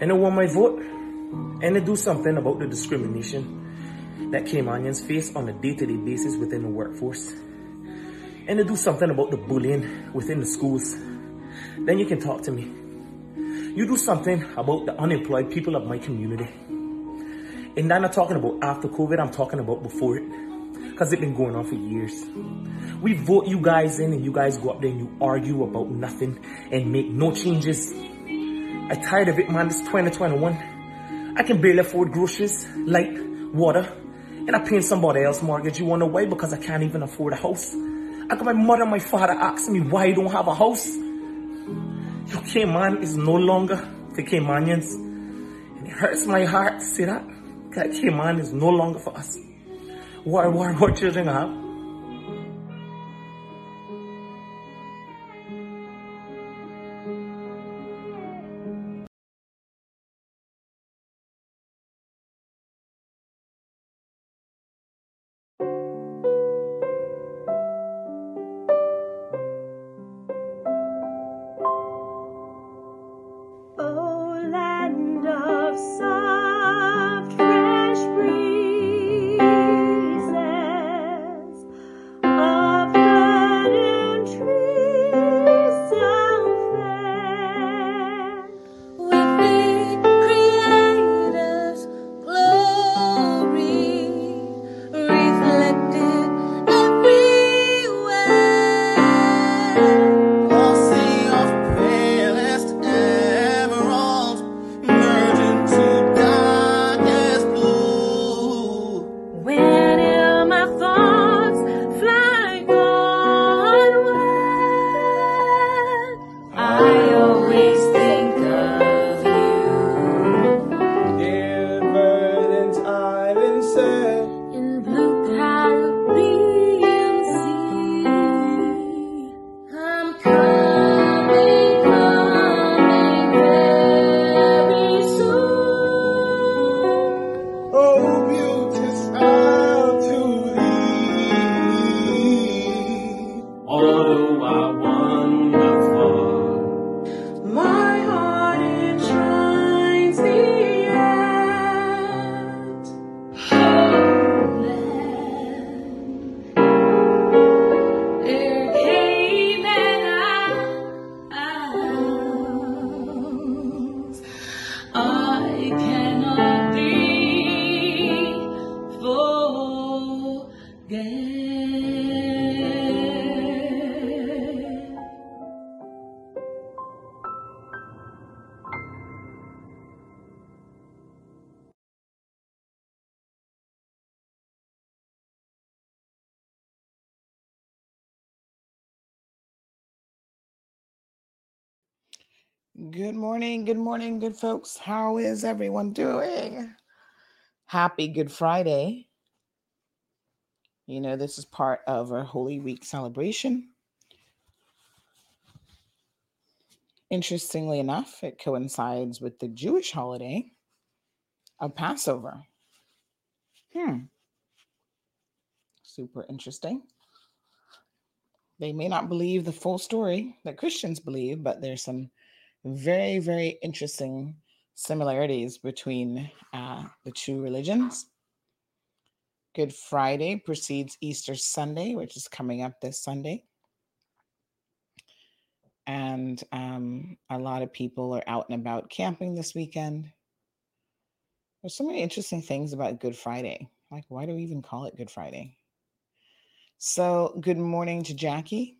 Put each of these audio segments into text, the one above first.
And I want my vote and to do something about the discrimination that Caymanians face on a day-to-day basis within the workforce and to do something about the bullying within the schools, then you can talk to me. You do something about the unemployed people of my community. And I'm not talking about after COVID, I'm talking about before it. Because it's been going on for years. We vote you guys in and you guys go up there and you argue about nothing and make no changes I'm tired of it, man. It's 2021. I can barely afford groceries, light, water, and I'm paying somebody else mortgage. You wanna why? Because I can't even afford a house. I got my mother and my father asking me why I don't have a house. Your Cayman is no longer for Caymanians. And it hurts my heart to see that. That Cayman is no longer for us. What, what, what children have? Good morning, good folks. How is everyone doing? Happy Good Friday. You know, this is part of our Holy Week celebration. Interestingly enough, it coincides with the Jewish holiday of Passover. Hmm. Super interesting. They may not believe the full story that Christians believe, but there's some very, very interesting similarities between uh, the two religions. Good Friday precedes Easter Sunday, which is coming up this Sunday. And um, a lot of people are out and about camping this weekend. There's so many interesting things about Good Friday. Like, why do we even call it Good Friday? So, good morning to Jackie.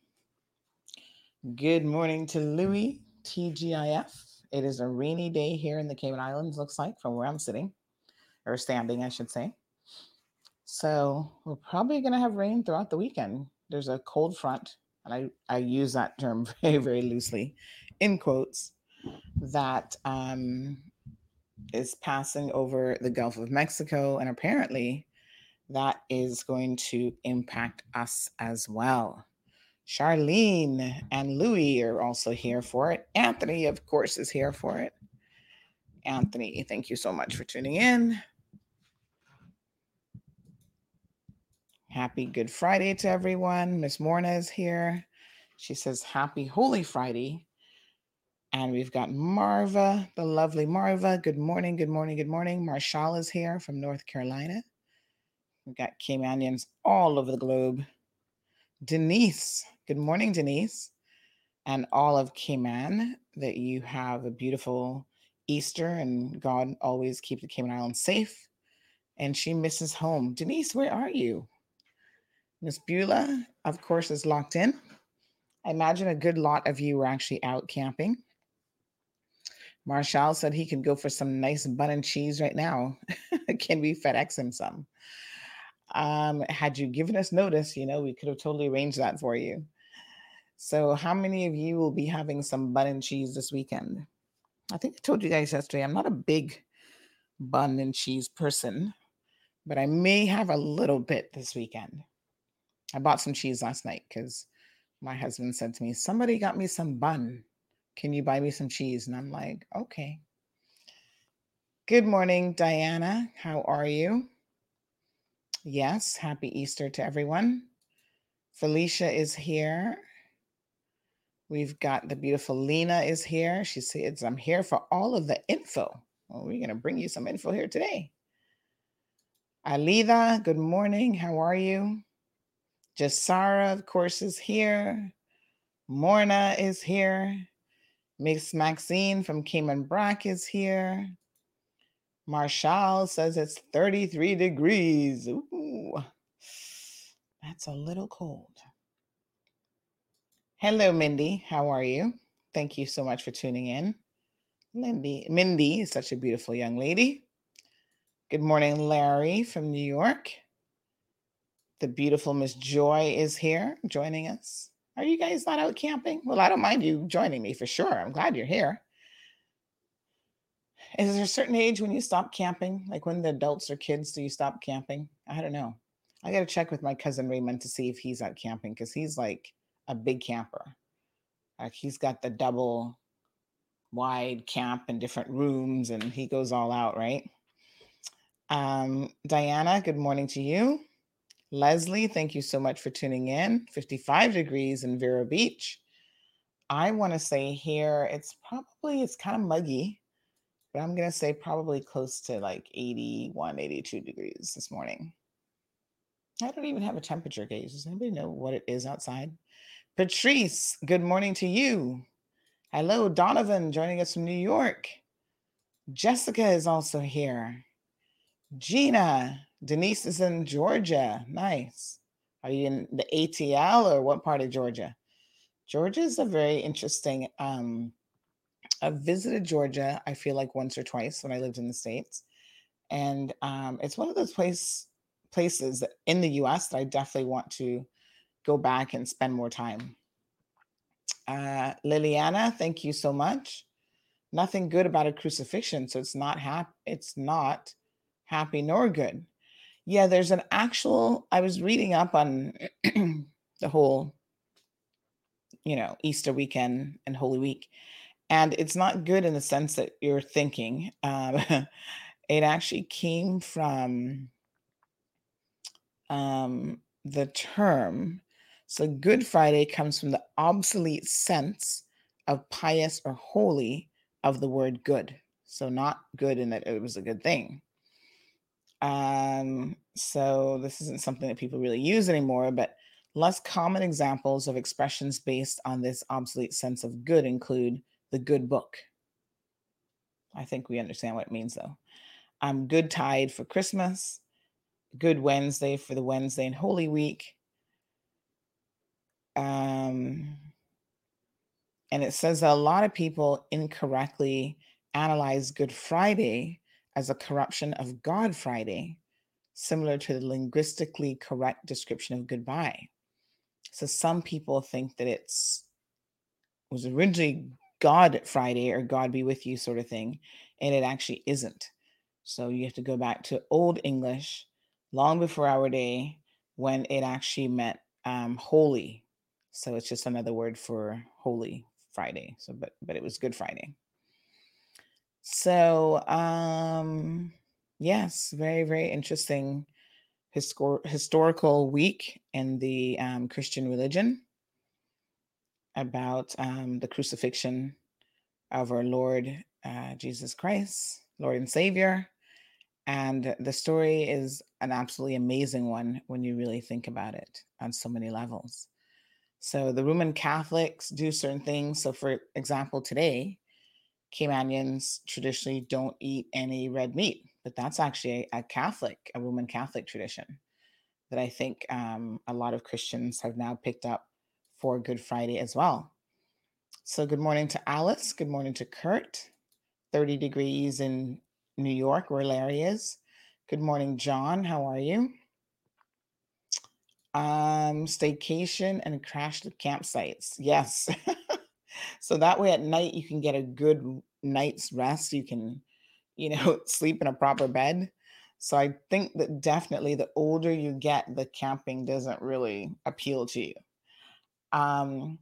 Good morning to Louie, TGIF. It is a rainy day here in the Cayman Islands, looks like, from where I'm sitting, or standing, I should say. So, we're probably going to have rain throughout the weekend. There's a cold front, and I, I use that term very, very loosely in quotes, that um, is passing over the Gulf of Mexico. And apparently, that is going to impact us as well. Charlene and Louie are also here mm-hmm. for it. Anthony, of course, is here for it. Anthony, thank you so much for tuning in. Happy Good Friday to everyone. Miss Morna is here. She says, Happy Holy Friday. And we've got Marva, the lovely Marva. Good morning, good morning, good morning. Marshall is here from North Carolina. We've got Caymanians all over the globe. Denise, good morning, Denise. And all of Cayman, that you have a beautiful Easter and God always keep the Cayman Islands safe. And she misses home. Denise, where are you? Miss Beulah, of course, is locked in. I imagine a good lot of you were actually out camping. Marshall said he could go for some nice bun and cheese right now. Can we FedEx him some? Um, had you given us notice, you know, we could have totally arranged that for you. So, how many of you will be having some bun and cheese this weekend? I think I told you guys yesterday, I'm not a big bun and cheese person, but I may have a little bit this weekend. I bought some cheese last night because my husband said to me, Somebody got me some bun. Can you buy me some cheese? And I'm like, Okay. Good morning, Diana. How are you? Yes, happy Easter to everyone. Felicia is here. We've got the beautiful Lena is here. She says, I'm here for all of the info. Well, we're going to bring you some info here today. Alida, good morning. How are you? Jasara, of course, is here. Morna is here. Miss Maxine from Cayman Brac is here. Marshall says it's 33 degrees. Ooh, that's a little cold. Hello, Mindy. How are you? Thank you so much for tuning in. Mindy, Mindy is such a beautiful young lady. Good morning, Larry from New York. The beautiful Miss Joy is here joining us. Are you guys not out camping? Well, I don't mind you joining me for sure. I'm glad you're here. Is there a certain age when you stop camping? Like when the adults or kids, do you stop camping? I don't know. I got to check with my cousin Raymond to see if he's out camping because he's like a big camper. Like he's got the double wide camp and different rooms and he goes all out, right? Um, Diana, good morning to you. Leslie, thank you so much for tuning in. 55 degrees in Vero Beach. I want to say here it's probably it's kind of muggy but I'm going to say probably close to like 81, 82 degrees this morning. I don't even have a temperature gauge. Does anybody know what it is outside? Patrice, good morning to you. Hello, Donovan, joining us from New York. Jessica is also here. Gina, Denise is in Georgia. Nice. Are you in the ATL or what part of Georgia? Georgia is a very interesting um, I've visited Georgia, I feel like once or twice when I lived in the States. And um, it's one of those place, places in the US that I definitely want to go back and spend more time. Uh, Liliana, thank you so much. Nothing good about a crucifixion, so it's not happy. It's not happy nor good. Yeah, there's an actual. I was reading up on the whole, you know, Easter weekend and Holy Week, and it's not good in the sense that you're thinking. Um, it actually came from um, the term. So, Good Friday comes from the obsolete sense of pious or holy of the word good. So, not good in that it was a good thing. Um, So this isn't something that people really use anymore, but less common examples of expressions based on this obsolete sense of good include the good book. I think we understand what it means though. I'm good tide for Christmas, good Wednesday for the Wednesday and Holy Week. Um, and it says that a lot of people incorrectly analyze Good Friday as a corruption of God Friday, similar to the linguistically correct description of goodbye. So some people think that it's was originally God Friday or God be with you sort of thing, and it actually isn't. So you have to go back to Old English, long before our day, when it actually meant um, holy. So it's just another word for holy Friday. So, but but it was Good Friday. So, um, yes, very very interesting histor- historical week in the um, Christian religion about um, the crucifixion of our Lord uh, Jesus Christ, Lord and Savior. And the story is an absolutely amazing one when you really think about it on so many levels. So the Roman Catholics do certain things. So, for example, today, Caymanians traditionally don't eat any red meat, but that's actually a, Catholic, a Roman Catholic tradition that I think um, a lot of Christians have now picked up for Good Friday as well. So, good morning to Alice. Good morning to Kurt. 30 degrees in New York, where Larry is. Good morning, John. How are you? Um, staycation and crashed campsites. Yes. so that way at night you can get a good night's rest. You can, you know, sleep in a proper bed. So I think that definitely the older you get, the camping doesn't really appeal to you. Um,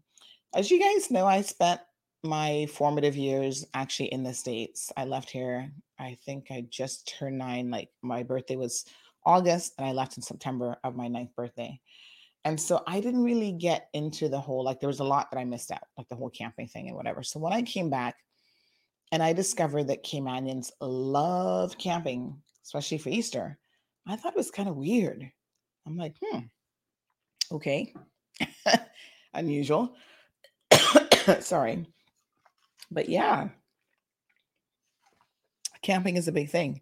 as you guys know, I spent my formative years actually in the States. I left here, I think I just turned nine. Like my birthday was August and I left in September of my ninth birthday. And so I didn't really get into the whole, like, there was a lot that I missed out, like the whole camping thing and whatever. So when I came back and I discovered that Caymanians love camping, especially for Easter, I thought it was kind of weird. I'm like, hmm, okay, unusual. Sorry. But yeah, camping is a big thing.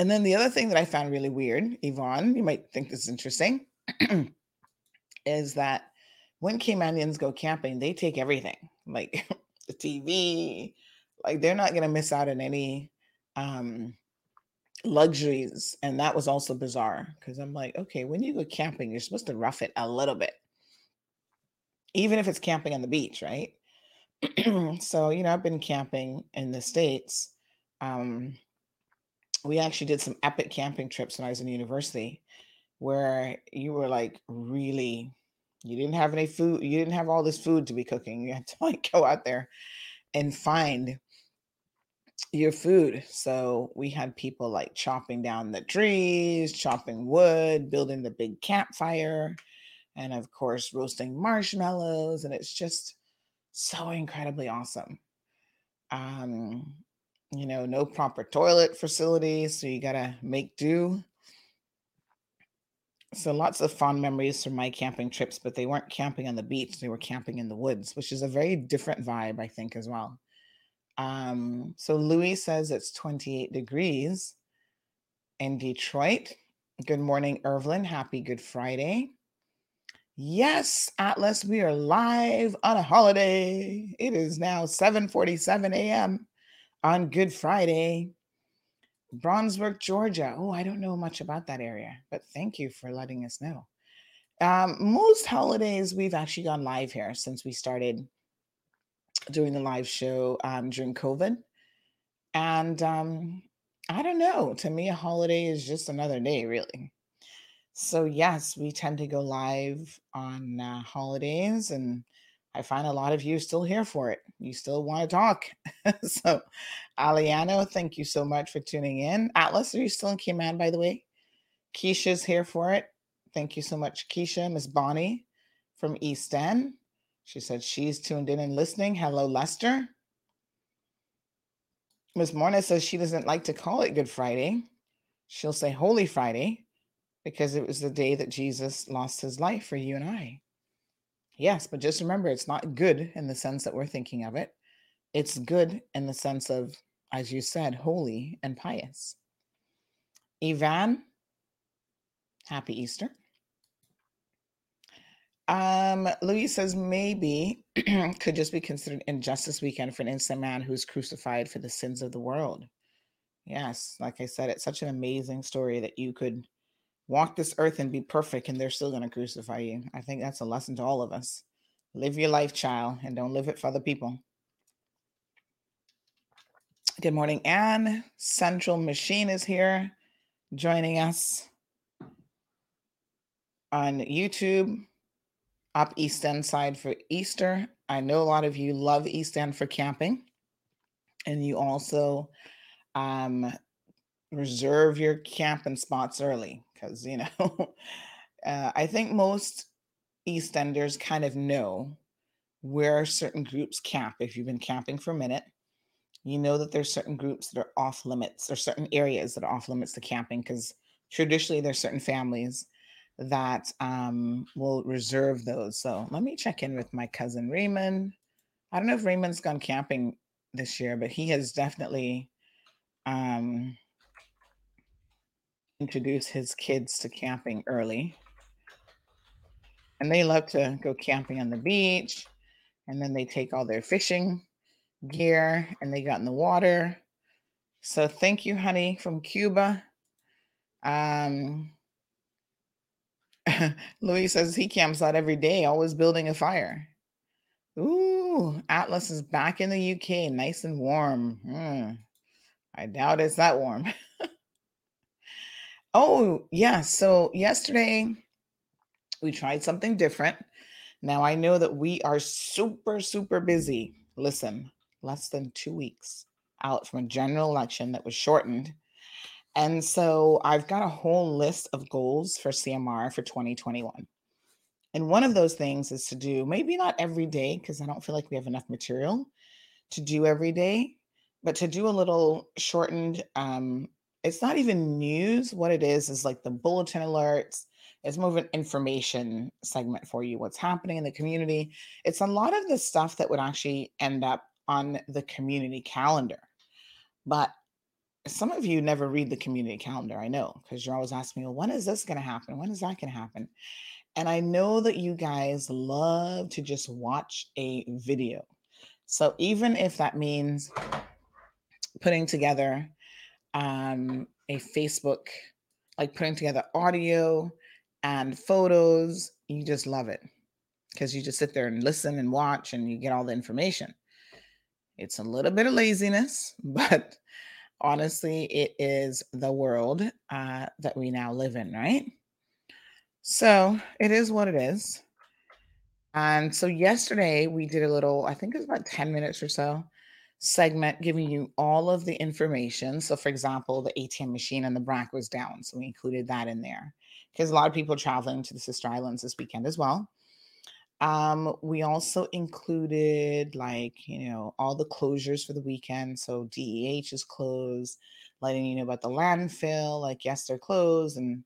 And then the other thing that I found really weird, Yvonne, you might think this is interesting, is that when Caymanians go camping, they take everything, like the TV, like they're not going to miss out on any um, luxuries. And that was also bizarre because I'm like, okay, when you go camping, you're supposed to rough it a little bit, even if it's camping on the beach, right? so, you know, I've been camping in the States. Um, we actually did some epic camping trips when I was in university where you were like really you didn't have any food you didn't have all this food to be cooking you had to like go out there and find your food. So we had people like chopping down the trees chopping wood building the big campfire and of course roasting marshmallows and it's just so incredibly awesome. Um you know, no proper toilet facilities, so you gotta make do. So lots of fond memories from my camping trips, but they weren't camping on the beach; they were camping in the woods, which is a very different vibe, I think, as well. Um, so Louis says it's 28 degrees in Detroit. Good morning, Irvlin. Happy Good Friday. Yes, Atlas, we are live on a holiday. It is now 7:47 a.m on Good Friday. Bronzeville, Georgia. Oh, I don't know much about that area, but thank you for letting us know. Um, most holidays, we've actually gone live here since we started doing the live show um, during COVID. And um, I don't know. To me, a holiday is just another day, really. So, yes, we tend to go live on uh, holidays and I find a lot of you still here for it. You still want to talk. so, Aliano, thank you so much for tuning in. Atlas, are you still in Cayman, by the way? Keisha's here for it. Thank you so much, Keisha. Miss Bonnie from East End. She said she's tuned in and listening. Hello, Lester. Miss Morna says she doesn't like to call it Good Friday. She'll say Holy Friday because it was the day that Jesus lost his life for you and I. Yes, but just remember it's not good in the sense that we're thinking of it. It's good in the sense of, as you said, holy and pious. Ivan, happy Easter. Um, Louis says maybe could just be considered injustice weekend for an innocent man who's crucified for the sins of the world. Yes, like I said, it's such an amazing story that you could walk this earth and be perfect and they're still going to crucify you. I think that's a lesson to all of us. Live your life, child, and don't live it for other people. Good morning, Anne. Central Machine is here joining us on YouTube up East End side for Easter. I know a lot of you love East End for camping, and you also um, reserve your camping spots early because you know uh, I think most EastEnders kind of know where certain groups camp. If you've been camping for a minute, you know that there's certain groups that are off limits or certain areas that are off limits to camping because traditionally there's certain families that um, will reserve those. So let me check in with my cousin Raymond. I don't know if Raymond's gone camping this year, but he has definitely um, introduced his kids to camping early. And they love to go camping on the beach. And then they take all their fishing gear and they got in the water. So thank you, honey, from Cuba. Um, Louis says he camps out every day, always building a fire. Ooh, Atlas is back in the UK, nice and warm. Hmm. I doubt it's that warm. oh, yeah. So yesterday we tried something different. Now I know that we are super, super busy. Listen, less than two weeks out from a general election that was shortened and so I've got a whole list of goals for CMR for 2021. And one of those things is to do maybe not every day, because I don't feel like we have enough material to do every day, but to do a little shortened, um, it's not even news. What it is is like the bulletin alerts. It's more of an information segment for you, what's happening in the community. It's a lot of the stuff that would actually end up on the community calendar. But some of you never read the community calendar. I know because you're always asking me, well, when is this going to happen? When is that going to happen? And I know that you guys love to just watch a video. So even if that means putting together um, a Facebook, like putting together audio and photos, you just love it because you just sit there and listen and watch and you get all the information. It's a little bit of laziness, but honestly, it is the world uh, that we now live in, right? So it is what it is. And so yesterday we did a little, I think it was about 10 minutes or so, segment giving you all of the information. So, for example, the ATM machine and the BRAC was down. So we included that in there because a lot of people traveling to the Sister Islands this weekend as well. Um, we also included like, you know, all the closures for the weekend. So DEH is closed, letting you know about the landfill, like, yes, they're closed, and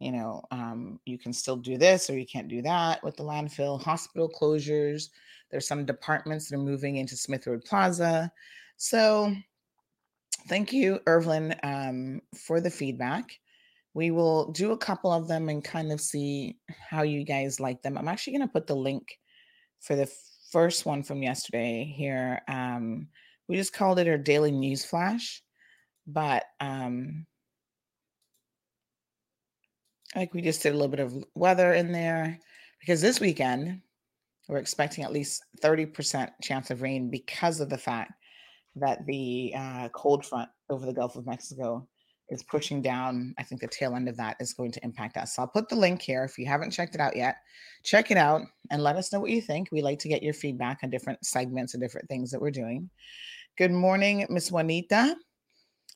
you know, um, you can still do this or you can't do that with the landfill, hospital closures. There's some departments that are moving into Smith Road Plaza. So thank you, Irvin, um, for the feedback we will do a couple of them and kind of see how you guys like them. I'm actually going to put the link for the first one from yesterday here. Um, we just called it our daily news flash, but um, like we just did a little bit of weather in there because this weekend we're expecting at least 30% chance of rain because of the fact that the uh, cold front over the Gulf of Mexico is pushing down. I think the tail end of that is going to impact us. So I'll put the link here. If you haven't checked it out yet, check it out and let us know what you think. We like to get your feedback on different segments and different things that we're doing. Good morning, Miss Juanita.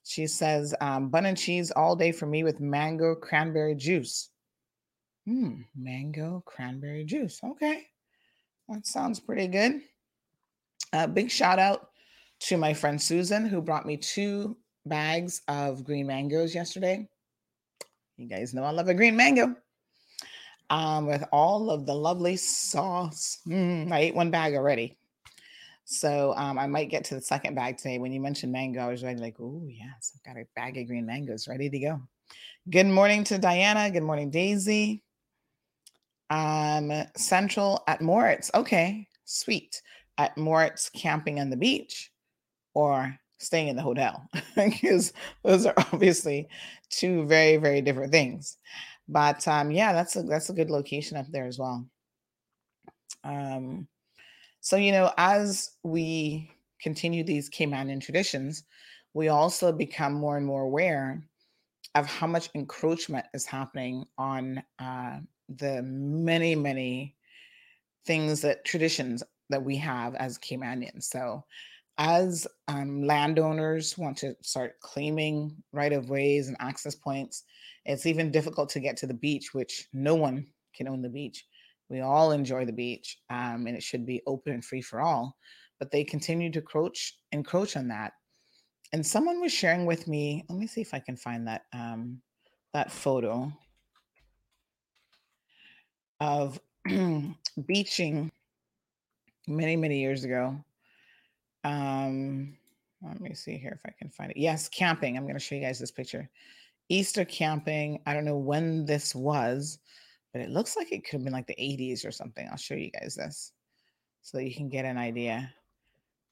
She says, um, bun and cheese all day for me with mango cranberry juice. Hmm, mango cranberry juice. Okay. That sounds pretty good. Uh, big shout out to my friend Susan, who brought me two bags of green mangoes yesterday. You guys know I love a green mango. Um, with all of the lovely sauce. Mm, I ate one bag already. So um, I might get to the second bag today. When you mentioned mango, I was ready, like, oh yes, I've got a bag of green mangoes ready to go. Good morning to Diana. Good morning, Daisy. Um, Central at Morritt's. Okay, sweet. At Morritt's camping on the beach or staying in the hotel because those are obviously two very very different things but um yeah that's a that's a good location up there as well um so you know as we continue these Caymanian traditions we also become more and more aware of how much encroachment is happening on uh, the many many things that traditions that we have as Caymanians so as um, landowners want to start claiming right of ways and access points, it's even difficult to get to the beach, which no one can own the beach. We all enjoy the beach, um, and it should be open and free for all. But they continue to encroach, encroach on that. And someone was sharing with me. Let me see if I can find that um, that photo of beaching many many years ago um, let me see here if I can find it. Yes, camping. I'm going to show you guys this picture. Easter camping. I don't know when this was, but it looks like it could have been like the 80s or something. I'll show you guys this so that you can get an idea.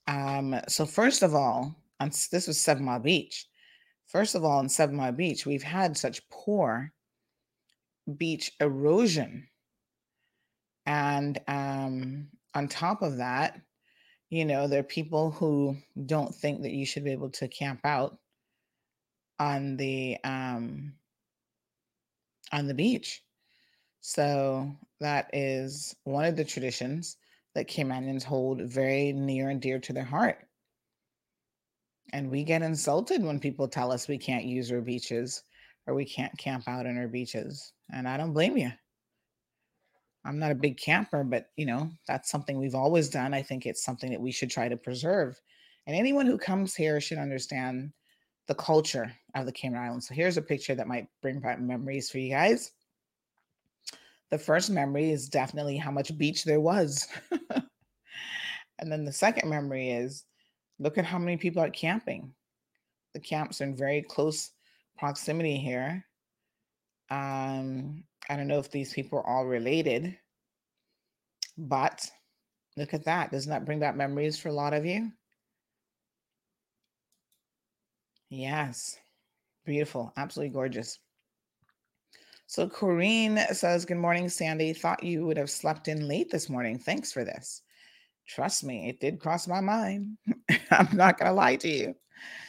Um, so first of all, on, this was Seven Mile Beach. First of all, in Seven Mile Beach, we've had such poor beach erosion. And um, on top of that, you know, there are people who don't think that you should be able to camp out on the um on the beach. So that is one of the traditions that Caymanians hold very near and dear to their heart. And we get insulted when people tell us we can't use our beaches or we can't camp out on our beaches. And I don't blame you. I'm not a big camper, but you know, that's something we've always done. I think it's something that we should try to preserve. And anyone who comes here should understand the culture of the Cayman Islands. So here's a picture that might bring back memories for you guys. The first memory is definitely how much beach there was. and then the second memory is look at how many people are camping. The camps are in very close proximity here. Um, I don't know if these people are all related, but look at that. Doesn't that bring back memories for a lot of you? Yes. Beautiful. Absolutely gorgeous. So Corrine says, Good morning, Sandy. Thought you would have slept in late this morning. Thanks for this. Trust me, it did cross my mind. I'm not going to lie to you.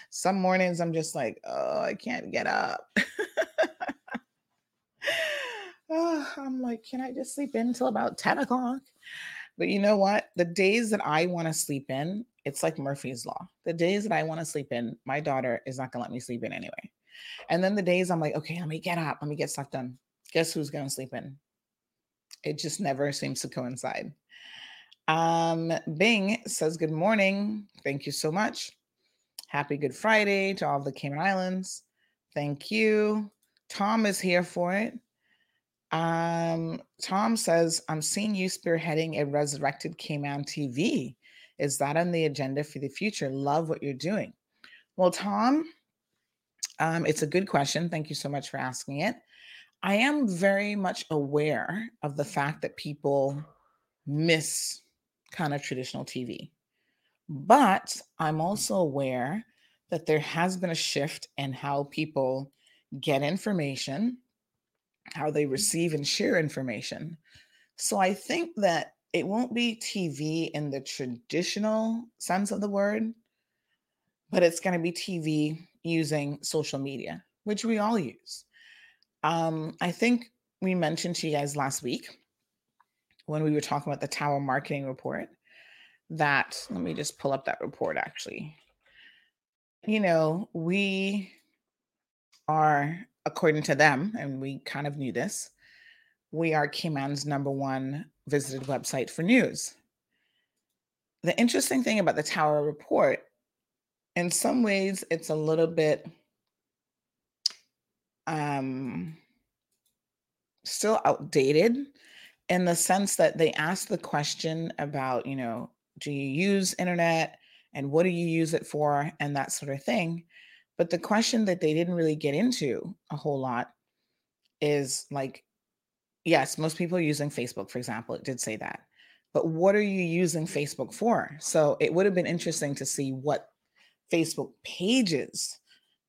Some mornings I'm just like, Oh, I can't get up. oh, I'm like, can I just sleep in until about 10 o'clock? But you know what? The days that I want to sleep in, it's like Murphy's Law. The days that I want to sleep in, my daughter is not going to let me sleep in anyway. And then the days I'm like, okay, let me get up, let me get stuff done. Guess who's going to sleep in? It just never seems to coincide. Um, Bing says, Good morning. Thank you so much. Happy Good Friday to all the Cayman Islands. Thank you. Tom is here for it. Um, Tom says, I'm seeing you spearheading a resurrected Cayman TV. Is that on the agenda for the future? Love what you're doing. Well, Tom, um, it's a good question. Thank you so much for asking it. I am very much aware of the fact that people miss kind of traditional TV. But I'm also aware that there has been a shift in how people get information how they receive and share information. So I think that it won't be TV in the traditional sense of the word, but it's going to be TV using social media, which we all use. Um, I think we mentioned to you guys last week when we were talking about the Tower Marketing Report that, let me just pull up that report actually. You know, we are according to them, and we kind of knew this, we are Cayman's number one visited website for news. The interesting thing about the Tower Report, in some ways, it's a little bit um, still outdated in the sense that they ask the question about, you know, do you use internet and what do you use it for and that sort of thing. But the question that they didn't really get into a whole lot is like, yes, most people are using Facebook, for example. It did say that. But what are you using Facebook for? So it would have been interesting to see what Facebook pages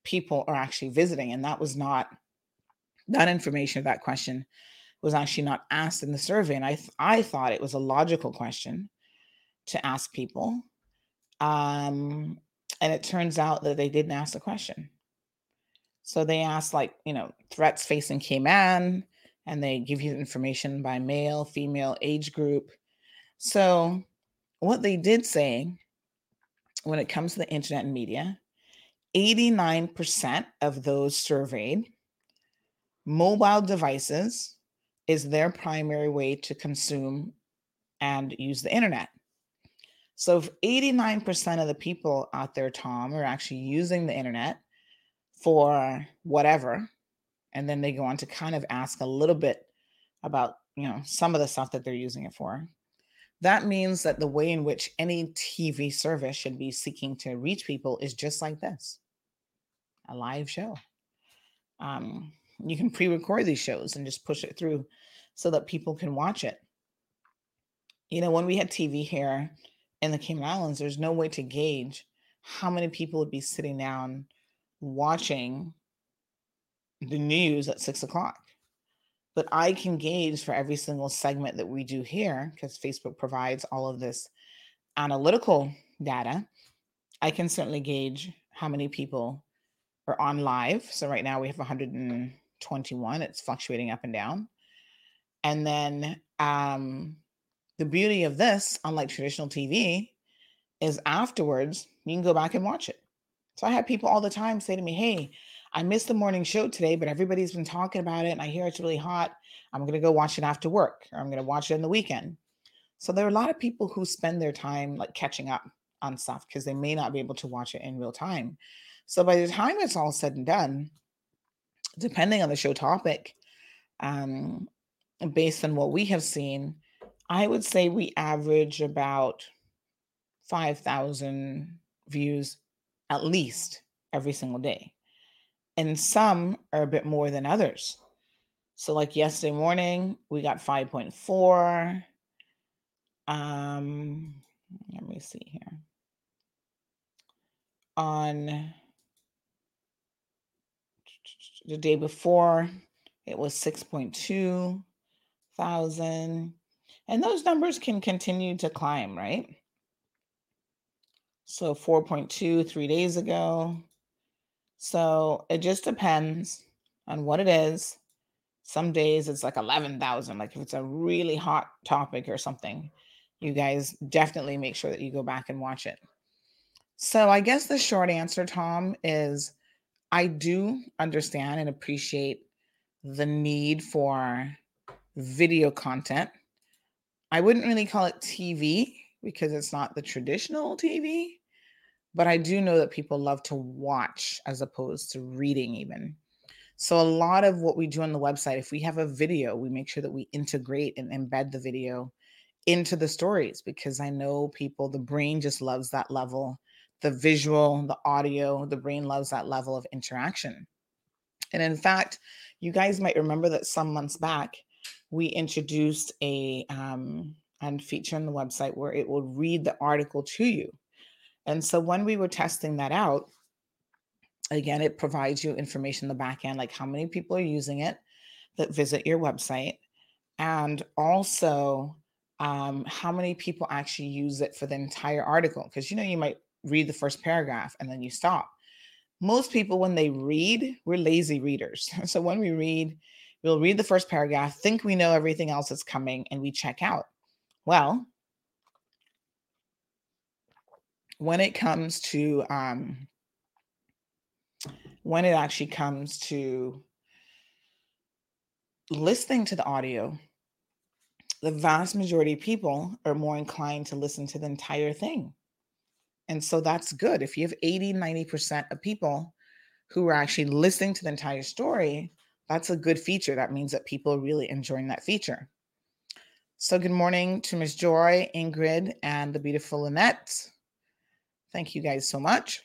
people are actually visiting. And that was not that information, that question was actually not asked in the survey. And I, th- I thought it was a logical question to ask people. Um, and it turns out that they didn't ask the question. So they asked, like, you know, threats facing Cayman, and they give you information by male, female, age group. So, what they did say when it comes to the internet and media, 89% of those surveyed mobile devices is their primary way to consume and use the internet. So if 89% of the people out there, Tom, are actually using the internet for whatever, and then they go on to kind of ask a little bit about, you know, some of the stuff that they're using it for. That means that the way in which any TV service should be seeking to reach people is just like this a live show. Um, you can pre record these shows and just push it through so that people can watch it. You know, when we had TV here in the Cayman Islands, there's no way to gauge how many people would be sitting down watching the news at six o'clock. But I can gauge for every single segment that we do here, because Facebook provides all of this analytical data. I can certainly gauge how many people are on live. So right now we have 121. It's fluctuating up and down. And then um, the beauty of this, unlike traditional TV, is afterwards you can go back and watch it. So I have people all the time say to me, Hey, I missed the morning show today, but everybody's been talking about it and I hear it's really hot. I'm going to go watch it after work or I'm going to watch it in the weekend. So there are a lot of people who spend their time like catching up on stuff because they may not be able to watch it in real time. So by the time it's all said and done, depending on the show topic, um, based on what we have seen, I would say we average about 5,000 views at least every single day. And some are a bit more than others. So, like yesterday morning, we got 5.4. Um, let me see here. On the day before, it was 6.2 thousand. And those numbers can continue to climb, right? So 4.2 three days ago. So it just depends on what it is. Some days it's like 11,000. Like if it's a really hot topic or something, you guys definitely make sure that you go back and watch it. So I guess the short answer, Tom, is I do understand and appreciate the need for video content. I wouldn't really call it TV because it's not the traditional TV, but I do know that people love to watch as opposed to reading, even. So, a lot of what we do on the website, if we have a video, we make sure that we integrate and embed the video into the stories because I know people, the brain just loves that level. The visual, the audio, the brain loves that level of interaction. And in fact, you guys might remember that some months back, we introduced a um, and feature on the website where it will read the article to you. And so when we were testing that out, again, it provides you information in the back end, like how many people are using it that visit your website, and also um, how many people actually use it for the entire article. Because you know, you might read the first paragraph and then you stop. Most people, when they read, we're lazy readers. So when we read, We'll read the first paragraph, think we know everything else that's coming, and we check out. Well, when it comes to um, when it actually comes to listening to the audio, the vast majority of people are more inclined to listen to the entire thing. And so that's good. If you have 80, 90% of people who are actually listening to the entire story, that's a good feature. That means that people are really enjoying that feature. So, good morning to Ms. Joy, Ingrid, and the beautiful Lynette. Thank you guys so much.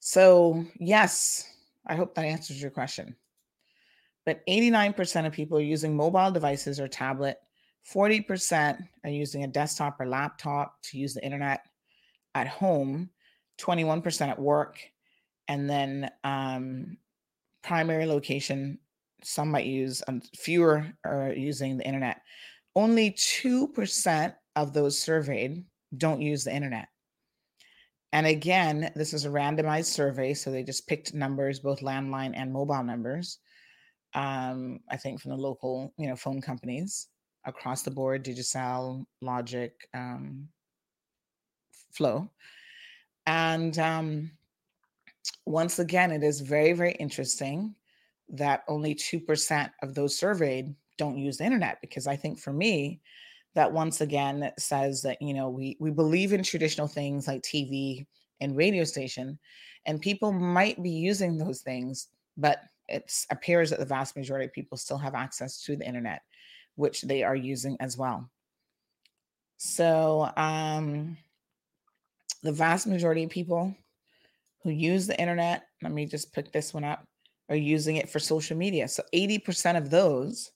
So, yes, I hope that answers your question. But 89% of people are using mobile devices or tablet. 40% are using a desktop or laptop to use the internet at home, 21% at work, and then um, primary location, some might use, um, fewer are using the internet. Only 2% of those surveyed don't use the internet. And again, this is a randomized survey, so they just picked numbers, both landline and mobile numbers. Um, I think from the local, you know, phone companies across the board, Digicel, Logic, um, Flow, and um, once again, it is very, very interesting that only 2% of those surveyed don't use the internet because I think for me, that once again says that you know we we believe in traditional things like TV and radio station, and people might be using those things, but it appears that the vast majority of people still have access to the internet, which they are using as well. So um, the vast majority of people who use the internet, let me just pick this one up, are using it for social media. So 80% of those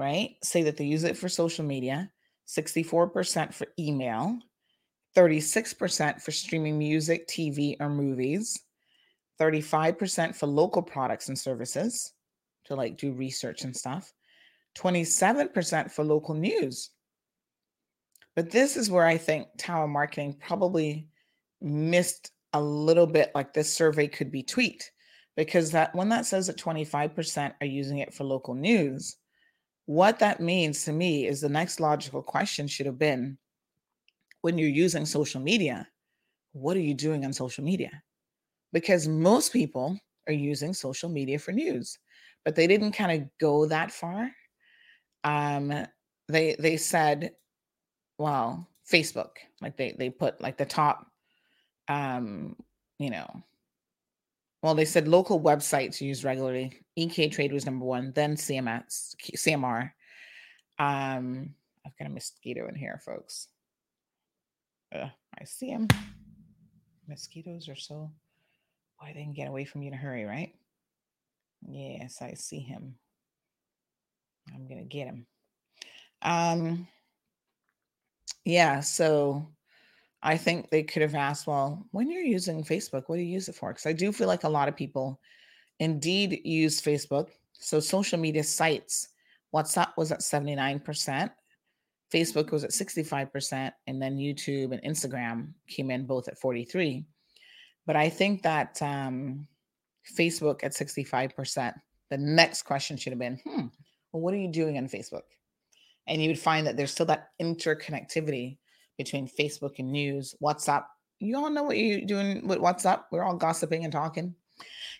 right? Say that they use it for social media, 64% for email, 36% for streaming music, TV, or movies, 35% for local products and services to like do research and stuff, 27% for local news. But this is where I think Tower Marketing probably missed a little bit like this survey could be tweaked because that when that says that 25% are using it for local news, what that means to me is the next logical question should have been when you're using social media, what are you doing on social media? Because most people are using social media for news, but they didn't kind of go that far. Um, they they said, well, Facebook, like they they put like the top, um, you know, well, they said local websites used regularly. eCayTrade was number one, then CMS, CMR. Um, I've got a mosquito in here, folks. Uh, I see him. Mosquitoes are so. Boy, they can get away from you in a hurry, right? Yes, I see him. I'm gonna get him. Um, yeah. So I think they could have asked, well, when you're using Facebook, what do you use it for? Because I do feel like a lot of people indeed use Facebook. So social media sites, WhatsApp was at 79%, Facebook was at 65%, and then YouTube and Instagram came in both at 43. But I think that um, Facebook at 65%, the next question should have been, hmm, well, what are you doing on Facebook? And you would find that there's still that interconnectivity between Facebook and news, WhatsApp. You all know what you're doing with WhatsApp. We're all gossiping and talking.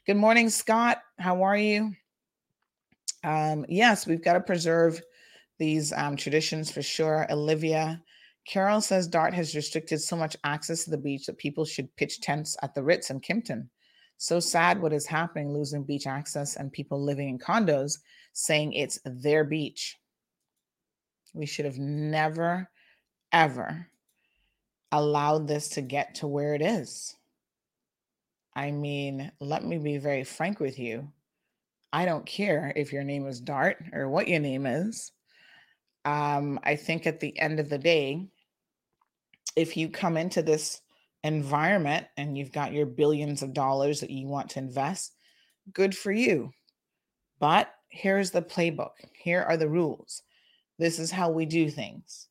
Good morning, Scott. How are you? Um, yes, we've got to preserve these um, traditions for sure. Olivia Carol says Dart has restricted so much access to the beach that people should pitch tents at the Ritz in Kimpton. So sad what is happening, losing beach access and people living in condos saying it's their beach. We should have never, ever allowed this to get to where it is. I mean, let me be very frank with you. I don't care if your name is Dart or what your name is. Um, I think at the end of the day, if you come into this environment and you've got your billions of dollars that you want to invest, good for you. But here's the playbook. Here are the rules. This is how we do things.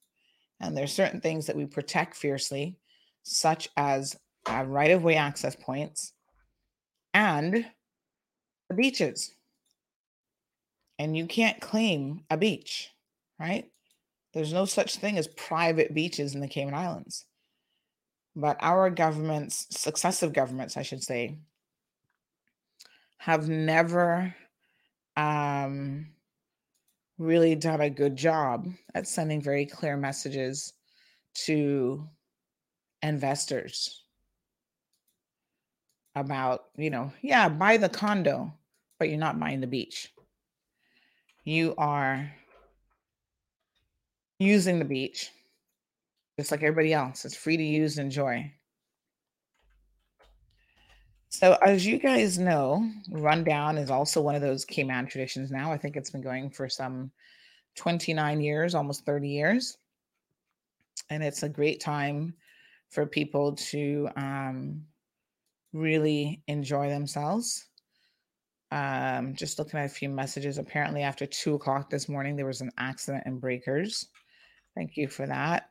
And there's certain things that we protect fiercely, such as right of way access points and the beaches. And you can't claim a beach, right? There's no such thing as private beaches in the Cayman Islands. But our governments, successive governments, I should say, have never um, really done a good job at sending very clear messages to investors about, you know, yeah, buy the condo, but you're not buying the beach. You are using the beach just like everybody else. It's free to use and enjoy. So, as you guys know, Rundown is also one of those Cayman traditions now. I think it's been going for some 29 years, almost 30 years. And it's a great time for people to um, really enjoy themselves. Um, just looking at a few messages. Apparently, after two o'clock this morning, there was an accident in Breakers. Thank you for that.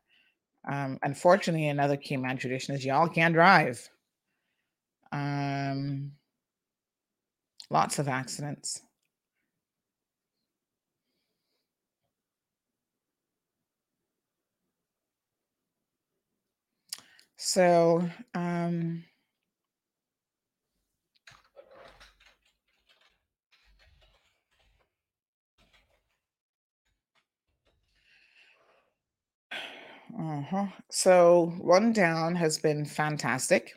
Um, unfortunately, another Cayman tradition is y'all can't drive. Um, lots of accidents. So, um, uh-huh. So, Rundown has been fantastic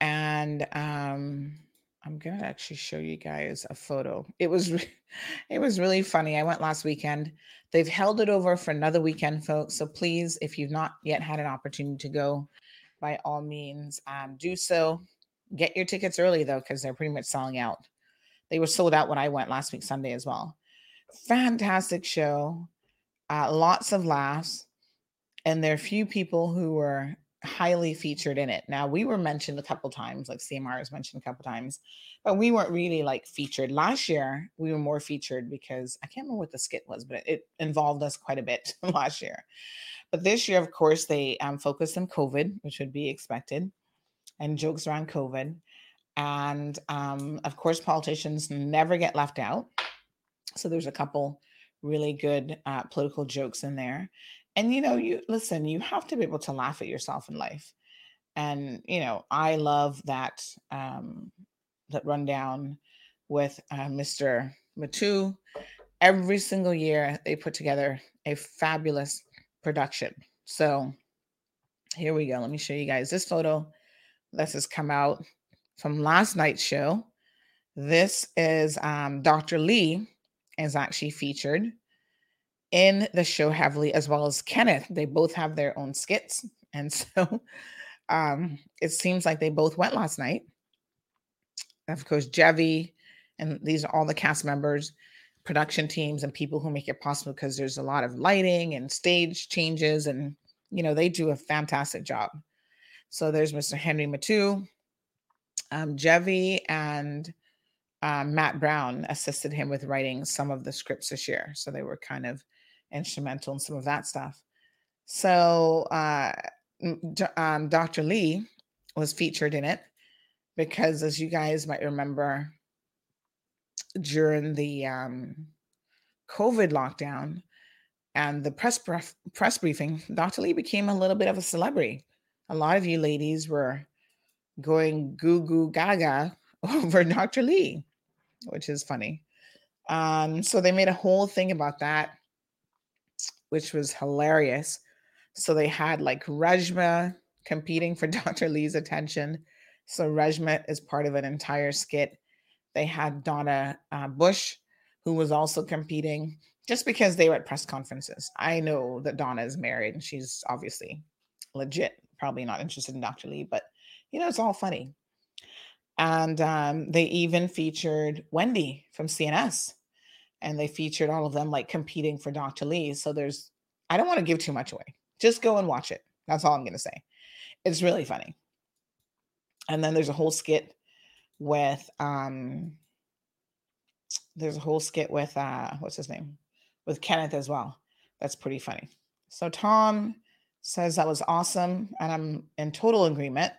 and um i'm gonna actually show you guys a photo. It was it was really funny. I went last weekend. They've held it over for another weekend folks so please if you've not yet had an opportunity to go by all means um, do so. Get your tickets early though because they're pretty much selling out. They were sold out when i went last week sunday as well. Fantastic show uh, lots of laughs and there are few people who were highly featured in it. Now we were mentioned a couple times, like CMR was mentioned a couple times, but we weren't really like featured. Last year we were more featured because I can't remember what the skit was, but it involved us quite a bit last year. But this year, of course, they um, focused on COVID, which would be expected, and jokes around COVID. And um, of course, politicians never get left out. So there's a couple really good uh, political jokes in there and you know you listen you have to be able to laugh at yourself in life. And you know i love that um that rundown with uh, mr muttoo every single year they put together a fabulous production. So here we go. Let me show you guys this photo. This has come out from last night's show. This is um, dr lee is actually featured in the show heavily, as well as Kenneth. They both have their own skits. And so um, it seems like they both went last night. Of course, Jevi, and these are all the cast members, production teams, and people who make it possible because there's a lot of lighting and stage changes, and you know, they do a fantastic job. So there's Mr. Henry Muttoo, um, and um, Matt Brown assisted him with writing some of the scripts this year. So they were kind of instrumental in some of that stuff. So uh, um, Dr. Lee was featured in it because, as you guys might remember, during the um, COVID lockdown and the press bref- press briefing, Dr. Lee became a little bit of a celebrity. A lot of you ladies were going goo goo gaga over Dr. Lee, which is funny. Um, so they made a whole thing about that which was hilarious. So they had like Rajma competing for Dr. Lee's attention. So Rajma is part of an entire skit. They had Donna uh, Bush, who was also competing just because they were at press conferences. I know that Donna is married and she's obviously legit, probably not interested in Dr. Lee, but you know, it's all funny. And um, they even featured Wendy from CNS and they featured all of them like competing for Dr. Lee. So there's, I don't want to give too much away. Just go and watch it. That's all I'm going to say. It's really funny. And then there's a whole skit with, um, there's a whole skit with, uh, what's his name? With Kenneth as well. That's pretty funny. So Tom says that was awesome. And I'm in total agreement.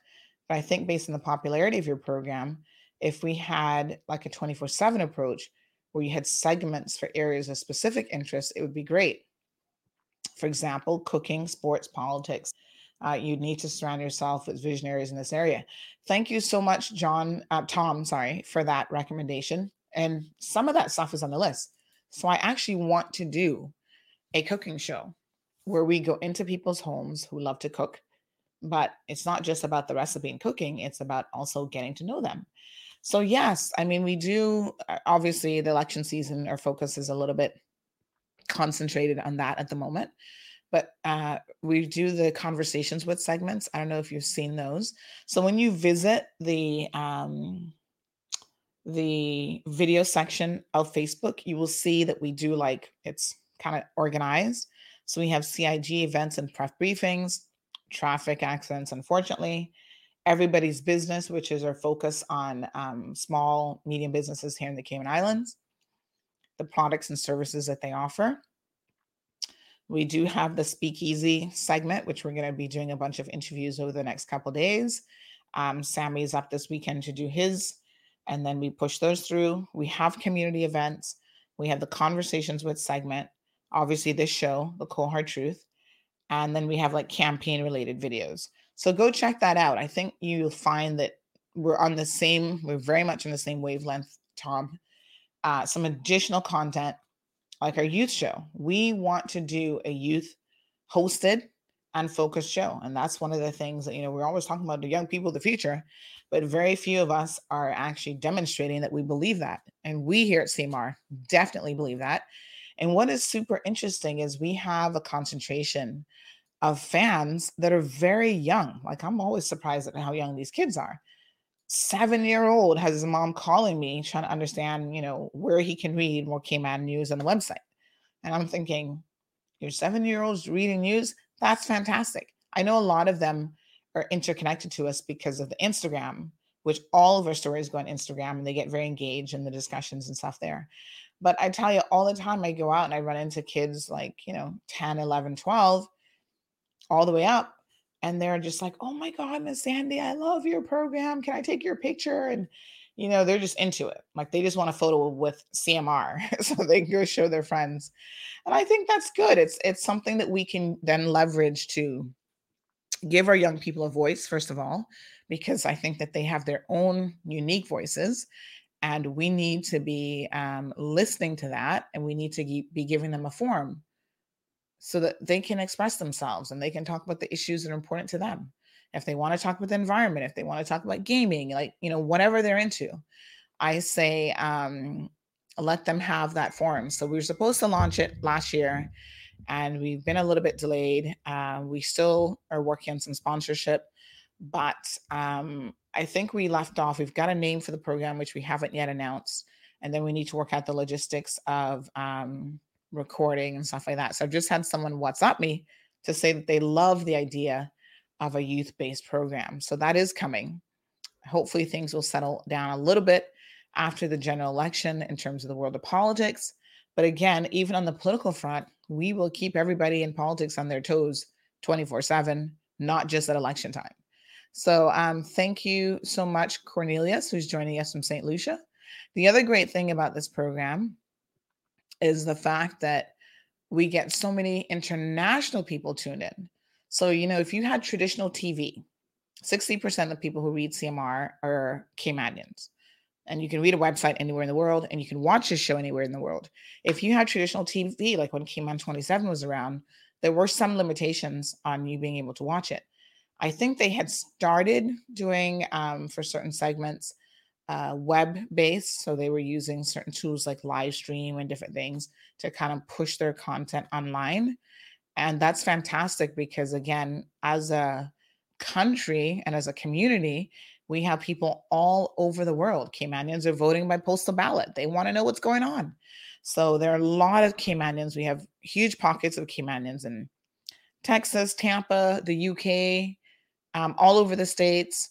But I think based on the popularity of your program, if we had like a 24 7 approach, where you had segments for areas of specific interest, it would be great. For example, cooking, sports, politics. Uh, you need to surround yourself with visionaries in this area. Thank you so much, John, uh, Tom, sorry, for that recommendation. And some of that stuff is on the list. So I actually want to do a cooking show where we go into people's homes who love to cook, but it's not just about the recipe and cooking, it's about also getting to know them. So, yes, I mean, we do uh, obviously the election season, our focus is a little bit concentrated on that at the moment. But uh, we do the conversations with segments. I don't know if you've seen those. So when you visit the um, the video section of Facebook, you will see that we do like it's kind of organized. So we have CIG events and pref briefings, traffic accidents, unfortunately, everybody's business, which is our focus on um, small, medium businesses here in the Cayman Islands, the products and services that they offer. We do have the speakeasy segment, which we're going to be doing a bunch of interviews over the next couple days. Um, Sammy's up this weekend to do his and then we push those through. We have community events. We have the conversations with segment, obviously this show, the cold hard truth, and then we have like campaign related videos. So go check that out. I think you'll find that we're on the same, we're very much on the same wavelength, Tom. Uh, some additional content like our youth show. We want to do a youth hosted and focused show. And that's one of the things that, you know, we're always talking about the young people the future but very few of us are actually demonstrating that we believe that. And we here at CMR definitely believe that. And what is super interesting is we have a concentration of fans that are very young. Like I'm always surprised at how young these kids are. Seven year old has his mom calling me trying to understand, you know, where he can read more Cayman news on the website. And I'm thinking, your seven year olds reading news? That's fantastic. I know a lot of them are interconnected to us because of the Instagram, which all of our stories go on Instagram and they get very engaged in the discussions and stuff there. But I tell you, all the time I go out and I run into kids like, you know, 10, 11, 12, all the way up. And they're just like, oh my God, Miss Sandy, I love your program. Can I take your picture? And, you know, they're just into it. Like they just want a photo with CMR so they can go show their friends. And I think that's good. It's it's something that we can then leverage to give our young people a voice, first of all, because I think that they have their own unique voices. And we need to be um, listening to that and we need to be giving them a forum so that they can express themselves and they can talk about the issues that are important to them. If they want to talk about the environment, if they want to talk about gaming, like, you know, whatever they're into, I say, um, let them have that forum. So we were supposed to launch it last year and we've been a little bit delayed. Uh, we still are working on some sponsorship, but um, I think we left off. We've got a name for the program, which we haven't yet announced, and then we need to work out the logistics of um, recording and stuff like that. So I've just had someone WhatsApp me to say that they love the idea of a youth-based program. So that is coming. Hopefully, things will settle down a little bit after the general election in terms of the world of politics. But again, even on the political front, we will keep everybody in politics on their toes 24 7, not just at election time. So um, thank you so much, Cornelius, who's joining us from St. Lucia. The other great thing about this program is the fact that we get so many international people tuned in. So, you know, if you had traditional TV, 60% of people who read CMR are Caymanians and you can read a website anywhere in the world and you can watch a show anywhere in the world. If you had traditional TV, like when Cayman 27 was around, there were some limitations on you being able to watch it. I think they had started doing um, for certain segments uh, web based. So they were using certain tools like Livestream and different things to kind of push their content online. And that's fantastic because, again, as a country and as a community, we have people all over the world. Caymanians are voting by postal ballot. They want to know what's going on. So there are a lot of Caymanians. We have huge pockets of Caymanians in Texas, Tampa, the UK, um, all over the states,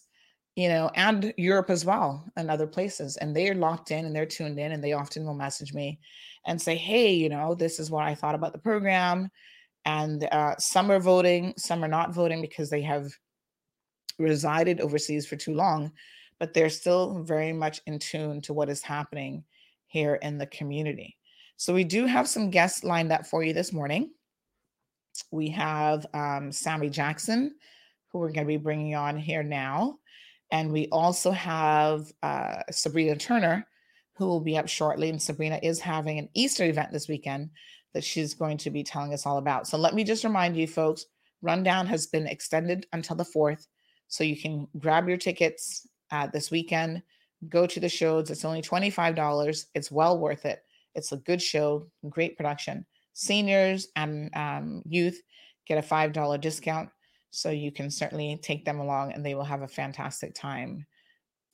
you know, and Europe as well, and other places. And they are locked in and they're tuned in, and they often will message me and say, "Hey, you know, this is what I thought about the program." And uh, some are voting, some are not voting because they have resided overseas for too long, but they're still very much in tune to what is happening here in the community. So we do have some guests lined up for you this morning. We have um, Sammy Jackson, who we're going to be bringing on here now. And we also have uh, Sabrina Turner, who will be up shortly. And Sabrina is having an Easter event this weekend that she's going to be telling us all about. So let me just remind you, folks Rundown has been extended until the 4th. So you can grab your tickets uh, this weekend. Go to the shows. It's only $25. It's well worth it. It's a good show, great production. Seniors and um, youth get a $5 discount. So you can certainly take them along and they will have a fantastic time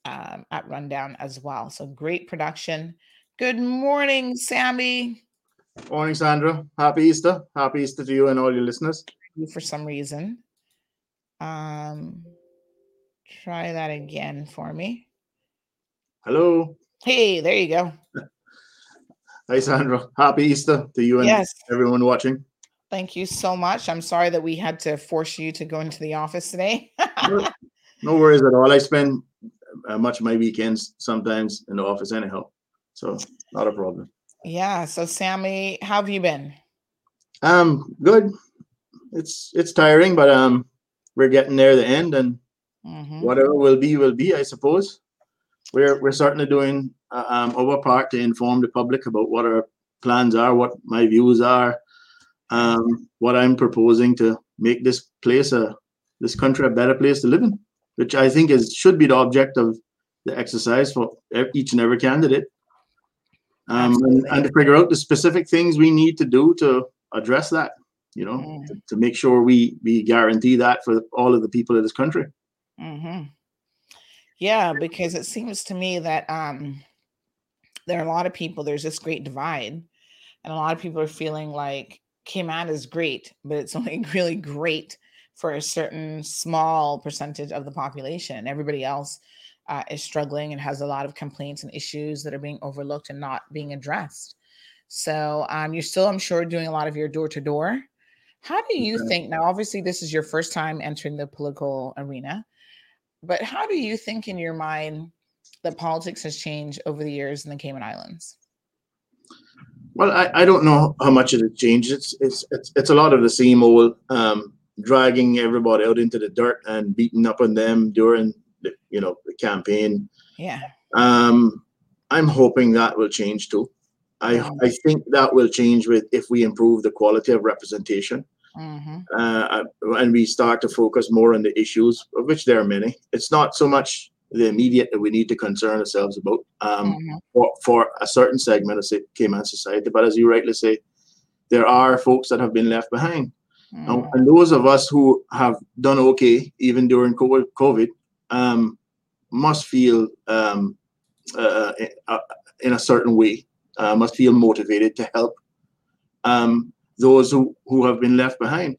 um, at Rundown as well. So great production. Good morning, Sammy. Morning, Sandra. Happy Easter. Happy Easter to you and all your listeners. For some reason. Um, try that again for me. Hello. Hey, there you go. Hi, Sandra. Happy Easter to you and Yes. everyone watching. Thank you so much. I'm sorry that we had to force you to go into the office today. No worries at all. I spend uh, much of my weekends sometimes in the office anyhow, so not a problem. yeah. So, Sammy, how have you been? Um, good. It's it's tiring, but um, we're getting near the end, and Mhm. whatever will be will be, I suppose. We're we're certainly doing uh, um, our part to inform the public about what our plans are, what my views are, um, what I'm proposing to make this place a this country a better place to live in, which I think is should be the object of the exercise for each and every candidate. Um, and, and to figure out the specific things we need to do to address that, you know, Mm. to, to make sure we we guarantee that for all of the people of this country. hmm Yeah, because it seems to me that um, there are a lot of people, there's this great divide, and a lot of people are feeling like Cayman is great, but it's only really great for a certain small percentage of the population. Everybody else uh, is struggling and has a lot of complaints and issues that are being overlooked and not being addressed. So um, you're still, I'm sure, doing a lot of your door to door. How do you Okay. think now? Obviously, this is your first time entering the political arena, but how do you think in your mind that politics has changed over the years in the Cayman Islands? Well, I, I don't know how much it has changed. It's it's it's it's a lot of the same old um, dragging everybody out into the dirt and beating up on them during the you know the campaign. Yeah. Um, I'm hoping that will change too. I Mhm. I think that will change with if we improve the quality of representation hmm uh, and we start to focus more on the issues, of which there are many. It's not so much the immediate that we need to concern ourselves about. Um, hmm for, for a certain segment of Cayman society. But as you rightly say, there are folks that have been left behind. And, and those of us who have done okay, even during COVID, um, must feel um, uh, uh, in a certain way, uh, must feel motivated to help um, those who, who have been left behind.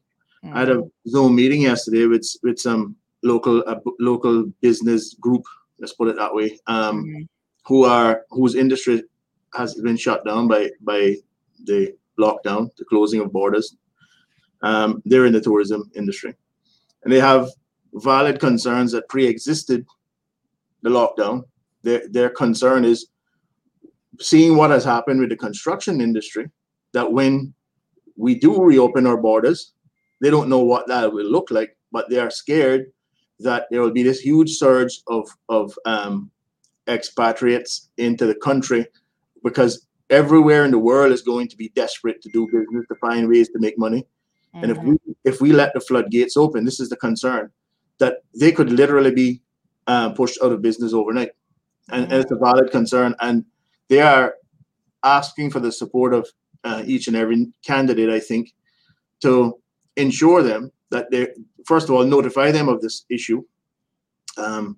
I had a Zoom meeting yesterday with with some local uh, local business group. Let's put it that way. Um, Mhm. who are whose industry has been shut down by by the lockdown, the closing of borders. Um, they're in the tourism industry, and they have valid concerns that pre-existed the lockdown. Their their concern is seeing what has happened with the construction industry. That when we do reopen our borders, they don't know what that will look like, but they are scared that there will be this huge surge of of um, expatriates into the country because everywhere in the world is going to be desperate to do business to find ways to make money. And if Mhm. we if we let the floodgates open, this is the concern that they could literally be uh, pushed out of business overnight, and, and it's a valid concern. And they are asking for the support of uh, each and every candidate, I think, to ensure them that they first of all notify them of this issue, um,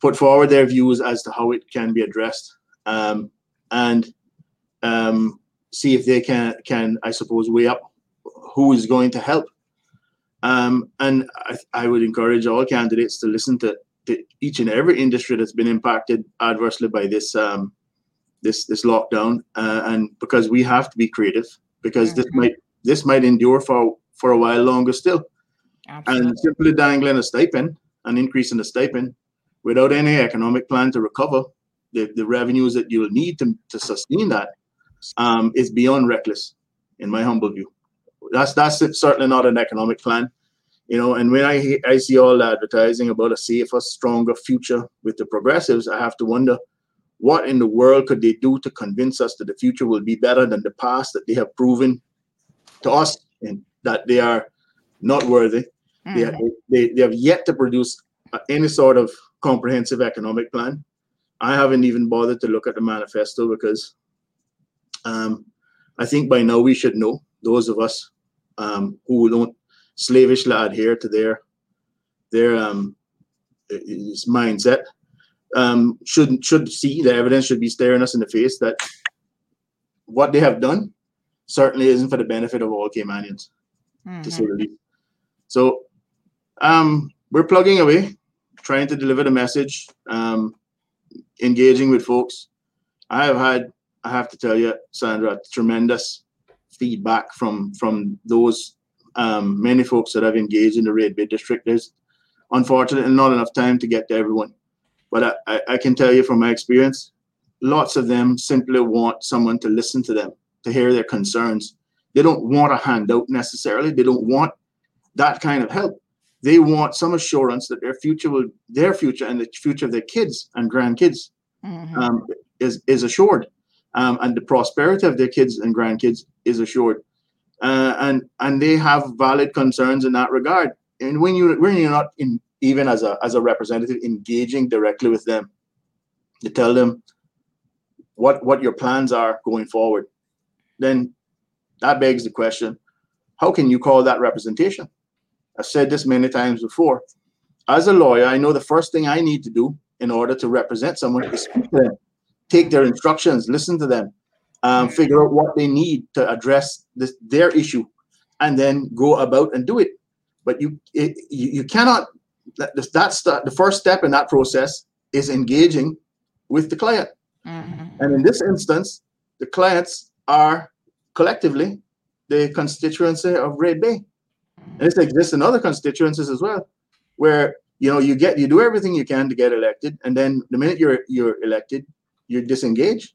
put forward their views as to how it can be addressed, um, and um, see if they can can I suppose weigh up who is going to help. Um, and I, I would encourage all candidates to listen to, to each and every industry that's been impacted adversely by this um, this this lockdown, uh, and because we have to be creative, because this Mhm. might this might endure for for a while longer still. Absolutely. And simply dangling a stipend, an increase in the stipend, without any economic plan to recover the, the revenues that you'll need to, to sustain that, um, is beyond reckless, in my humble view. That's that's certainly not an economic plan, you know. And when I I see all the advertising about a safer, stronger future with the progressives, I have to wonder what in the world could they do to convince us that the future will be better than the past that they have proven to us and that they are not worthy. They, Mhm. they, they have yet to produce any sort of comprehensive economic plan. I haven't even bothered to look at the manifesto because um, I think by now we should know those of us um, who don't slavishly adhere to their their um, mindset um, should should see the evidence should be staring us in the face that what they have done certainly isn't for the benefit of all Caymanians, mm-hmm. to say the least. So um, we're plugging away, trying to deliver the message, um, engaging with folks. I have had, I have to tell you, Sandra, tremendous feedback from from those um, many folks that have engaged in the Red Bay district. There's unfortunately not enough time to get to everyone, but I, I can tell you from my experience, lots of them simply want someone to listen to them, to hear their concerns. They don't want a handout necessarily. They don't want that kind of help. They want some assurance that their future will, their future and the future of their kids and grandkids mm-hmm. um, is is assured, um, and the prosperity of their kids and grandkids is assured, uh, and and they have valid concerns in that regard. And when you when you're not in even as a as a representative engaging directly with them, to tell them what what your plans are going forward, then that begs the question: How can you call that representation? I've said this many times before. As a lawyer, I know the first thing I need to do in order to represent someone is speak to them, take their instructions, listen to them, um, figure out what they need to address this, their issue, and then go about and do it. But you it, you, you cannot. That, that's the, the first step in that process is engaging with the client. Mm-hmm. And in this instance, the clients are collectively the constituency of Red Bay. And this exists in other constituencies as well, where you know you get you do everything you can to get elected, and then the minute you're you're elected, you're disengaged.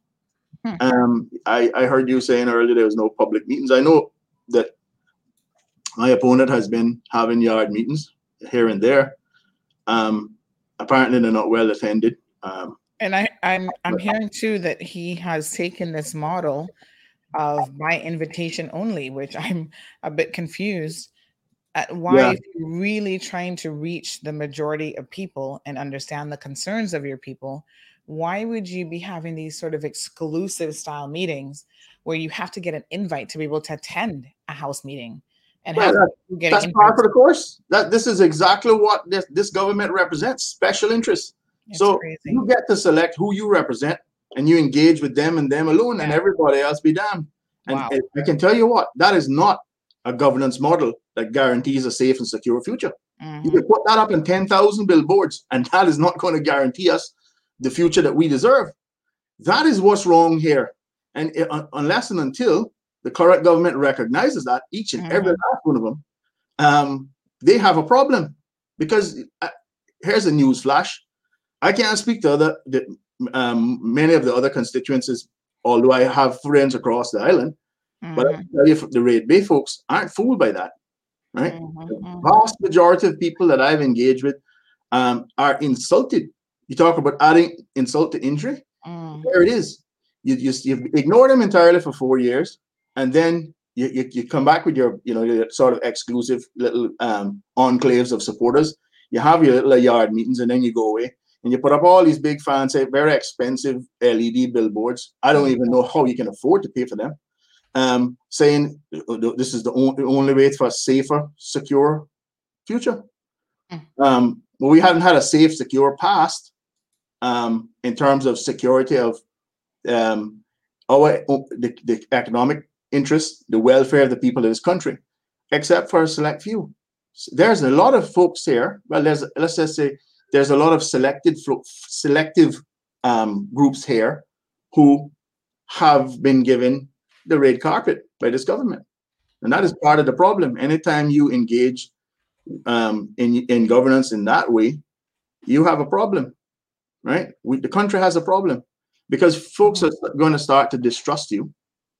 Hmm. Um, I I heard you saying earlier there was no public meetings. I know that my opponent has been having yard meetings here and there. Um, apparently they're not well attended. Um, and I, I'm I'm hearing too that he has taken this model of by invitation only, which I'm a bit confused at why yeah. if you're really trying to reach the majority of people and understand the concerns of your people why would you be having these sort of exclusive style meetings where you have to get an invite to be able to attend a house meeting and well, that, that's part of the course that this is exactly what this, this government represents special interests so crazy. you get to select who you represent and you engage with them and them alone yeah. and everybody else be damned and wow. i can tell you what that is not a governance model that guarantees a safe and secure future. Mm-hmm. You can put that up in 10,000 billboards, and that is not going to guarantee us the future that we deserve. That is what's wrong here. And it, unless and until the current government recognizes that, each and mm-hmm. every last one of them, um, they have a problem. Because uh, here's a news flash I can't speak to other the, um, many of the other constituencies, although I have friends across the island. Mm-hmm. But I tell you, the Red Bay folks aren't fooled by that right? Mm-hmm, the mm-hmm. vast majority of people that I've engaged with um, are insulted. You talk about adding insult to injury. Mm. There it is. You just you ignore them entirely for four years, and then you, you, you, come back with your you know your sort of exclusive little um, enclaves of supporters. You have your little yard meetings, and then you go away and you put up all these big fancy, very expensive LED billboards. I don't even know how you can afford to pay for them um, saying this is the only, only way for a safer, secure future. Mm. Um, well, we haven't had a safe, secure past um, in terms of security of um, our the, the economic interests, the welfare of the people of this country, except for a select few. There's a lot of folks here. Well, there's let's just say there's a lot of selected selective um, groups here who have been given the red carpet by this government. And that is part of the problem. Anytime you engage um, in, in governance in that way, you have a problem, right? We, the country has a problem because folks are going to start to distrust you.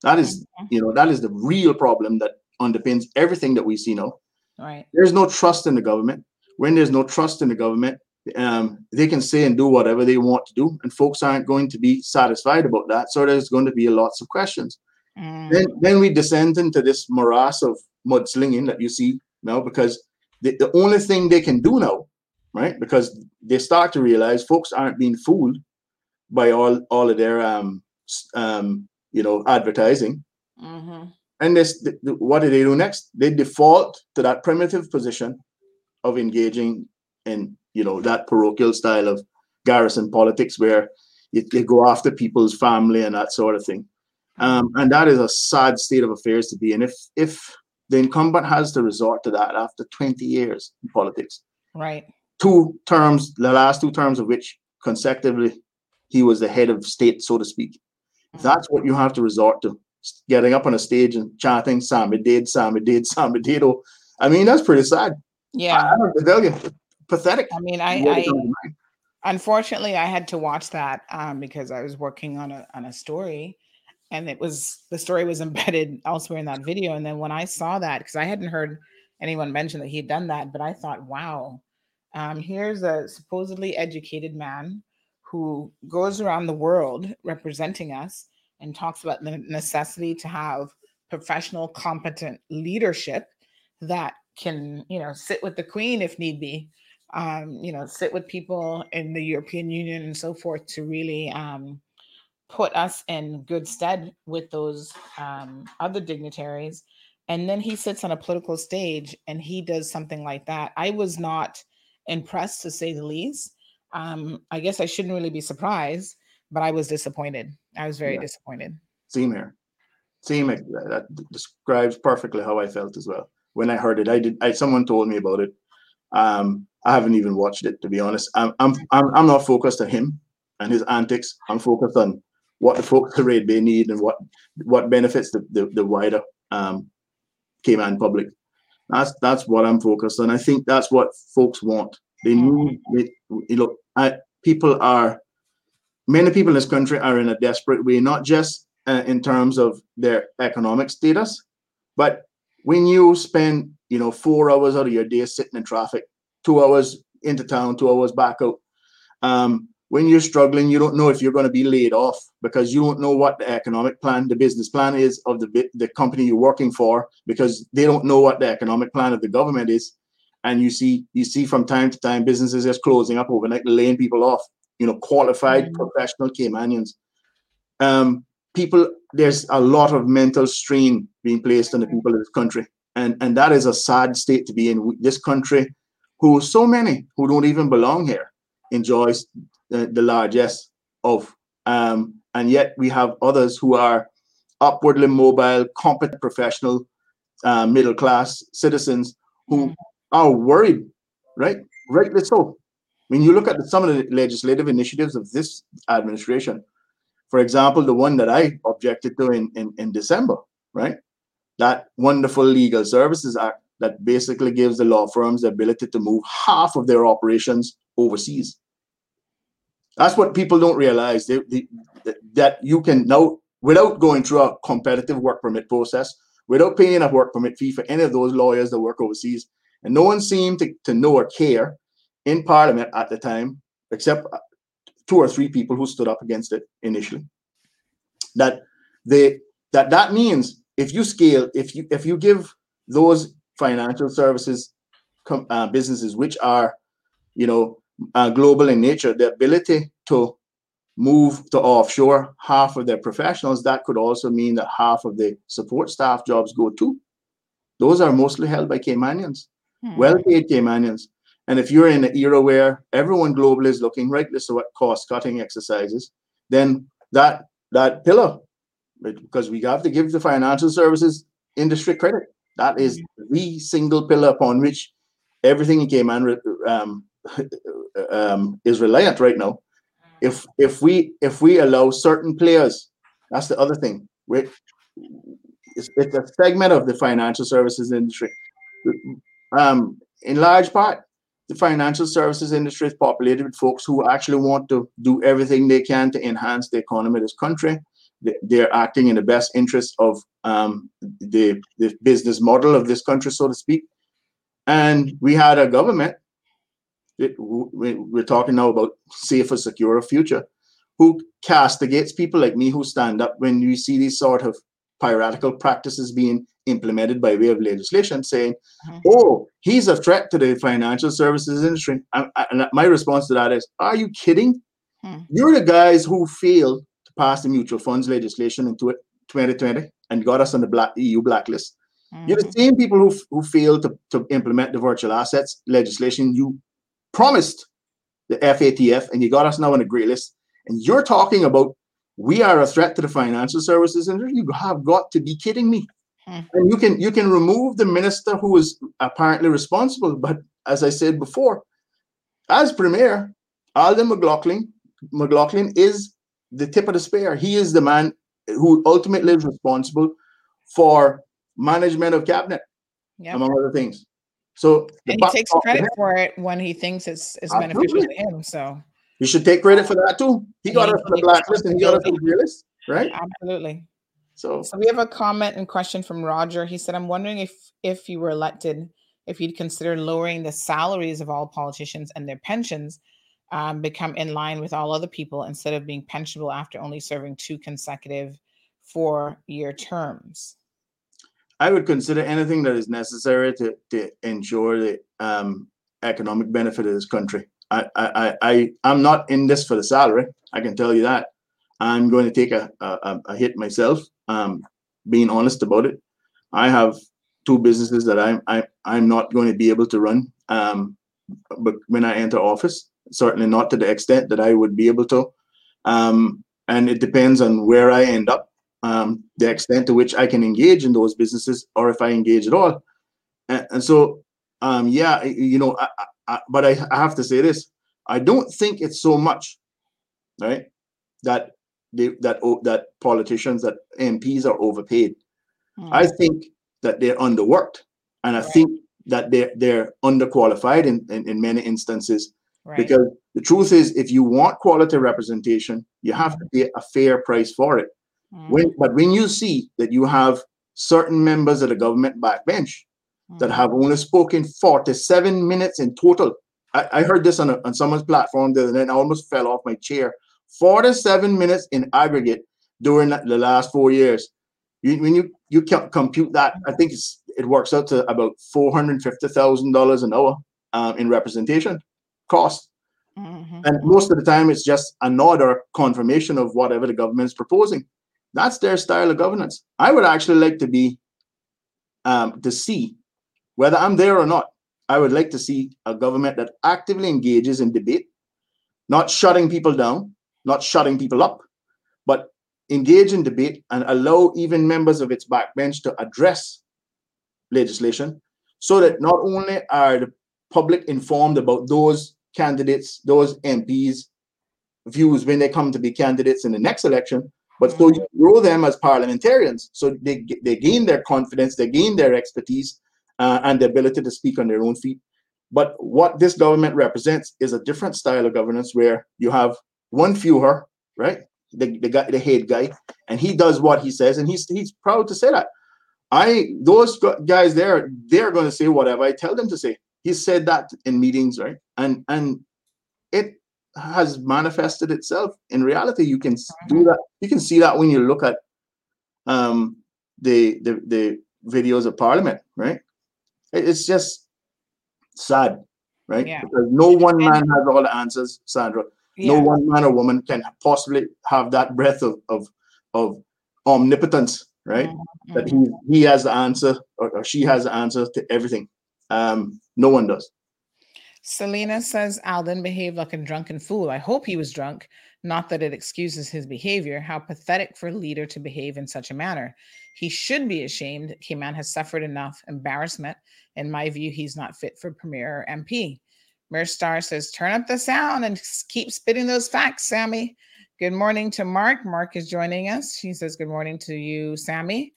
That is, mm-hmm. you know, that is the real problem that underpins everything that we see now. Right. There's no trust in the government. When there's no trust in the government, um, they can say and do whatever they want to do, and folks aren't going to be satisfied about that. So there's going to be lots of questions. Mm. Then, then we descend into this morass of mudslinging that you see now because the, the only thing they can do now, right? Because they start to realize folks aren't being fooled. by all all of their um, um you know advertising. Mm-hmm. And this, the, the, what do they do next? They default to that primitive position of engaging in you know that parochial style of garrison politics where you, you go after people's family and that sort of thing. Um, and that is a sad state of affairs to be in. If if the incumbent has to resort to that after 20 years in politics, right? Two terms, the last two terms of which consecutively he was the head of state, so to speak. Mm-hmm. That's what you have to resort to. Getting up on a stage and chanting Sammy did, Sammy did, Sammy did. I mean, that's pretty sad. Yeah. I, I tell you, pathetic. I mean, I, I unfortunately I had to watch that um, because I was working on a on a story and it was the story was embedded elsewhere in that video. And then when I saw that, because I hadn't heard anyone mention that he had done that, but I thought, wow, um, here's a supposedly educated man who goes around the world representing us and talks about the necessity to have professional, competent leadership that can, you know, sit with the queen if need be, um, you know, sit with people in the European Union and so forth to really um, put us in good stead with those um, other dignitaries. And then he sits on a political stage and he does something like that. I was not impressed to say the least. Um, I guess I shouldn't really be surprised, but I was disappointed. I was very yeah. disappointed. Same here. Same. That describes perfectly how I felt as well when I heard it. I did. I, someone told me about it. Um, I haven't even watched it to be honest. I'm, I'm I'm I'm not focused on him and his antics. I'm focused on what the folks of Red Bay need and what what benefits the, the, the wider um, Cayman public. That's that's what I'm focused on. I think that's what folks want. They need it. Look, I, people are many people in this country are in a desperate way, not just uh, in terms of their economic status, but when you spend you know four hours out of your day sitting in traffic, two hours into town, two hours back out. Um, when you're struggling, you don't know if you're going to be laid off because you don't know what the economic plan, the business plan is of the the company you're working for because they don't know what the economic plan of the government is. And you see, you see from time to time businesses just closing up overnight, laying people off. You know, qualified mm-hmm. professional Caymanians. Um, people, there's a lot of mental strain being placed on the people of this country, and and that is a sad state to be in. This country, who so many who don't even belong here, enjoys the, the largesse of. Um, and yet we have others who are upwardly mobile, competent professional, uh, middle class citizens who are worried, right? Rightly so. When you look at the, some of the legislative initiatives of this administration, for example, the one that I objected to in, in, in December, right? That wonderful Legal Services Act that basically gives the law firms the ability to move half of their operations overseas. That's what people don't realize. They, they, that you can now, without going through a competitive work permit process, without paying a work permit fee for any of those lawyers that work overseas, and no one seemed to, to know or care in Parliament at the time, except uh, two or three people who stood up against it initially. That they that that means if you scale, if you if you give those financial services uh, businesses which are, you know, uh, global in nature, the ability to move to offshore half of their professionals, that could also mean that half of the support staff jobs go too. Those are mostly held by Caymanians, hmm. well paid Caymanians. And if you're in an era where everyone globally is looking right this is what cost cutting exercises, then that that pillar, because we have to give the financial services industry credit. That is hmm. the single pillar upon which everything in Cayman um, um, is reliant right now. If if we if we allow certain players, that's the other thing. We it's, it's a segment of the financial services industry. Um, in large part, the financial services industry is populated with folks who actually want to do everything they can to enhance the economy of this country. They're acting in the best interest of um, the, the business model of this country, so to speak. And we had a government we're talking now about safer, secure future, who castigates people like me who stand up when you see these sort of piratical practices being implemented by way of legislation, saying, mm-hmm. "Oh, he's a threat to the financial services industry." And, and my response to that is, "Are you kidding? Hmm. You're the guys who failed to pass the mutual funds legislation in 2020 and got us on the black EU blacklist. Mm-hmm. You're the same people who, who failed to, to implement the virtual assets legislation you promised the FATF and you got us now on the grey list. And you're talking about we are a threat to the financial services industry. You have got to be kidding me. Hmm. And you can you can remove the minister who is apparently responsible, but as I said before, as premier, Alden McLaughlin McLaughlin is the tip of the spear. He is the man who ultimately is responsible for management of cabinet, yep. among other things. So and he takes credit for it when he thinks it's, it's beneficial to him. So you should take credit for that too. He got us on the blacklist and he got us on the list, right? Absolutely. So, so we have a comment and question from Roger. He said, "I'm wondering if if you were elected, if you'd consider lowering the salaries of all politicians and their pensions." Um, become in line with all other people instead of being pensionable after only serving two consecutive four year terms. I would consider anything that is necessary to, to ensure the um, economic benefit of this country. I, I, I, I'm not in this for the salary. I can tell you that. I'm going to take a, a, a hit myself, um, being honest about it. I have two businesses that I'm, I, I'm not going to be able to run um, but when I enter office, certainly not to the extent that I would be able to. Um, and it depends on where I end up um, the extent to which I can engage in those businesses or if I engage at all. And, and so, um, yeah, you know, I, I, but I, I have to say this: I don't think it's so much, right, that they, that that politicians, that MPs are overpaid. Mm. I think that they're underworked, and I right. think that they're they're underqualified in, in, in many instances. Right. Because the truth is, if you want quality representation, you have mm. to pay a fair price for it. Mm. When, but when you see that you have certain members of the government backbench mm. that have only spoken 47 minutes in total, I, I heard this on, a, on someone's platform the other night, I almost fell off my chair. 47 minutes in aggregate during the last four years. You, when you you compute that, I think it's it works out to about four hundred fifty thousand dollars an hour um, in representation cost. Mm-hmm. And most of the time, it's just another confirmation of whatever the government is proposing. That's their style of governance. I would actually like to be um, to see whether I'm there or not. I would like to see a government that actively engages in debate, not shutting people down, not shutting people up, but engage in debate and allow even members of its backbench to address legislation so that not only are the public informed about those candidates, those MPs' views when they come to be candidates in the next election, but so you grow them as parliamentarians, so they they gain their confidence, they gain their expertise, uh, and the ability to speak on their own feet. But what this government represents is a different style of governance where you have one fewer, right? The, the guy, the head guy, and he does what he says, and he's he's proud to say that. I those guys there, they're going to say whatever I tell them to say. He said that in meetings, right? And and it has manifested itself in reality. You can do mm-hmm. that. You can see that when you look at um, the, the the videos of Parliament, right? It's just sad, right? Yeah. Because no one man has all the answers, Sandra. Yeah. No one man or woman can possibly have that breadth of of, of omnipotence, right? Mm-hmm. That he he has the answer or, or she has the answer to everything. Um, no one does. Selena says Alden behaved like a drunken fool. I hope he was drunk. Not that it excuses his behavior. How pathetic for a leader to behave in such a manner. He should be ashamed. Cayman has suffered enough embarrassment. In my view, he's not fit for premier or MP. Mirstar says, turn up the sound and keep spitting those facts, Sammy. Good morning to Mark. Mark is joining us. She says, Good morning to you, Sammy.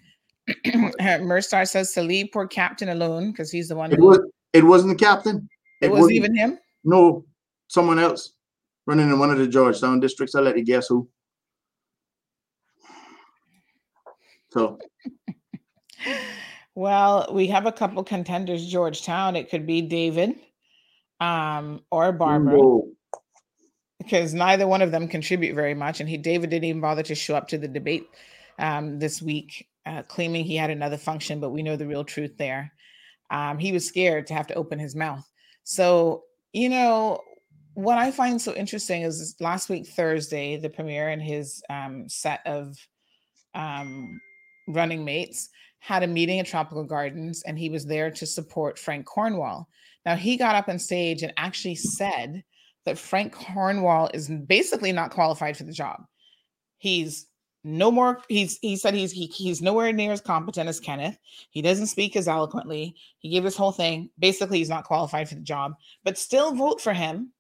Mirstar says to leave poor captain alone because he's the one it who. Was, it wasn't the captain. It, wasn't even him. No, someone else running in one of the Georgetown districts. I'll let you guess who. So. well, we have a couple contenders. Georgetown. It could be David, um, or Barbara. Because neither one of them contribute very much, and he David didn't even bother to show up to the debate um, this week, uh, claiming he had another function. But we know the real truth there. Um, he was scared to have to open his mouth. So, you know, what I find so interesting is last week Thursday, the premier and his um, set of um, running mates had a meeting at Tropical Gardens, and he was there to support Frank Cornwall. Now he got up on stage and actually said that Frank Cornwall is basically not qualified for the job. He's no more he's he said he's he, he's nowhere near as competent as kenneth. He doesn't speak as eloquently. He gave this whole thing. Basically he's not qualified for the job but still vote for him.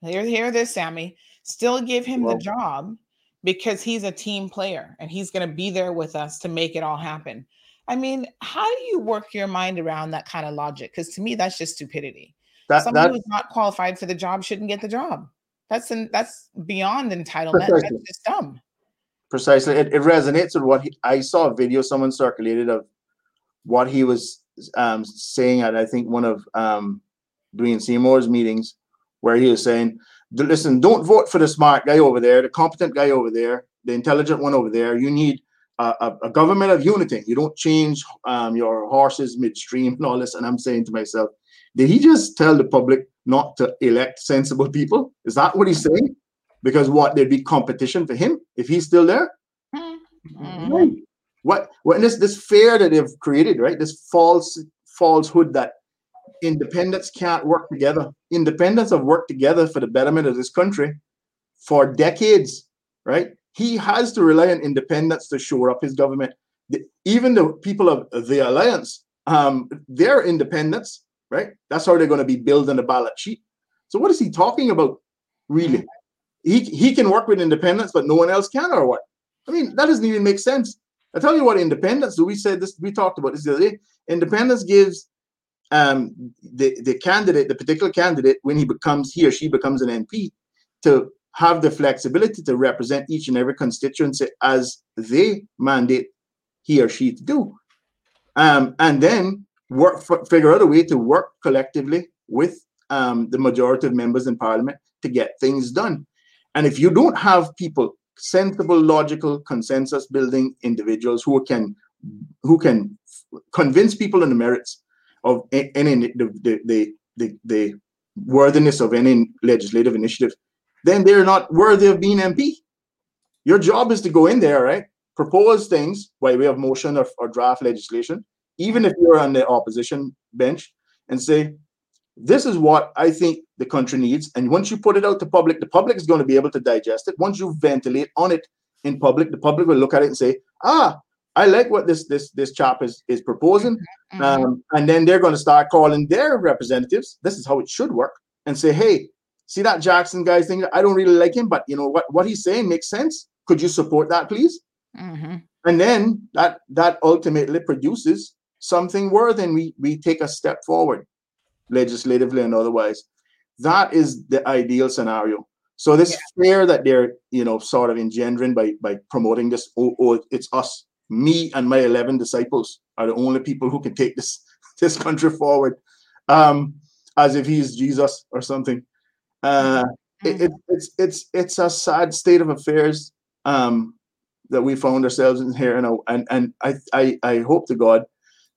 Here hear this sammy. Still give him well, the job because he's a team player and he's going to be there with us to make it all happen. I mean how do you work your mind around that kind of logic? Because to me that's just stupidity. That, someone who's not qualified for the job shouldn't get the job. That's an, that's beyond entitlement. That's just dumb precisely. It, it resonates with what he, I saw a video someone circulated of what he was um, saying at I think one of um, Seymour's meetings, where he was saying, "Listen, don't vote for the smart guy over there, the competent guy over there, the intelligent one over there. You need a, a, a government of unity. You don't change um, your horses midstream and all this." And I'm saying to myself, did he just tell the public not to elect sensible people? Is that what he's saying? Because what there'd be competition for him if he's still there. Mm-hmm. What what this this fear that they've created, right? This false falsehood that independents can't work together. Independents have worked together for the betterment of this country for decades, right? He has to rely on independents to shore up his government. The, even the people of the alliance, um, they're independents, right? That's how they're going to be building the ballot sheet. So what is he talking about, really? He he can work with independents, but no one else can, or what? I mean, that doesn't even make sense. I tell you what, independence. We said this. We talked about this the other day. Independence gives um, the the candidate, the particular candidate, when he becomes he or she becomes an MP, to have the flexibility to represent each and every constituency as they mandate he or she to do, um, and then work figure out a way to work collectively with um, the majority of members in parliament to get things done. And if you don't have people, sensible, logical, consensus building individuals who can who can convince people on the merits of any the, the, the, the worthiness of any legislative initiative, then they're not worthy of being MP. Your job is to go in there, right? Propose things by way of motion or, or draft legislation, even if you're on the opposition bench, and say, this is what I think the country needs. And once you put it out to public, the public is going to be able to digest it. Once you ventilate on it in public, the public will look at it and say, ah, I like what this this this chap is is proposing. Mm-hmm. Um, and then they're going to start calling their representatives. This is how it should work, and say, hey, see that Jackson guy's thing? I don't really like him, but you know what what he's saying makes sense. Could you support that, please? Mm-hmm. And then that that ultimately produces something worth, and we we take a step forward legislatively and otherwise. That is the ideal scenario. So this yeah. fear that they're, you know, sort of engendering by by promoting this, oh, oh, it's us, me and my eleven disciples are the only people who can take this this country forward, um, as if he's Jesus or something. Uh, it, it, it's it's it's a sad state of affairs um, that we found ourselves in here, and and and I I I hope to God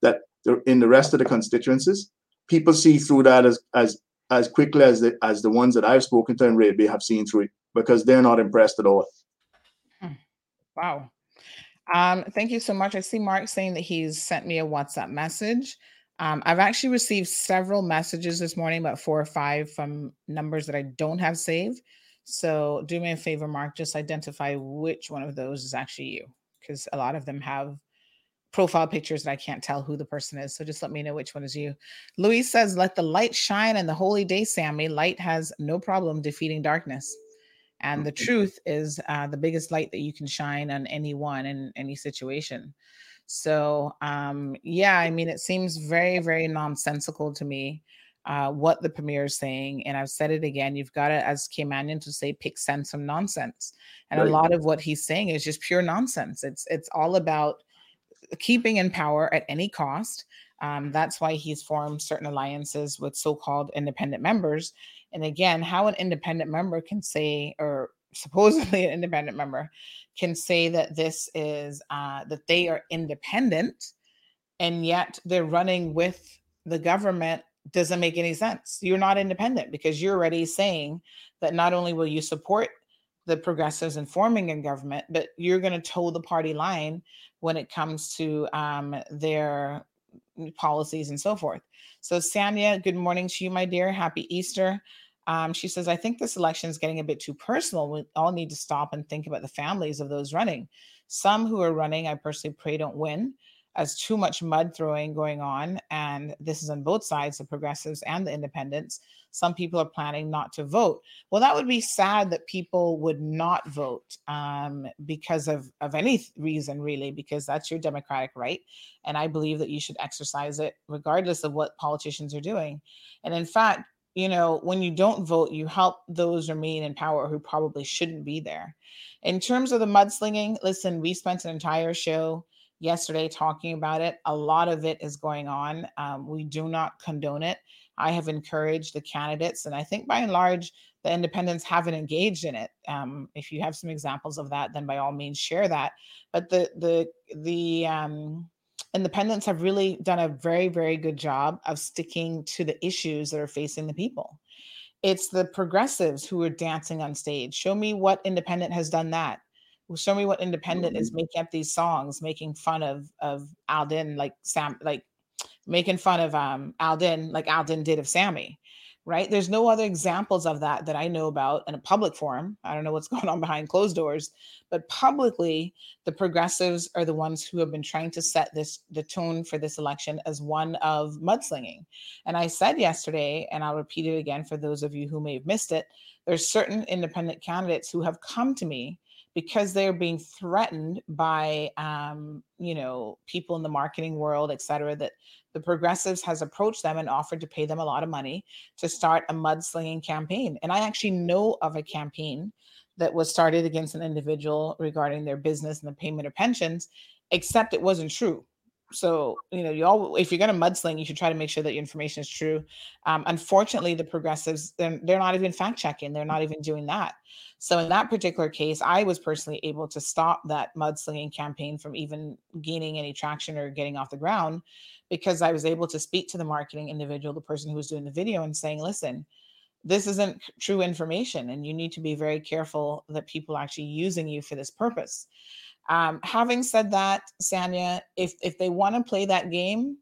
that in the rest of the constituencies people see through that as as as quickly as the as the ones that I've spoken to in Red Bay have seen through it because they're not impressed at all. Hmm. Wow. Um, thank you so much. I see Mark saying that he's sent me a WhatsApp message. Um, I've actually received several messages this morning, about four or five from numbers that I don't have saved. So do me a favor, Mark, just identify which one of those is actually you, because a lot of them have profile pictures and I can't tell who the person is. So just let me know which one is you. Louise says, Let the light shine in the holy day, Sammy. Light has no problem defeating darkness. And the truth is uh, the biggest light that you can shine on anyone in any situation. So, um, yeah, I mean, it seems very, very nonsensical to me uh, what the premier is saying. And I've said it again you've got to, as Caymanian, to say, pick sense from nonsense. And right. a lot of what he's saying is just pure nonsense. It's, it's all about keeping in power at any cost. Um, that's why he's formed certain alliances with so called independent members. And again, how an independent member can say, or supposedly an independent member can say that this is, uh, that they are independent and yet they're running with the government doesn't make any sense. You're not independent because you're already saying that not only will you support the progressives and forming a government, but you're going to toe the party line when it comes to um, their policies and so forth. So, Sanya, good morning to you, my dear. Happy Easter. Um, she says, I think this election is getting a bit too personal. We all need to stop and think about the families of those running. Some who are running, I personally pray don't win as too much mud throwing going on. And this is on both sides, the progressives and the independents. Some people are planning not to vote. Well, that would be sad that people would not vote um, because of, of any reason, really, because that's your democratic right. And I believe that you should exercise it regardless of what politicians are doing. And in fact, you know, when you don't vote, you help those remain in power who probably shouldn't be there. In terms of the mudslinging, listen, we spent an entire show yesterday talking about it. A lot of it is going on. Um, we do not condone it. I have encouraged the candidates, and I think by and large, the independents haven't engaged in it. Um, if you have some examples of that, then by all means share that. But the the the um, independents have really done a very very good job of sticking to the issues that are facing the people. It's the progressives who are dancing on stage. Show me what independent has done that show me what independent mm-hmm. is making up these songs making fun of of alden like sam like making fun of um alden like alden did of sammy right? There's no other examples of that that i know about in a public forum. I don't know what's going on behind closed doors but publicly the progressives are the ones who have been trying to set this the tone for this election as one of mudslinging. And i said yesterday and i'll repeat it again for those of you who may have missed it there's certain independent candidates who have come to me because they're being threatened by um, you know people in the marketing world et cetera that the progressives has approached them and offered to pay them a lot of money to start a mudslinging campaign. And i actually know of a campaign that was started against an individual regarding their business and the payment of pensions except it wasn't true so you know you all if you're going to mudsling you should try to make sure that your information is true. Um, unfortunately the progressives they're, they're not even fact checking they're not even doing that. So in that particular case i was personally able to stop that mudslinging campaign from even gaining any traction or getting off the ground because i was able to speak to the marketing individual the person who was doing the video and saying listen this isn't true information and you need to be very careful that people are actually using you for this purpose um, having said that, Sanya, if if they want to play that game,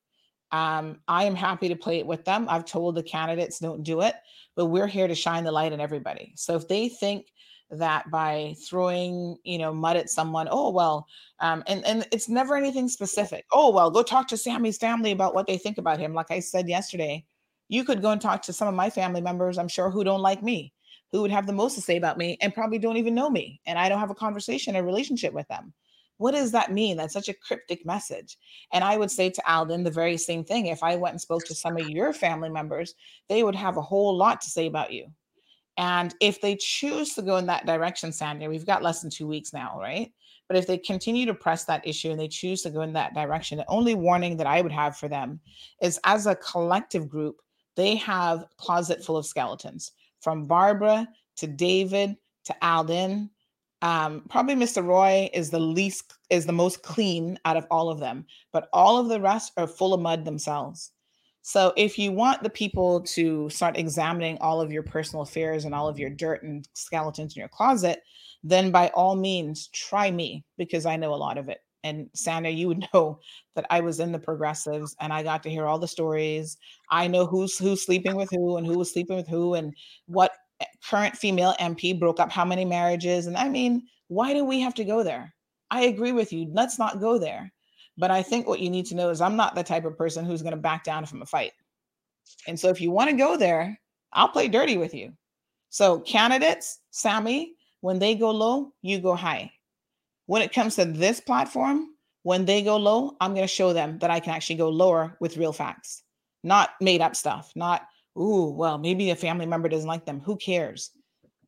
um, I am happy to play it with them. I've told the candidates don't do it, but we're here to shine the light on everybody. So if they think that by throwing you know mud at someone oh well um, and and it's never anything specific oh well go talk to sammy's family about what they think about him like i said yesterday you could go and talk to some of my family members i'm sure who don't like me who would have the most to say about me and probably don't even know me and I don't have a conversation, a relationship with them. What does that mean? That's such a cryptic message. And I would say to Alden the very same thing. If I went and spoke to some of your family members, they would have a whole lot to say about you. And if they choose to go in that direction, Sandra, we've got less than two weeks now, right? But if they continue to press that issue and they choose to go in that direction, the only warning that I would have for them is as a collective group, they have closet full of skeletons from Barbara to David to Alden. Um, probably Mr. Roy is the least is the most clean out of all of them, but all of the rest are full of mud themselves. So if you want the people to start examining all of your personal affairs and all of your dirt and skeletons in your closet, then by all means try me because I know a lot of it. And Sandra, you would know that I was in the progressives and I got to hear all the stories. I know who's who's sleeping with who and who was sleeping with who and what eh, current female MP broke up how many marriages. And I mean, why do we have to go there? I agree with you. Let's not go there. But I think what you need to know is I'm not the type of person who's going to back down from a fight. And so if you want to go there, I'll play dirty with you. So candidates, Sammy, when they go low, you go high. When it comes to this platform, when they go low, I'm going to show them that I can actually go lower with real facts, not made up stuff, not, ooh, well, maybe a family member doesn't like them. Who cares?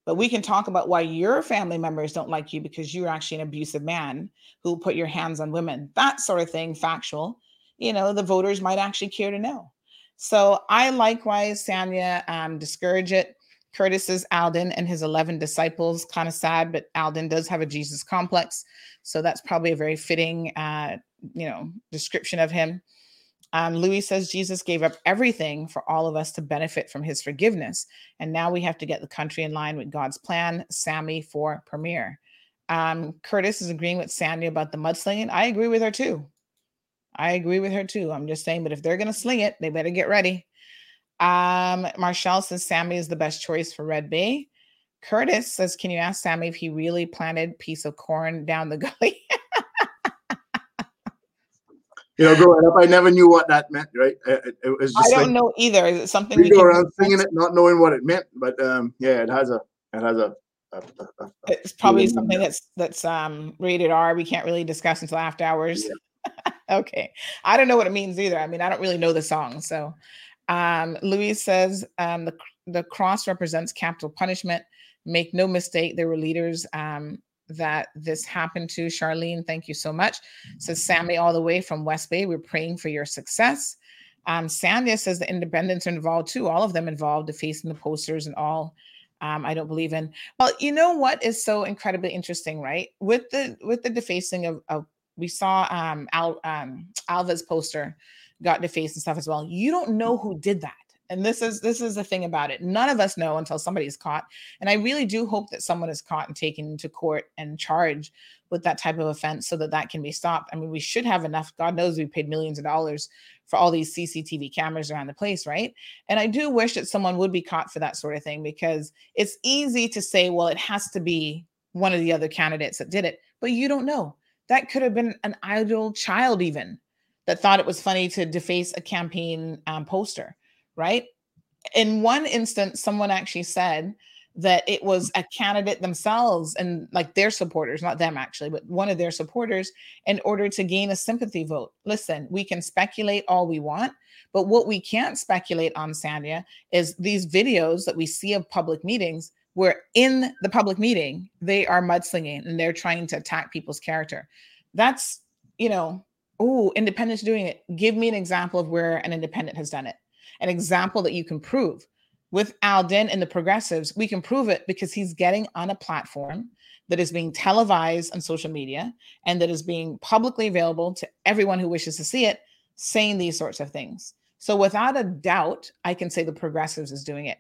But we can talk about why your family members don't like you because you're actually an abusive man who put your hands on women. That sort of thing, factual. You know, the voters might actually care to know. So I likewise, Sanya, um, discourage it. Curtis is Alden and his 11 disciples. Kind of sad, but Alden does have a Jesus complex. So that's probably a very fitting, uh, you know, description of him. Um, Louis says Jesus gave up everything for all of us to benefit from his forgiveness. And now we have to get the country in line with God's plan. Sammy for premier. Um, Curtis is agreeing with Sandy about the mudslinging. I agree with her too. I agree with her too. I'm just saying, but if they're going to sling it, they better get ready. Um, Marshall says Sammy is the best choice for Red Bay. Curtis says, Can you ask Sammy if he really planted piece of corn down the gully? you know, growing up, I never knew what that meant, right? It, it was just I don't like, know either. Is it something we, go around singing it, not knowing what it meant? But um, yeah, it has a it has a. a, a, a it's probably something that's that's um rated R. We can't really discuss until after hours. Yeah. okay, I don't know what it means either. I mean, I don't really know the song. So, um, Louise says um, the the cross represents capital punishment. Make no mistake, there were leaders um, that this happened to. Charlene, thank you so much. Says Sammy, all the way from West Bay. We're praying for your success. Um, Sandhya says the independents are involved too, all of them involved, defacing the posters and all. Um, I don't believe in. Well, you know what is so incredibly interesting, right? With the with the defacing of, of we saw um, Al, um, Alva's poster got defaced and stuff as well. You don't know who did that. And this is this is the thing about it. None of us know until somebody's caught. And i really do hope that someone is caught and taken to court and charged with that type of offense so that that can be stopped. I mean we should have enough. God knows we paid millions of dollars for all these cctv cameras around the place right? And i do wish that someone would be caught for that sort of thing because it's easy to say well it has to be one of the other candidates that did it but you don't know. That could have been an idle child even that thought it was funny to deface a campaign um, poster right? In one instance, someone actually said that it was a candidate themselves and like their supporters, not them actually, but one of their supporters in order to gain a sympathy vote. Listen, we can speculate all we want, but what we can't speculate on, Sandhya, is these videos that we see of public meetings where in the public meeting they are mudslinging and they're trying to attack people's character. That's, you know, oh, independents doing it. Give me an example of where an independent has done it an example that you can prove. With Alden and the progressives, we can prove it because he's getting on a platform that is being televised on social media and that is being publicly available to everyone who wishes to see it, saying these sorts of things. So without a doubt, I can say the progressives is doing it.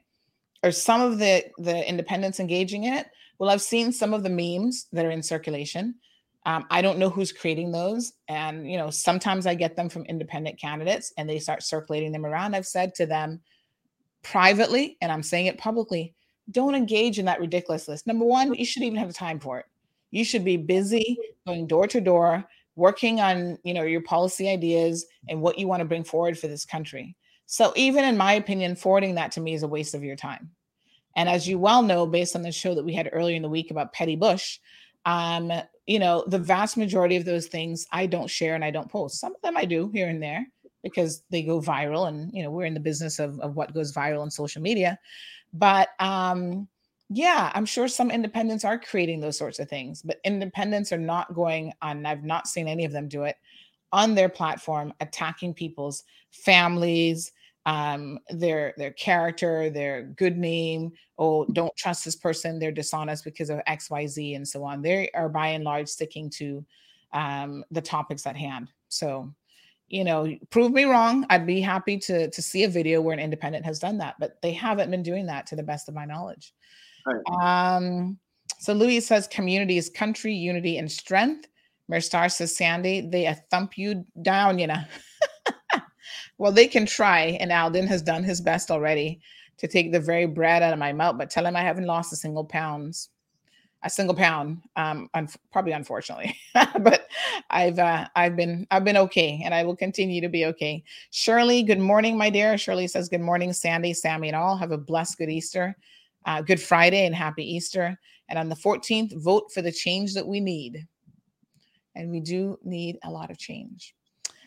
Or some of the the independents engaging in it? Well, I've seen some of the memes that are in circulation. Um, I don't know who's creating those. And, you know, sometimes I get them from independent candidates and they start circulating them around. I've said to them privately, and I'm saying it publicly, don't engage in that ridiculous list. Number one, you shouldn't even have the time for it. You should be busy going door to door, working on, you know, your policy ideas and what you want to bring forward for this country. So even in my opinion, forwarding that to me is a waste of your time. And as you well know, based on the show that we had earlier in the week about Petty Bush, um, you know, the vast majority of those things I don't share and I don't post. Some of them I do here and there because they go viral and you know we're in the business of, of what goes viral on social media but um yeah i'm sure some independents are creating those sorts of things but independents are not going on i've not seen any of them do it on their platform attacking people's families um, their their character, their good name. Oh, don't trust this person; they're dishonest because of X, Y, Z, and so on. They are by and large sticking to um, the topics at hand. So, you know, prove me wrong. I'd be happy to to see a video where an independent has done that, but they haven't been doing that to the best of my knowledge. Right. Um, so Louis says community is country, unity, and strength. Merstar says Sandy, they thump you down, you know. Well, they can try, and Alden has done his best already to take the very bread out of my mouth. But tell him I haven't lost a single pounds, a single pound. Um, un- probably unfortunately, but I've uh, I've been I've been okay, and I will continue to be okay. Shirley, good morning, my dear. Shirley says good morning, Sandy, Sammy, and all. Have a blessed good Easter, uh, Good Friday, and happy Easter. And on the 14th, vote for the change that we need. And we do need a lot of change.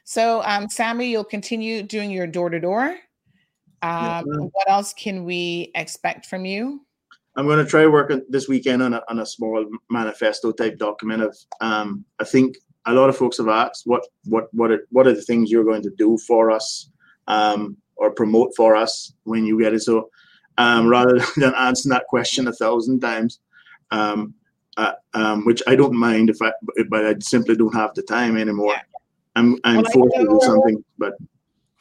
So, um, Sammy, you'll continue doing your door to door. What else can we expect from you? I'm going to try working this weekend on a, on a small manifesto type document of. Um, I think a lot of folks have asked what what what are, what are the things you're going to do for us um, or promote for us when you get it. So um, rather than answering that question a thousand times, um, uh, um, which I don't mind if I, but I simply don't have the time anymore. Yeah. I'm I'm well, forced to do something, but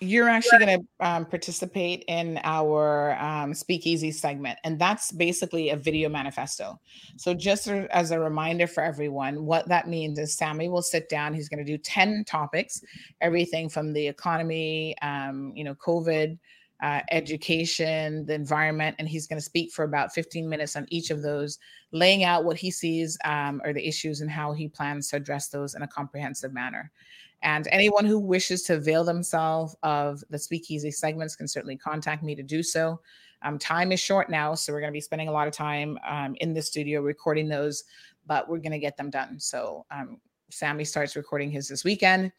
you're actually going to um, participate in our um, speakeasy segment and that's basically a video manifesto. So just as a reminder for everyone what that means is sammy will sit down he's going to do 10 topics everything from the economy um, you know covid uh, education the environment and he's going to speak for about 15 minutes on each of those laying out what he sees um, or the issues and how he plans to address those in a comprehensive manner and anyone who wishes to avail themselves of the speakeasy segments can certainly contact me to do so. Um, time is short now, so we're going to be spending a lot of time um, in the studio recording those, but we're going to get them done. So um, Sammy starts recording his this weekend.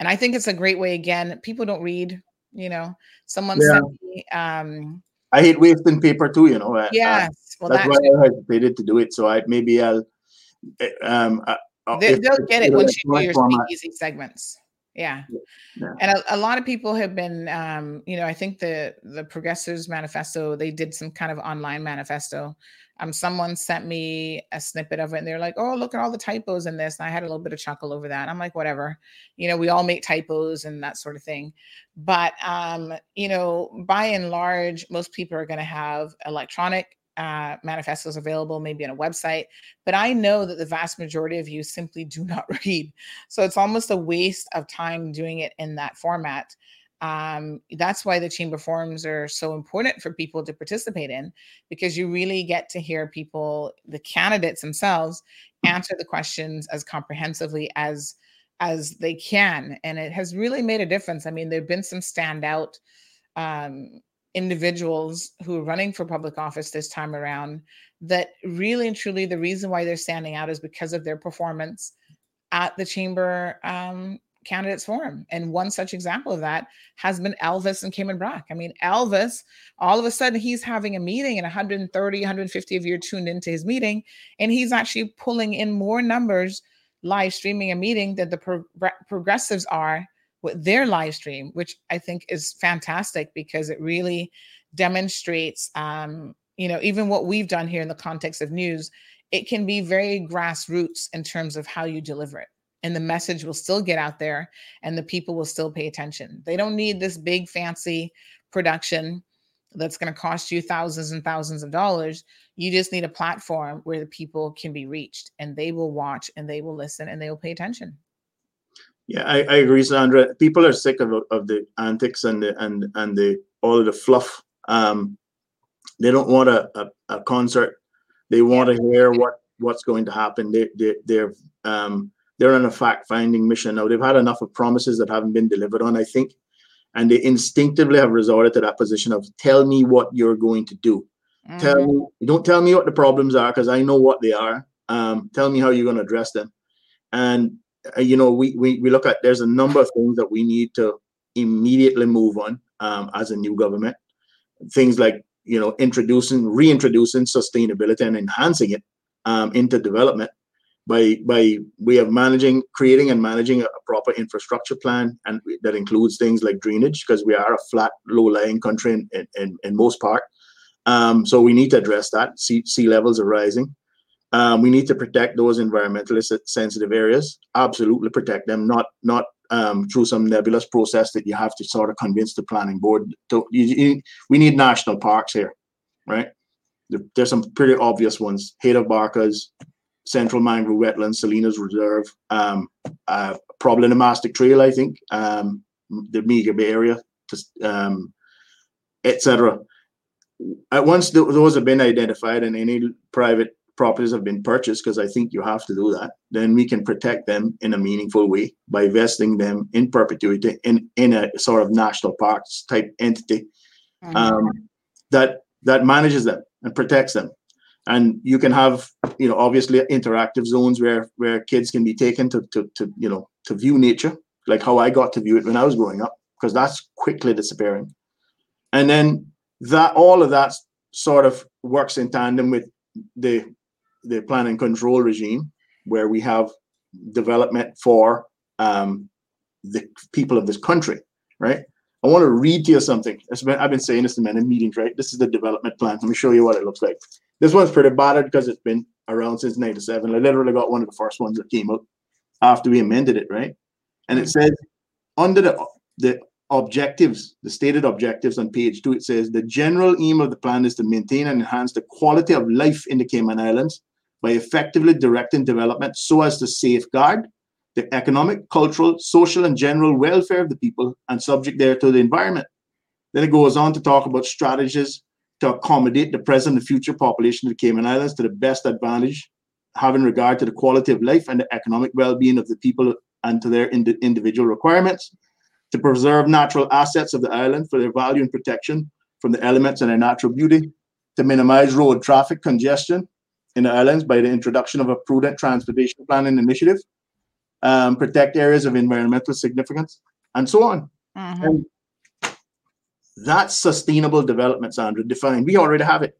And I think it's a great way. Again, people don't read, you know, someone yeah. sent me. Um, I hate wasting paper too, you know. Yes. Well, that's why I hesitated to do it. So I maybe I'll eh, um, Oh, they, will get it once you do your speakeasy segments. Yeah. yeah. And a, a, lot of people have been, um, you know, I think the the Progressives Manifesto, they did some kind of online manifesto. Um, someone sent me a snippet of it and they're like, oh, look at all the typos in this. And I had a little bit of chuckle over that. I'm like, whatever, you know, we all make typos and that sort of thing. But, um, you know, by and large, most people are going to have electronic uh, manifestos available, maybe on a website. But I know that the vast majority of you simply do not read. So it's almost a waste of time doing it in that format. Um, that's why the chamber forums are so important for people to participate in because you really get to hear people, the candidates themselves, answer the questions as comprehensively as as they can and it has really made a difference i mean there have been some standout um, individuals who are running for public office this time around that really and truly the reason why they're standing out is because of their performance at the chamber um, candidates forum. And one such example of that has been elvis and Cayman Brac i mean elvis all of a sudden he's having a meeting and 130 150 of you are tuned into his meeting and he's actually pulling in more numbers live streaming a meeting that the pro- progressives are with their live stream, which I think is fantastic because it really demonstrates, um, you know, even what we've done here in the context of news, it can be very grassroots in terms of how you deliver it. And the message will still get out there and the people will still pay attention. They don't need this big, fancy production that's going to cost you thousands and thousands of dollars. You just need a platform where the people can be reached and they will watch and they will listen and they will pay attention. Yeah, I, I agree, Sandra. People are sick of, of the antics and the and and the all of the fluff. Um, they don't want a, a, a concert. They want to hear what what's going to happen. They they they're um they're on a fact finding mission now. They've had enough of promises that haven't been delivered on. I think, and they instinctively have resorted to that position of tell me what you're going to do. Mm-hmm. Tell me, don't tell me what the problems are because I know what they are. Um, tell me how you're going to address them. And you know, we, we we look at there's a number of things that we need to immediately move on um, as a new government. Things like you know introducing, reintroducing sustainability and enhancing it um, into development by by way of managing, creating and managing a, a proper infrastructure plan, and that includes things like drainage because we are a flat, low-lying country in in, in most part. Um, so we need to address that. Sea, sea levels are rising. Um, we need to protect those environmentally sensitive areas. Absolutely protect them, not not um, through some nebulous process that you have to sort of convince the planning board. To, you, you, we need national parks here, right? There, there's some pretty obvious ones: Haida Barcas, Central Mangrove Wetlands, Salinas Reserve, um, uh, Problematic Trail, I think, um, the Meagre Bay area, um, etc. Once those have been identified and any private properties have been purchased, because I think you have to do that, then we can protect them in a meaningful way by vesting them in perpetuity in, in a sort of national parks type entity mm-hmm. um, that that manages them and protects them. And you can have, you know, obviously interactive zones where where kids can be taken to to, to you know to view nature, like how I got to view it when I was growing up, because that's quickly disappearing. And then that all of that sort of works in tandem with the the plan and control regime, where we have development for um, the people of this country, right? I want to read to you something. Been, I've been saying this in many meetings, right? This is the development plan. Let me show you what it looks like. This one's pretty battered because it's been around since 97. I literally got one of the first ones that came out after we amended it, right? And it says under the the objectives, the stated objectives on page two, it says the general aim of the plan is to maintain and enhance the quality of life in the Cayman Islands by effectively directing development so as to safeguard the economic, cultural, social, and general welfare of the people and subject there to the environment. Then it goes on to talk about strategies to accommodate the present and future population of the Cayman Islands to the best advantage, having regard to the quality of life and the economic well-being of the people and to their ind- individual requirements, to preserve natural assets of the island for their value and protection from the elements and their natural beauty, to minimize road traffic congestion in the islands by the introduction of a prudent transportation planning initiative, um, protect areas of environmental significance, and so on. Mhm. And that's sustainable development, Sandra, defined. We already have it,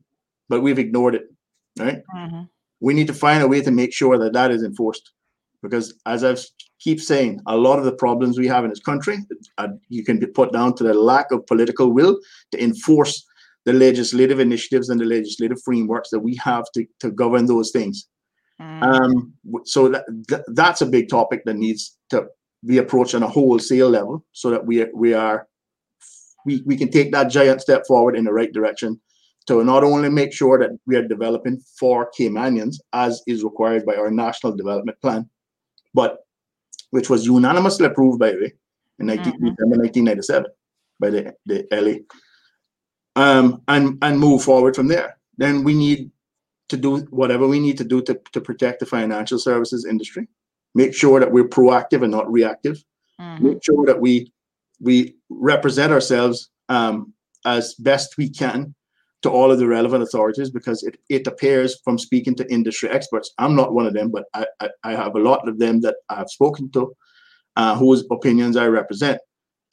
but we've ignored it, right? Mhm. We need to find a way to make sure that that is enforced. Because as I keep saying, a lot of the problems we have in this country, uh, you can be put down to the lack of political will to enforce the legislative initiatives and the legislative frameworks that we have to, to govern those things. Mhm. Um, so that, th- that's a big topic that needs to be approached on a wholesale level, so that we we are we, we can take that giant step forward in the right direction to not only make sure that we are developing for Caymanians as is required by our national development plan, but which was unanimously approved by the way in 19, Mhm. 1997 by the, the LA. Um, and and move forward from there. Then we need to do whatever we need to do to, to protect the financial services industry. Make sure that we're proactive and not reactive. Mhm. Make sure that we we represent ourselves um, as best we can to all of the relevant authorities because it, it appears from speaking to industry experts. I'm not one of them, but I, I, I have a lot of them that I have spoken to uh, whose opinions I represent.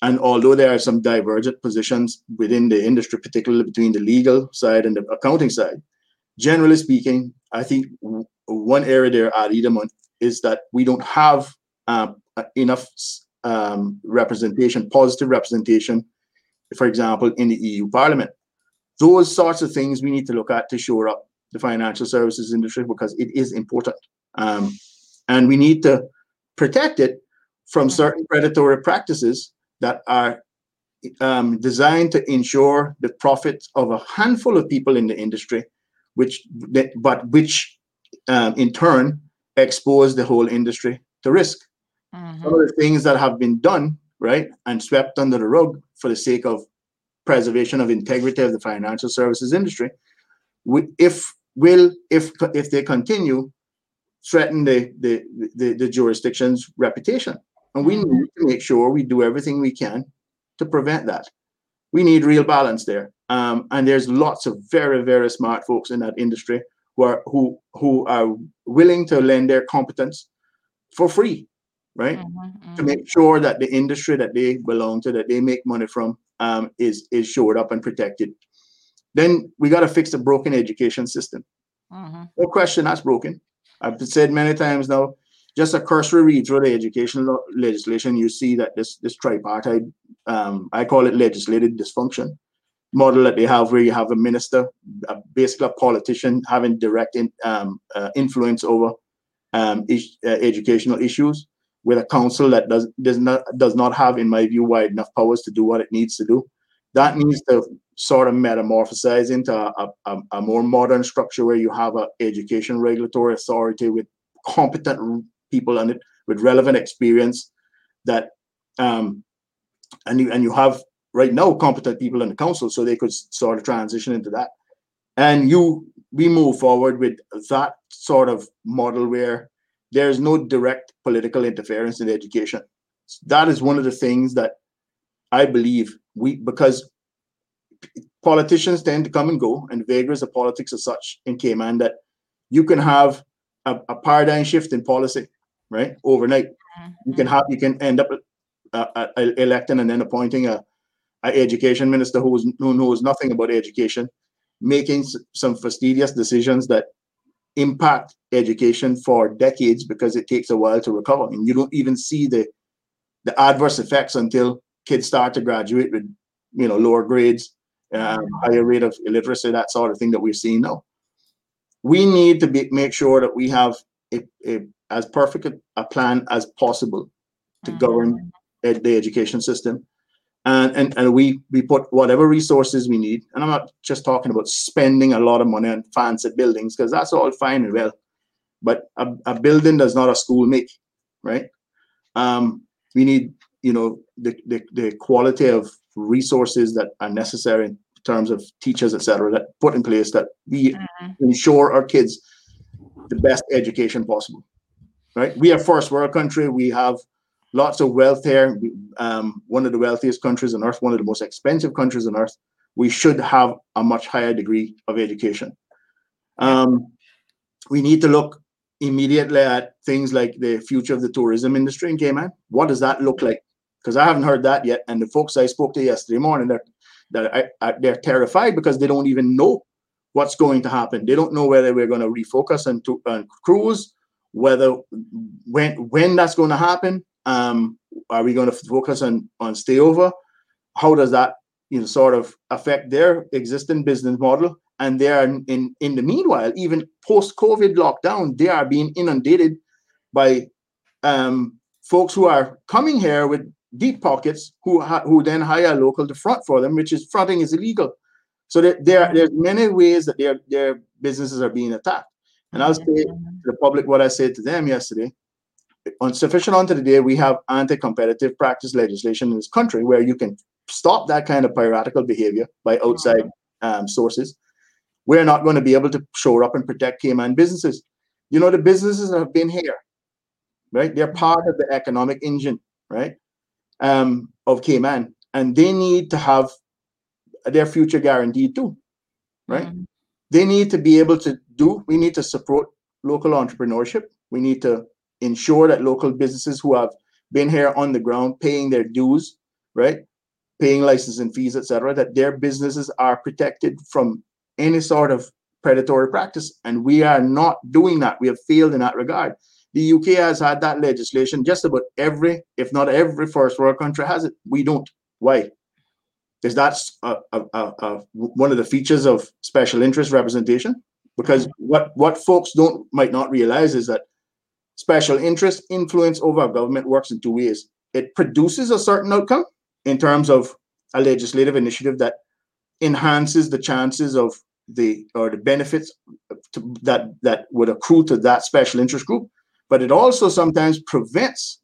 And although there are some divergent positions within the industry, particularly between the legal side and the accounting side, generally speaking, I think one area there ad idem is that we don't have um, enough um, representation, positive representation, for example, in the EU Parliament. Those sorts of things we need to look at to shore up the financial services industry because it is important. Um, and we need to protect it from certain predatory practices that are um, designed to ensure the profits of a handful of people in the industry, which but which um, in turn expose the whole industry to risk. Mhm. Some of the things that have been done, right, and swept under the rug for the sake of preservation of integrity of the financial services industry, if will if if they continue, threaten the the the, the jurisdiction's reputation, and we Mhm. need to make sure we do everything we can to prevent that. We need real balance there, um, and there's lots of very very smart folks in that industry who are who who are willing to lend their competence for free, right? Mhm. to Mhm. make sure that the industry that they belong to, that they make money from, um, is is shored up and protected. Then we got to fix the broken education system. Mhm. No question, that's broken. I've said many times now. Just a cursory read through the education legislation, you see that this this tripartite, um, I call it legislative dysfunction model that they have, where you have a minister, a, basically a politician, having direct in, um, uh, influence over um, is, uh, educational issues with a council that does does not does not have, in my view, wide enough powers to do what it needs to do. That needs to sort of metamorphosize into a, a, a- more modern structure where you have an education regulatory authority with competent people on it with relevant experience that um and you and you have right now competent people in the council so they could sort of transition into that. And you we move forward with that sort of model where there's no direct political interference in education. That is one of the things that i believe we because politicians tend to come and go and vagaries of politics as such in cayman that you can have a, a paradigm shift in policy right? Overnight. You can have you can end up uh, uh, electing and then appointing a, a education minister who, is, who knows nothing about education making s- some fastidious decisions that impact education for decades because it takes a while to recover. And you don't even see the the adverse effects until kids start to graduate with you know lower grades um, higher rate of illiteracy that sort of thing that we're seeing now. We need to be, make sure that we have a, a, as perfect a, a plan as possible to Mhm. govern ed- the education system and, and, and we we put whatever resources we need. And I'm not just talking about spending a lot of money on fancy buildings because that's all fine and well, but a, a building does not a school make, right? Um, we need you know the, the the quality of resources that are necessary in terms of teachers, etc., that put in place that we mm-hmm. ensure our kids the best education possible. Right? We are first world country. We have lots of wealth here. Um, one of the wealthiest countries on earth, one of the most expensive countries on earth. We should have a much higher degree of education. Um, we need to look immediately at things like the future of the tourism industry in Cayman. What does that look like? Because I haven't heard that yet. And the folks I spoke to yesterday morning, they're I, they're terrified because they don't even know what's going to happen. They don't know whether we're going to refocus on, to, on cruise, whether when when that's going to happen. Um, are we going to focus on on stay over? How does that you know sort of affect their existing business model? And they are in in the meanwhile, even post COVID lockdown, they are being inundated by um, folks who are coming here with deep pockets who ha- who then hire local to front for them, which is fronting is illegal. So there, there there's many ways that their their businesses are being attacked. And I'll say to the public what I said to them yesterday. On sufficient onto the day we have anti-competitive practice legislation in this country where you can stop that kind of piratical behavior by outside um, sources. We're not going to be able to show up and protect cayman businesses. You know the businesses that have been here right? They're part of the economic engine right um, of cayman. And they need to have their future guaranteed too right? Mm-hmm. They need to be able to do we need to support local entrepreneurship we need to ensure that local businesses who have been here on the ground paying their dues, right, paying licensing fees, etc., that their businesses are protected from any sort of predatory practice. And we are not doing that. We have failed in that regard. The UK has had that legislation. Just about every, if not every first world country has it. We don't. Why? Because that's a, a, a, one of the features of special interest representation. Because what, what folks don't might not realize is that special interest influence over government works in two ways. It produces a certain outcome in terms of a legislative initiative that enhances the chances of the or the benefits to, that that would accrue to that special interest group, but it also sometimes prevents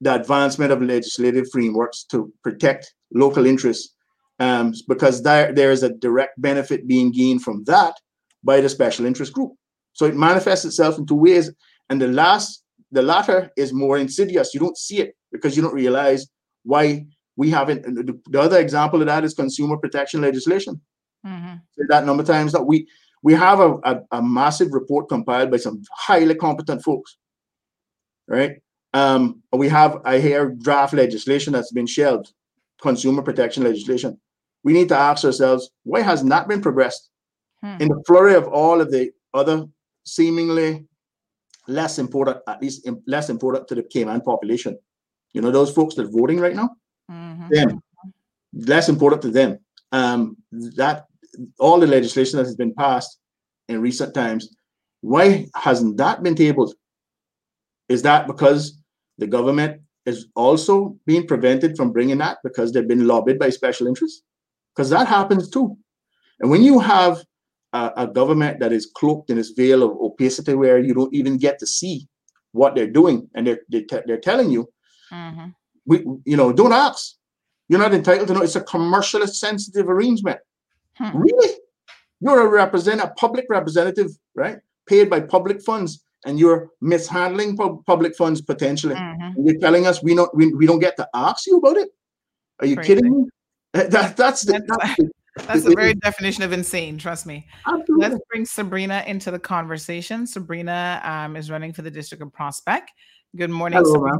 the advancement of legislative frameworks to protect local interests um, because there, there is a direct benefit being gained from that by the special interest group. So it manifests itself in two ways. And the last, the latter is more insidious. You don't see it because you don't realize why we haven't. The other example of that is consumer protection legislation. Mm-hmm. That number of times that we we have a, a, a, massive report compiled by some highly competent folks, right? Um, we have I hear draft legislation that's been shelved, consumer protection legislation. We need to ask ourselves why has not been progressed hmm. in the flurry of all of the other seemingly less important, at least less important to the Cayman population. You know, those folks that are voting right now, mm-hmm. them, less important to them. Um, that all the legislation that has been passed in recent times, why hasn't that been tabled? Is that because the government is also being prevented from bringing that because they've been lobbied by special interests? Because that happens too. And when you have a, a, government that is cloaked in this veil of opacity where you don't even get to see what they're doing and they're they're, te- they're telling you mm-hmm. we you know don't ask you're not entitled to know it's a commercially sensitive arrangement hmm. really you're a represent a public representative right paid by public funds and you're mishandling public funds potentially mm-hmm. you're telling us we don't we, we don't get to ask you about it are you Crazy. kidding me that, that's the, that's the that's the very definition of insane. Trust me. Absolutely. Let's bring Sabrina into the conversation. Sabrina um, is running for the district of Prospect. Good morning, Hello, Sabrina.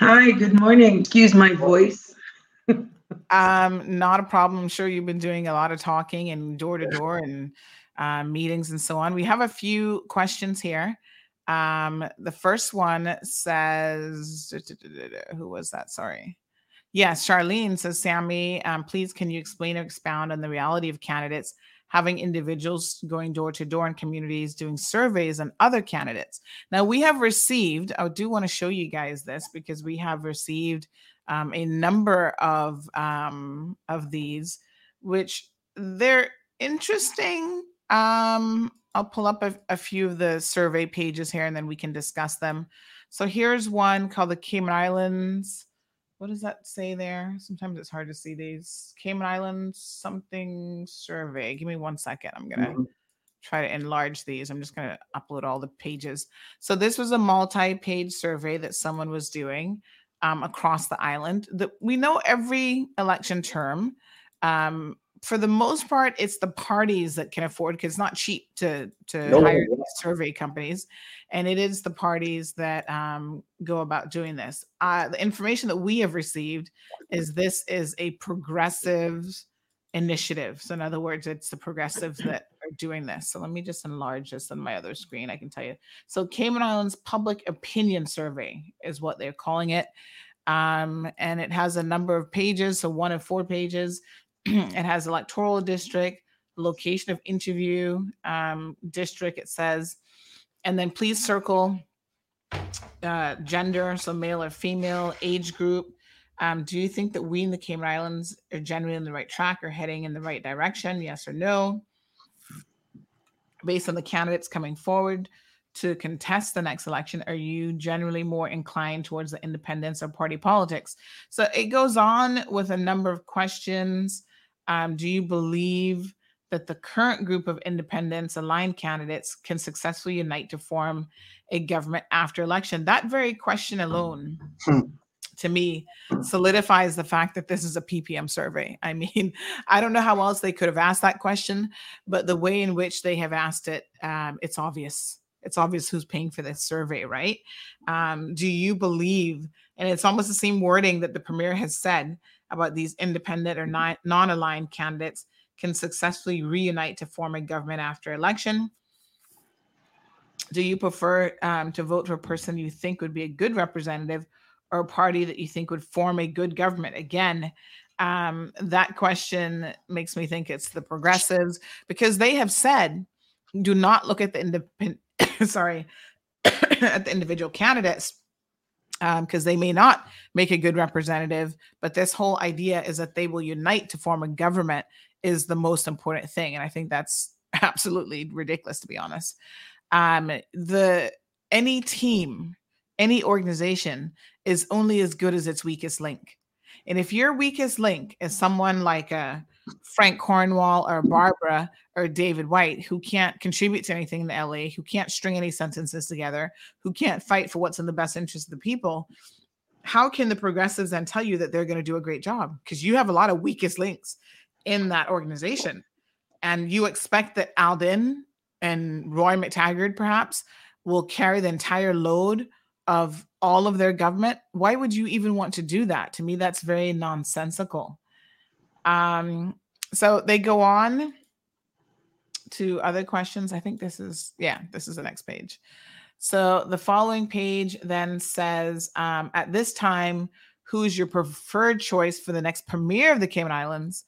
Hi. Good morning. Excuse my voice. um, not a problem. I'm sure you've been doing a lot of talking and door to door and uh, meetings and so on. We have a few questions here. Um, the first one says, who was that? Sorry. Yes, Charlene says, Sammy, um, please can you explain or expound on the reality of candidates having individuals going door to door in communities doing surveys on other candidates. Now, we have received, I do want to show you guys this because we have received um, a number of um, of these, which they're interesting. Um, I'll pull up a, a few of the survey pages here and then we can discuss them. So here's one called the Cayman Islands what does that say there? Sometimes it's hard to see these. Cayman Islands something survey. Give me one second. I'm gonna mm-hmm. try to enlarge these. I'm just gonna upload all the pages. So this was a multi-page survey that someone was doing um, across the island. That we know every election term. Um, for the most part, it's the parties that can afford because it's not cheap to to no, hire no, survey companies, and it is the parties that um, go about doing this. Uh, the information that we have received is this is a progressive initiative. So, in other words, it's the progressives that are doing this. So, let me just enlarge this on my other screen. I can tell you. So, Cayman Islands Public Opinion Survey is what they're calling it. Um, and it has a number of pages, so one of four pages. it has electoral district, location of interview um, district, it says. And then please circle uh, gender, so male or female, age group. Um, do you think that we in the Cayman Islands are generally on the right track or heading in the right direction? Yes or no? Based on the candidates coming forward to contest the next election, are you generally more inclined towards the independence or party politics? So it goes on with a number of questions. Um, do you believe that the current group of independents aligned candidates can successfully unite to form a government after election? That very question alone. Hmm. To me, solidifies the fact that this is a PPM survey. I mean, I don't know how else they could have asked that question, but the way in which they have asked it, um, it's obvious it's obvious who's paying for this survey, right? Um, do you believe, and it's almost the same wording that the premier has said about these independent or non aligned candidates can successfully reunite to form a government after election? Do you prefer um, to vote for a person you think would be a good representative or a party that you think would form a good government? Again, um, that question makes me think it's the progressives because they have said do not look at the independent sorry at the individual candidates because um, they may not make a good representative. But this whole idea is that they will unite to form a government is the most important thing, and I think that's absolutely ridiculous to be honest. Um, the any team, any organization is only as good as its weakest link. And if your weakest link is someone like a Frank Cornwall or Barbara or David Wight who can't contribute to anything in the LA, who can't string any sentences together, who can't fight for what's in the best interest of the people, how can the progressives then tell you that they're going to do a great job? Because you have a lot of weakest links in that organization. And you expect that Alden and Roy McTaggart perhaps will carry the entire load of all of their government. Why would you even want to do that? To me, that's very nonsensical. Um, so they go on to other questions. I think this is, yeah, this is the next page. So the following page then says, um, at this time, who's your preferred choice for the next premiere of the Cayman Islands?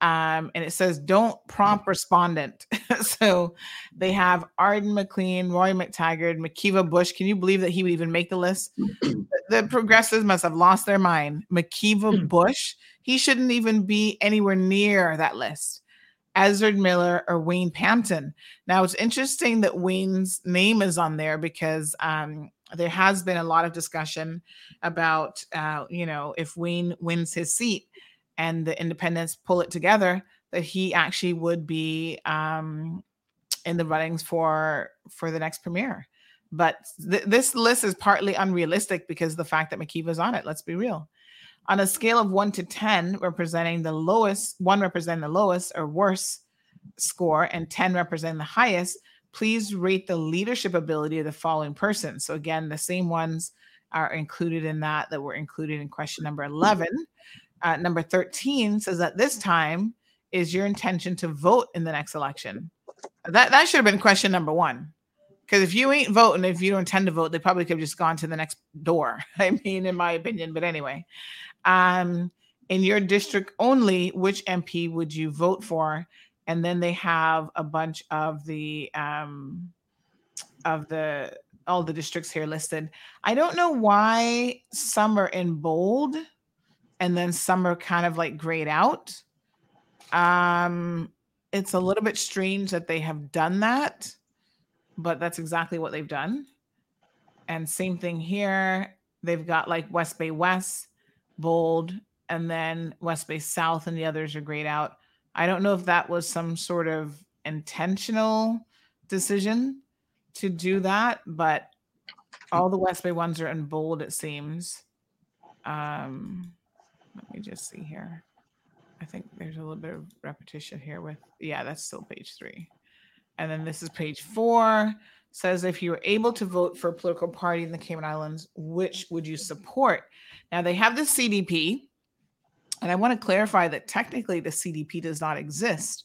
Um, and it says, don't prompt respondent. so they have Arden McLean, Roy McTaggart, McKeeva Bush. Can you believe that he would even make the list? the progressives must have lost their mind. McKeeva hmm. Bush, he shouldn't even be anywhere near that list. Ezzard Miller or Wayne Panton. Now it's interesting that Wayne's name is on there because um, there has been a lot of discussion about, uh, you know, if Wayne wins his seat and the independents pull it together, that he actually would be um, in the runnings for for the next premiere. But th- this list is partly unrealistic because the fact that McKeeva's on it. Let's be real. On a scale of one to 10, representing the lowest, one representing the lowest or worst score, and 10 representing the highest, please rate the leadership ability of the following person. So, again, the same ones are included in that that were included in question number 11. Uh, number 13 says that this time is your intention to vote in the next election. That, that should have been question number one. Because if you ain't voting, if you don't intend to vote, they probably could have just gone to the next door. I mean, in my opinion, but anyway. Um, in your district only, which MP would you vote for? and then they have a bunch of the um, of the all the districts here listed. I don't know why some are in bold and then some are kind of like grayed out. Um, it's a little bit strange that they have done that, but that's exactly what they've done. And same thing here. They've got like West Bay West, bold, and then West Bay South, and the others are grayed out. I don't know if that was some sort of intentional decision to do that, but all the West Bay ones are in bold, it seems. Um, let me just see here. I think there's a little bit of repetition here with, yeah, that's still page three. And then this is page four. Says if you were able to vote for a political party in the Cayman Islands, which would you support? Now they have the CDP, and I want to clarify that technically the CDP does not exist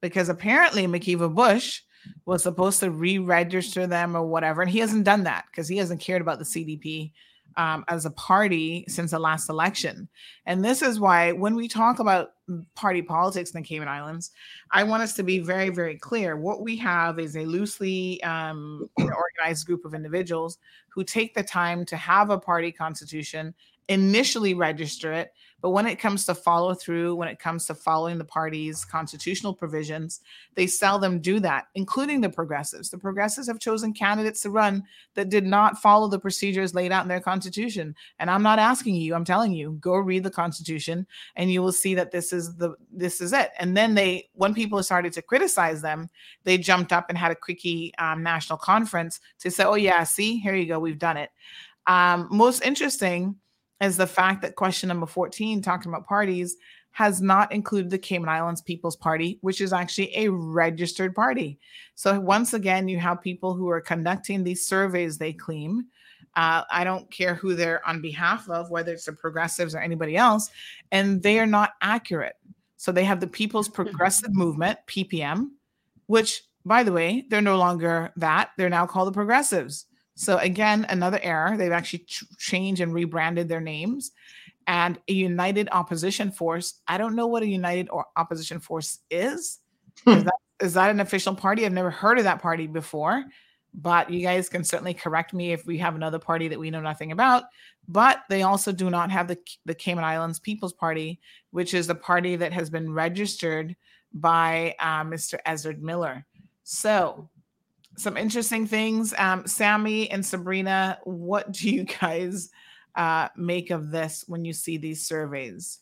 because apparently McKeeva Bush was supposed to re-register them or whatever, and he hasn't done that because he hasn't cared about the CDP um, as a party since the last election. And this is why when we talk about party politics in the Cayman Islands, I want us to be very, very clear. What we have is a loosely um, organized group of individuals who take the time to have a party constitution, initially register it, but when it comes to follow through, when it comes to following the party's constitutional provisions, they seldom do that, including the progressives. The progressives have chosen candidates to run that did not follow the procedures laid out in their constitution. And I'm not asking you, I'm telling you, go read the constitution and you will see that this is the this is it. And then they when people started to criticize them, they jumped up and had a quickie um, national conference to say, oh yeah, see, here you go, we've done it. Um, most interesting is the fact that question number 14, talking about parties, has not included the Cayman Islands People's Party, which is actually a registered party. So, once again, you have people who are conducting these surveys, they claim. Uh, I don't care who they're on behalf of, whether it's the progressives or anybody else, and they are not accurate. So, they have the People's Progressive Movement, PPM, which, by the way, they're no longer that. They're now called the Progressives. So again, another error. They've actually ch- changed and rebranded their names. And a united opposition force. I don't know what a united or opposition force is. Hmm. Is, that, is that an official party? I've never heard of that party before. But you guys can certainly correct me if we have another party that we know nothing about. But they also do not have the, the Cayman Islands People's Party, which is the party that has been registered by uh, Mr. Ezzard Miller. So some interesting things. Um, Sammy and Sabrina, what do you guys uh, make of this when you see these surveys?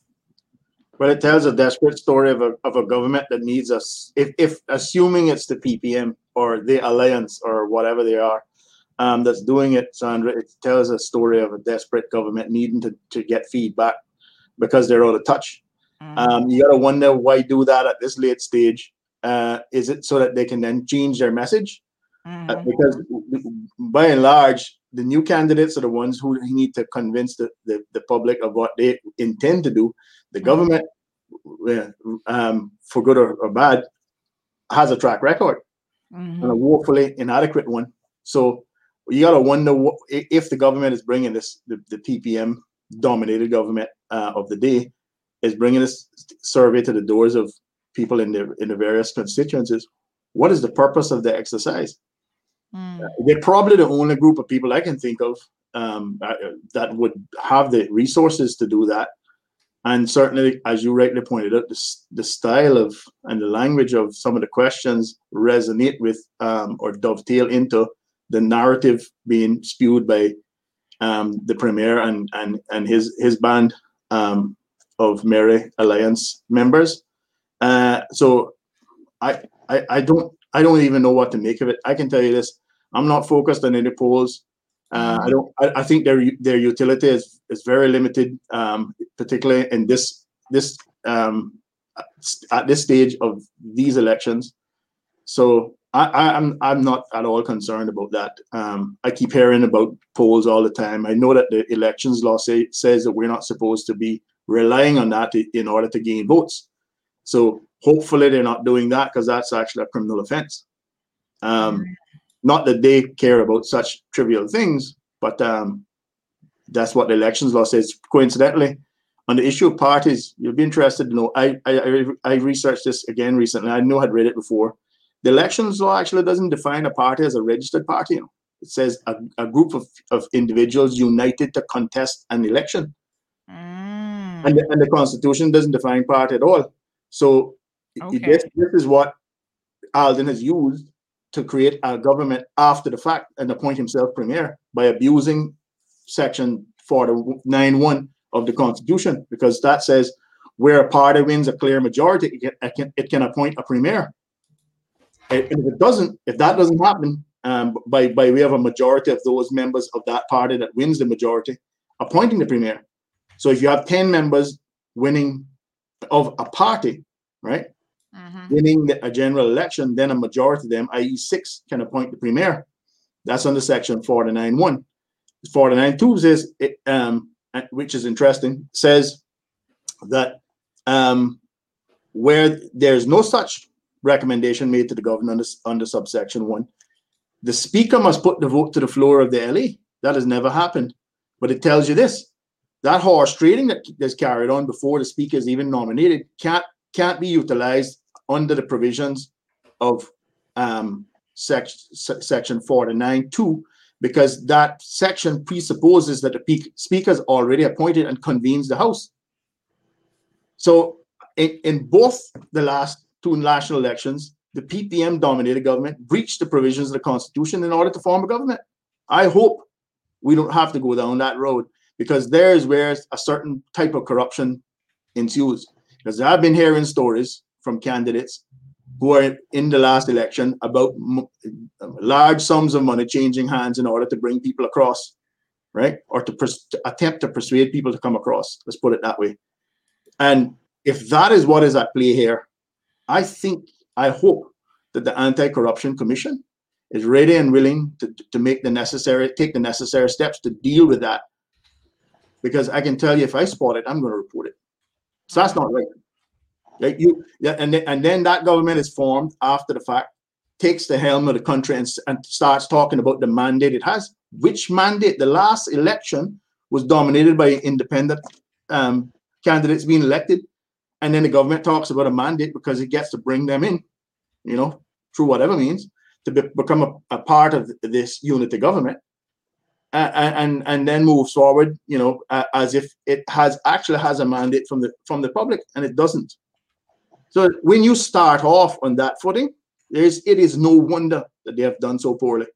Well, it tells a desperate story of a, of a government that needs us. If, if assuming it's the PPM or the alliance or whatever they are um, that's doing it, Sandra, it tells a story of a desperate government needing to, to get feedback because they're out of touch. Mm-hmm. Um, you got to wonder why do that at this late stage. Uh, is it so that they can then change their message? Mm-hmm. Uh, because by and large, the new candidates are the ones who need to convince the, the, the public of what they intend to do. The mm-hmm. government, um, for good or, or, bad, has a track record mm-hmm. and a woefully inadequate one. So you got to wonder what, if the government is bringing this, the, the PPM dominated government uh, of the day is bringing this survey to the doors of people in the in the various constituencies. What is the purpose of the exercise? Mm. They're probably the only group of people I can think of um, uh, that would have the resources to do that. And certainly, as you rightly pointed out, the, the style of and the language of some of the questions resonate with um, or dovetail into the narrative being spewed by um, the premier and and and his his band um, of Merry Alliance members. Uh, so I, I I don't I don't even know what to make of it. I can tell you this: I'm not focused on any polls. Uh, I don't. I, I, think their their utility is is very limited, um, particularly in this this um, at this stage of these elections. So I, am I'm, I'm not at all concerned about that. Um, I keep hearing about polls all the time. I know that the elections law say, says that we're not supposed to be relying on that in order to gain votes. So hopefully they're not doing that because that's actually a criminal offense. Um, not that they care about such trivial things, but um, that's what the elections law says. Coincidentally, on the issue of parties, you'll be interested to know. I, I I researched this again recently. I know I'd read it before. The elections law actually doesn't define a party as a registered party. You know? It says a, a group of, of individuals united to contest an election. Mm. And, the, and the Constitution doesn't define party at all. So Okay. this, this is what Alden has used to create a government after the fact and appoint himself premier by abusing section 49.1 of the Constitution, because that says where a party wins a clear majority, it can, it can, appoint a premier. And if it doesn't, if that doesn't happen, um, by, by way of a majority of those members of that party that wins the majority, appointing the premier. So if you have 10 members winning of a party, right, Mhm. winning a general election, then a majority of them, i.e., six, can appoint the premier. That's under section 49.1. 49.2 says, it, um, uh, which is interesting, says that um, where there's no such recommendation made to the governor under, under subsection 1, the speaker must put the vote to the floor of the LA. That has never happened. But it tells you this that horse trading that is carried on before the speaker is even nominated can't can't be utilized under the provisions of um, sec- se- section 49 2 because that section presupposes that the pe- speaker is already appointed and convenes the house. So in, in both the last two national elections the ppm dominated government breached the provisions of the constitution in order to form a government. I hope we don't have to go down that road because there's where a certain type of corruption ensues. Because I've been hearing stories from candidates who are in the last election about large sums of money changing hands in order to bring people across, right? Or to, pers- to attempt to persuade people to come across. Let's put it that way. And if that is what is at play here, I think, I hope that the Anti-Corruption Commission is ready and willing to, to make the necessary, take the necessary steps to deal with that. Because I can tell you, if I spot it, I'm going to report it. So that's not right. You, and then, and then that government is formed after the fact, takes the helm of the country and, and starts talking about the mandate it has. Which mandate? The last election was dominated by independent um, candidates being elected, and then the government talks about a mandate because it gets to bring them in, you know, through whatever means to be, become a, a part of this unity government and and then moves forward, you know, uh, as if it has actually has a mandate from the from the public, and it doesn't. So when you start off on that footing, there's it is no wonder that they have done so poorly.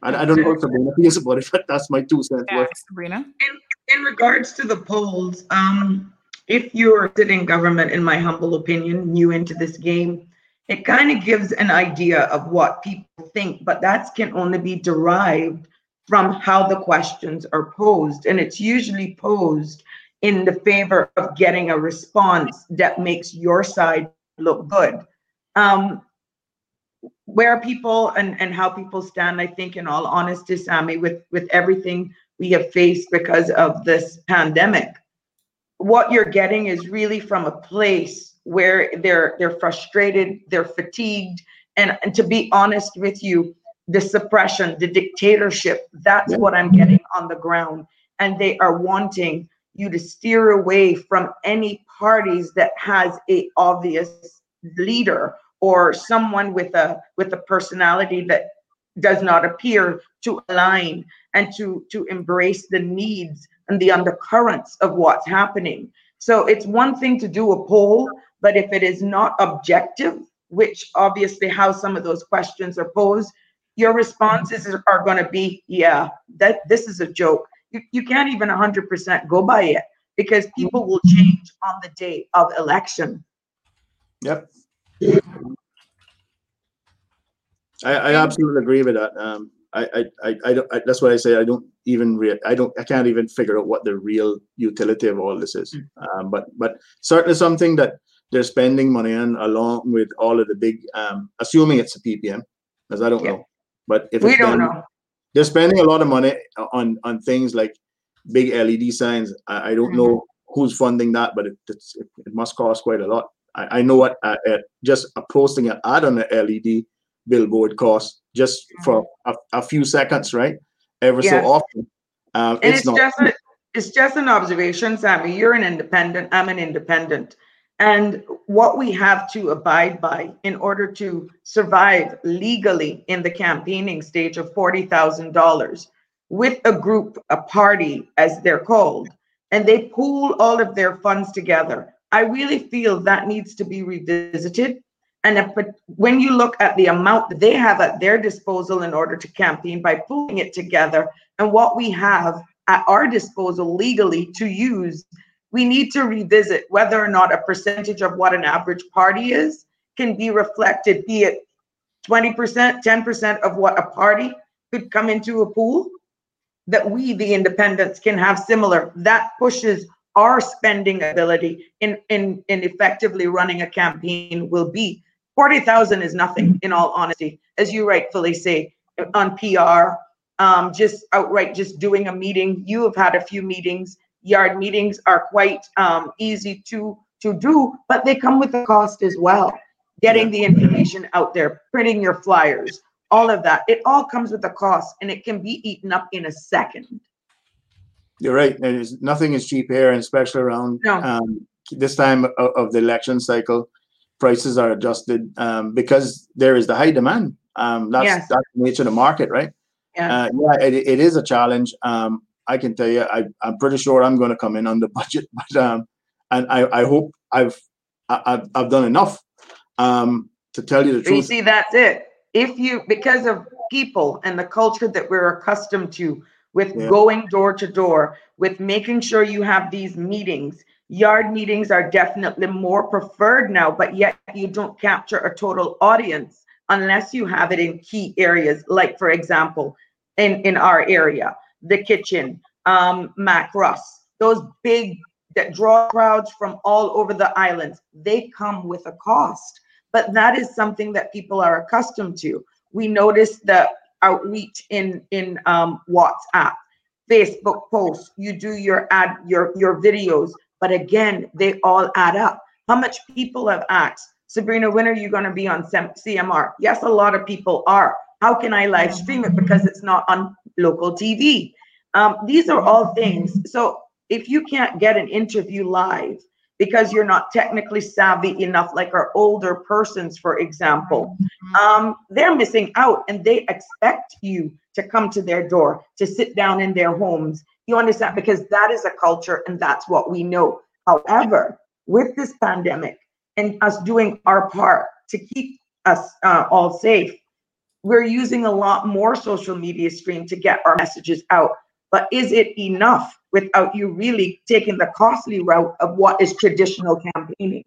I, I don't know what Sabrina feels about it, but that's my two cents Yeah, worth. Sabrina. In regards to the polls, um, if you're sitting government, in my humble opinion, new into this game, it kind of gives an idea of what people think, but that can only be derived from how the questions are posed. And it's usually posed in the favor of getting a response that makes your side look good. Um, where people and, and how people stand, I think, in all honesty, Sammy, with, with everything we have faced because of this pandemic, what you're getting is really from a place where they're they're frustrated, they're fatigued, and, and to be honest with you, the suppression, the dictatorship, that's what I'm getting on the ground. And they are wanting you to steer away from any parties that has a obvious leader or someone with a with a personality that does not appear to align and to to embrace the needs and the undercurrents of what's happening. So it's one thing to do a poll but if it is not objective which obviously how some of those questions are posed your responses are- going to be yeah that this is a joke you, you can't even 100% go by it because people will change on the day of election Yep. I, I absolutely agree with that. Um, I, I, I, don't. I, that's why I say I don't even. Re- I don't. I can't even figure out what the real utility of all this is. Um, but, but certainly something that they're spending money on, along with all of the big. Um, assuming it's a PPM, because I don't Yeah. know. But if we don't know they're spending a lot of money on on things like big LED signs. I, I don't know who's funding that, but it, it's, it, it must cost quite a lot. I, I know what uh, uh, just a posting an ad on an LED billboard costs just for a, a few seconds, right? Every so often. Um, and it's, it's, not. just a, it's just an observation, Sammy. You're an independent. I'm an independent. And what we have to abide by in order to survive legally in the campaigning stage of $40,000 with a group, a party, as they're called, and they pool all of their funds together. I really feel that needs to be revisited. And if, when you look at the amount that they have at their disposal in order to campaign by pooling it together and what we have at our disposal legally to use we need to revisit whether or not a percentage of what an average party is can be reflected, be it 20%, 10% of what a party could come into a pool, that we, the independents, can have similar. That pushes our spending ability in, in, in effectively running a campaign will be 40,000 is nothing in all honesty, as you rightfully say, on PR, um, just outright just doing a meeting. You have had a few meetings yard meetings are quite um, easy to to do, but they come with a cost as well. Getting the information out there, printing your flyers, all of that, it all comes with a cost, and it can be eaten up in a second. You're right. There's nothing is cheap here, and especially around No. um, this time of, of the election cycle, prices are adjusted um, because there is the high demand. Um, that's Yes. that's the nature of the market, right? Yeah. Uh, yeah, it, it is a challenge. Um, I can tell you, I, I'm pretty sure I'm going to come in on the budget, but um, and I, I hope I've I, I've, I've done enough um, to tell you the But you truth. see, that's it. If you, because of people and the culture that we're accustomed to with Yeah. going door to door, with making sure you have these meetings, yard meetings are definitely more preferred now, but yet you don't capture a total audience unless you have it in key areas, like for example, in, in our area, the kitchen, um, Mac Russ, those big that draw crowds from all over the islands, they come with a cost but that is something that people are accustomed to. We notice the outreach in in um, WhatsApp, Facebook posts. You do your ad, your your videos, but again, they all add up. How much people have asked Sabrina? When are you going to be on CMR? Yes, a lot of people are. How can I live stream it because it's not on local TV? Um, these are all things. So if you can't get an interview live because you're not technically savvy enough, like our older persons, for example, um, they're missing out and they expect you to come to their door, to sit down in their homes. You understand? Because that is a culture and that's what we know. However, with this pandemic and us doing our part to keep us uh, all safe, we're using a lot more social media stream to get our messages out. But is it enough without you really taking the costly route of what is traditional campaigning?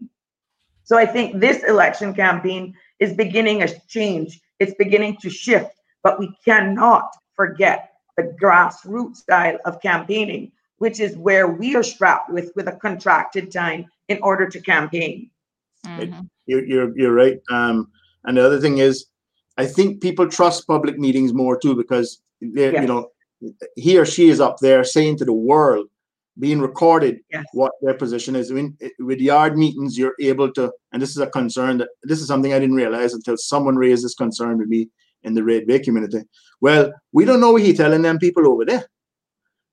So I think this election campaign is beginning a change. It's beginning to shift, but we cannot forget the grassroots style of campaigning, which is where we are strapped with with a contracted time in order to campaign. Mhm. You're, you're, you're right. Um, and the other thing is, I think people trust public meetings more too because Yes. you know, he or she is up there saying to the world, being recorded, Yes. what their position is. I mean, eh, with yard meetings, you're able to, and this is a concern that this is something I didn't realize until someone raised this concern with me in the Red Bay community. Well, we don't know what he telling them people over there,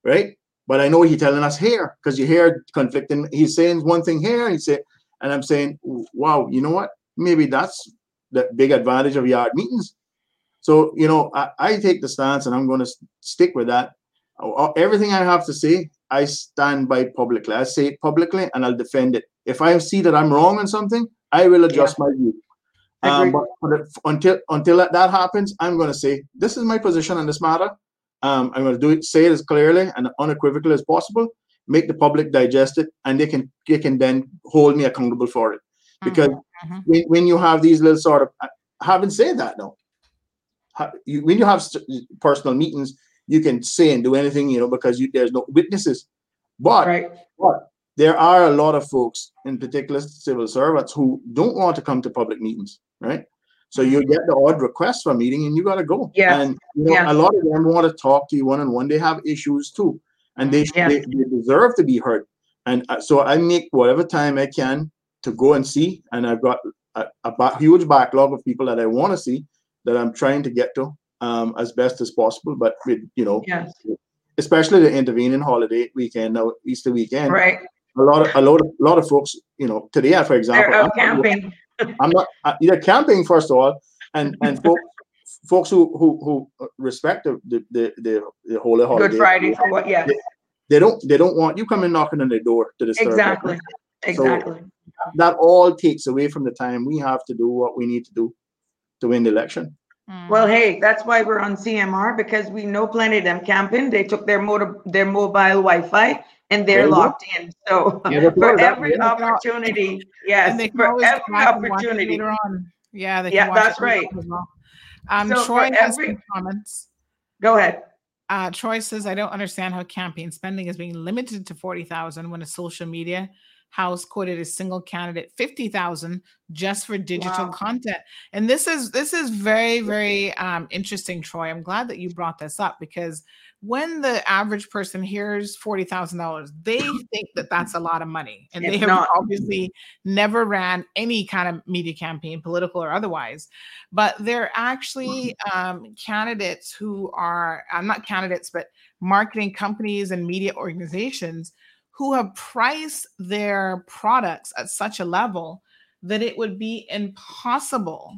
right? But I know he telling us here because you hear conflicting. He's saying one thing here, he said, and I'm saying, wow, you know what? Maybe that's the big advantage of yard meetings. So, you know, I, I take the stance and I'm going to stick with that. Everything I have to say, I stand by publicly. I say it publicly and I'll defend it. If I see that I'm wrong on something, I will adjust my view. Um, but until until that, that happens, I'm going to say this is my position on this matter. Um, I'm going to do it, say it as clearly and unequivocally as possible. Make the public digest it, and they can they can then hold me accountable for it. Because Mhm. when, when you have these little sort of uh, having said that though, ha- you, when you have st- personal meetings, you can say and do anything you know because you, there's no witnesses. But Right. but there are a lot of folks, in particular civil servants, who don't want to come to public meetings, right? So you get the odd request for a meeting and you got to go. Yeah. And you know, Yes. a lot of them want to talk to you one on one. They have issues too, and they, Yes. they, they deserve to be heard. And uh, so I make whatever time I can to go and see. And I've got a, a ba- huge backlog of people that I want to see that I'm trying to get to um, as best as possible. But with, you know, Yes. especially the intervening holiday weekend now, Easter weekend. Right. A lot of a lot of a lot of folks, you know, today, for example, I'm, camping. I'm not uh, either camping first of all, and and folks, folks who who who respect the the the, the, holy holiday. Good Friday for what? Yes. They don't they don't want you coming knocking on their door to disturb them. Exactly. Exactly. That all takes away from the time we have to do what we need to do to win the election. Well, hey, that's why we're on CMR because we know plenty of them camping. They took their motor, their mobile Wi-Fi, and they're you go. locked in. So Yeah, for every yeah. opportunity, yes, and they can for every back and watch it opportunity. later on. Yeah, they Yeah, can that's it right. well. Um, So Troy has every- some comments. Go ahead. Uh, Troy says, "I don't understand how campaign spending is being limited to forty thousand when a social media house quoted a single candidate fifty thousand just for digital Wow. content." And this is this is very very um, interesting, Troy. I'm glad that you brought this up because when the average person hears forty thousand dollars, they think that that's a lot of money, and they have not. obviously never ran any kind of media campaign, political or otherwise. But they're actually um, candidates who are uh, not candidates, but marketing companies and media organizations who have priced their products at such a level that it would be impossible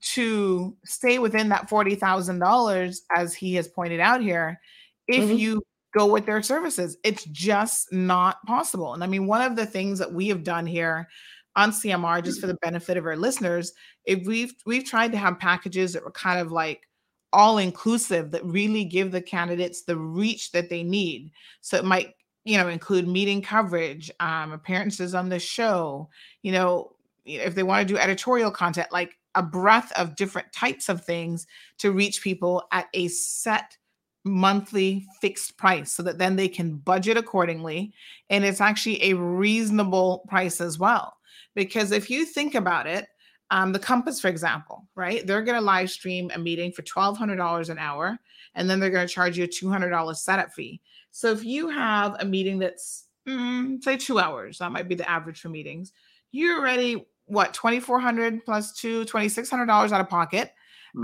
to stay within that $40,000 as he has pointed out here if Mhm. you go with their services. It's just not possible. And i mean one of the things that we have done here on CMR just for the benefit of our listeners if we've we've tried to have packages that were kind of like all inclusive that really give the candidates the reach that they need. So it might you know include meeting coverage um appearances on the show you know if they want to do editorial content like a breadth of different types of things to reach people at a set monthly fixed price so that then they can budget accordingly and it's actually a reasonable price as well. Because if you think about it um, the compass for example right they're going to live stream a meeting for $1200 an hour and then they're going to charge you a $200 setup fee so if you have a meeting that's mm, say two hours that might be the average for meetings you're already what 2400 plus two $2600 out of pocket.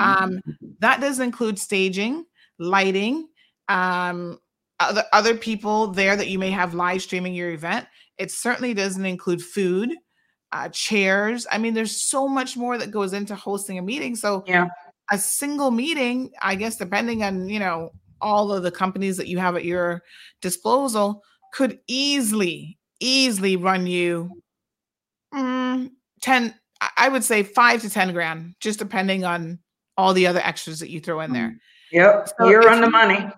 Um, that does include staging lighting um, other, other people there that you may have live streaming your event. It certainly doesn't include food uh, chairs. I mean there's so much more that goes into hosting a meeting. So Yeah. a single meeting i guess depending on you know all of the companies that you have at your disposal could easily easily run you mm, 10 I- would say 5 to 10 grand just depending on all the other extras that you throw in there Yep. So You're on the money.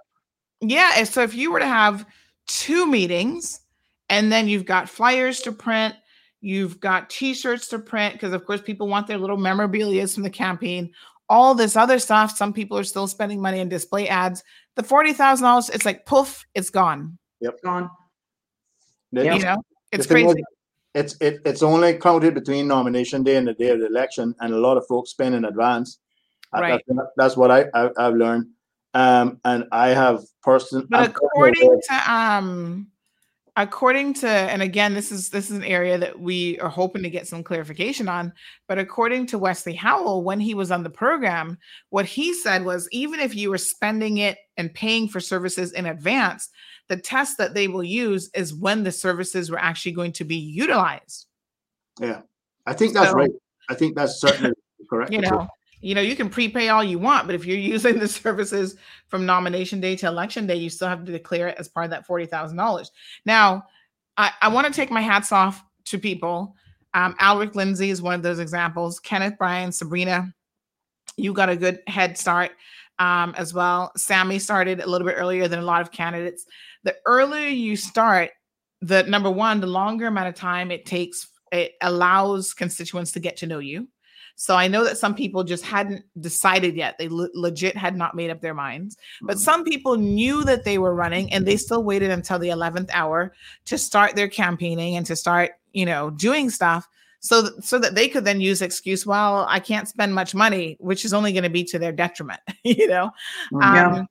yeah. So if you were to have two meetings and then you've got flyers to print, you've got t shirts to print, because of course people want their little memorabilia from the campaign, all this other stuff. Some people are still spending money on display ads. The $40,000, it's like poof, it's gone. It's gone. The- You know, it's the thing is, crazy. It's it, it's only counted between nomination day and the day of the election, and a lot of folks spend in advance. Right. That's, that's what I, I I've learned. Um, and I have person. But I'm according to um according to and again this is this is an area that we are hoping to get some clarification on but according to wesley howell when he was on the program what he said was even if you were spending it and paying for services in advance the test that they will use is when the services were actually going to be utilized Yeah, I think that's So- right. I think that's certainly correct. you know you know you can prepay all you want but if you're using the services from nomination day to election day you still have to declare it as part of that $40000 now i, I want to take my hats off to people. Um, alric lindsay is one of those examples. Kenneth bryan sabrina you got a good head start um, as well. Sammy started a little bit earlier than a lot of candidates. The earlier you start the number one the longer amount of time it takes it allows constituents to get to know you so I know that some people just hadn't decided yet. They le- legit had not made up their minds. But Mhm. some people knew that they were running and they still waited until the 11th hour to start their campaigning and to start, you know, doing stuff so that, so that they could then use excuse, well, I can't spend much money, which is only going to be to their detriment, you know. Mhm. Yeah.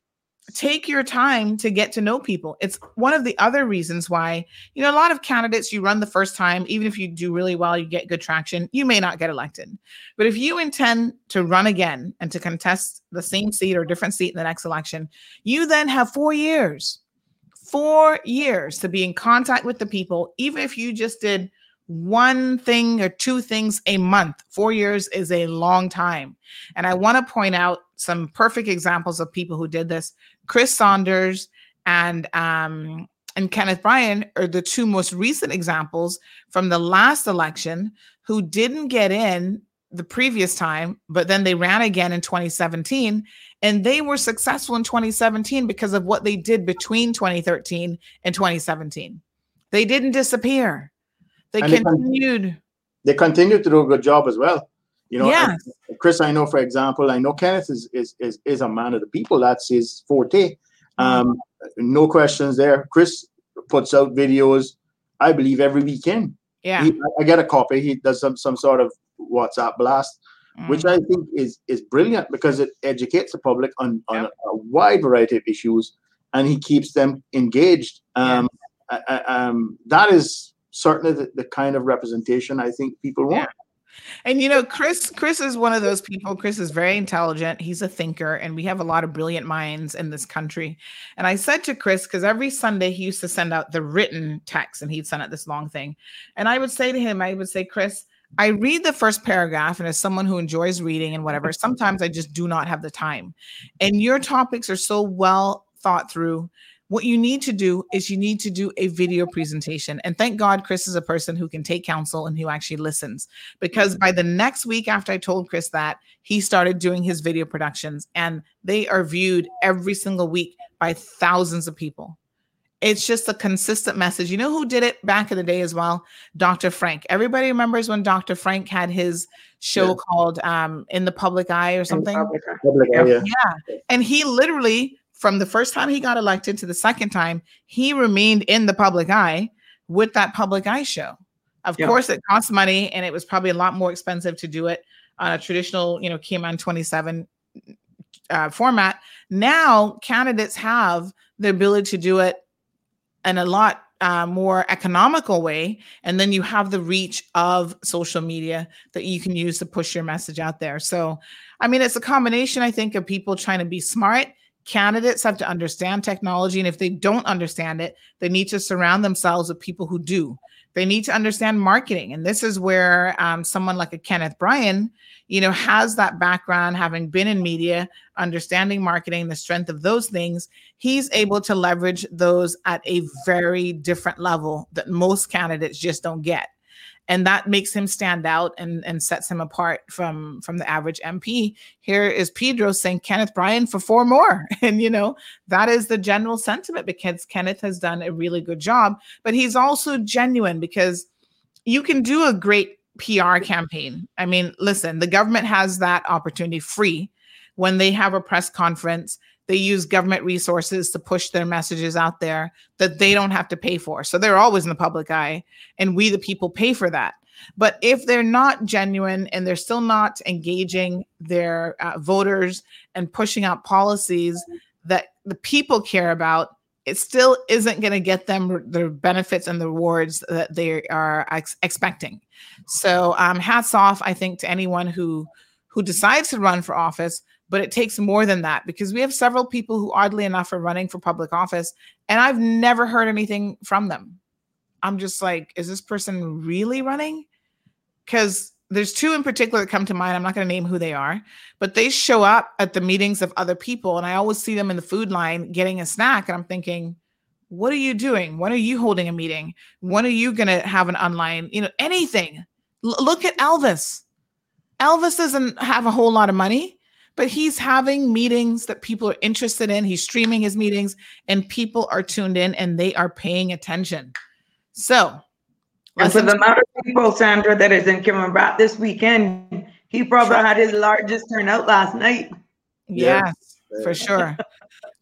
Take your time to get to know people. It's one of the other reasons why, you know, a lot of candidates you run the first time, even if you do really well, you get good traction, you may not get elected. But if you intend to run again and to contest the same seat or different seat in the next election, you then have four years, four years to be in contact with the people, even if you just did one thing or two things a month. Four years is a long time. And I want to point out some perfect examples of people who did this. Chris Saunders and um, and Kenneth Bryan are the two most recent examples from the last election who didn't get in the previous time, but then they ran again in 2017. And they were successful in 2017 because of what they did between 2013 and 2017. They didn't disappear. They And they continued. con- They continue to do a good job as well. You know, Yes. and Chris, I know for example, I know Kenneth is is is, is a man of the people. That's his forte. Um, no questions there. Chris puts out videos, I believe, every weekend. yeah. He, I get a copy. He does some some sort of WhatsApp blast, which Mm. I think is is brilliant because it educates the public on on Yep. a, a wide variety of issues, and he keeps them engaged. Um, I- I- um, that is certainly the, the kind of representation I think people want. And you know, Chris, Chris is one of those people. Chris is very intelligent. He's a thinker, and we have a lot of brilliant minds in this country. And I said to Chris, because every Sunday he used to send out the written text, and he'd send out this long thing. And I would say to him, I would say, Chris, I read the first paragraph, and as someone who enjoys reading and whatever, sometimes I just do not have the time. And your topics are so well thought through. What you need to do is you need to do a video presentation. And thank God Chris is a person who can take counsel and who actually listens because by the next week after I told Chris that, he started doing his video productions and they are viewed every single week by thousands of people. It's just a consistent message. You know who did it back in the day as well? Dr. Frank. Everybody remembers when Dr. Frank had his show Yeah. called um, In the Public Eye or something? Public eye, yeah. Yeah. And he literally, from the first time he got elected to the second time, he remained in the public eye with that public eye show. Of Yeah. course, it costs money and it was probably a lot more expensive to do it on a traditional, you know, Cayman 27 uh, format. Now, candidates have the ability to do it in a lot uh, more economical way. And then you have the reach of social media that you can use to push your message out there. So, I mean, it's a combination, I think, of people trying to be smart. Candidates have to understand technology. And if they don't understand it, they need to surround themselves with people who do. They need to understand marketing. And this is where um, someone like a Kenneth Bryan, you know, has that background, having been in media, understanding marketing, the strength of those things. He's able to leverage those at a very different level that most candidates just don't get and that makes him stand out and, and sets him apart from from the average MP. Here is Pedro saying Kenneth Bryan for four more, and you know that is the general sentiment because Kenneth has done a really good job, but he's also genuine because you can do a great PR campaign. I mean, listen, the government has that opportunity free when they have a press conference. They use government resources to push their messages out there that they don't have to pay for. So they're always in the public eye and we the people pay for that but if they're not genuine and they're still not engaging their uh, voters and pushing out policies that the people care about it still isn't going to get them the benefits and the rewards that they are ex- expecting so um, hats off i think to anyone who who decides to run for office but it takes more than that because we have several people who oddly enough are running for public office and i've never heard anything from them I'm just like, is this person really running? Because there's two in particular that come to mind. I'm not going to name who they are, but they show up at the meetings of other people, and I always see them in the food line getting a snack. And I'm thinking, what are you doing? When are you holding a meeting? When are you going to have an online, you know, anything? L- look at Elvis. Elvis doesn't have a whole lot of money, but he's having meetings that people are interested in. He's streaming his meetings, and people are tuned in and they are paying attention. So, And for the amount of people, Sandra, that is in Kimmerat this weekend, he probably had his largest turnout last night. Yeah. yes, for sure.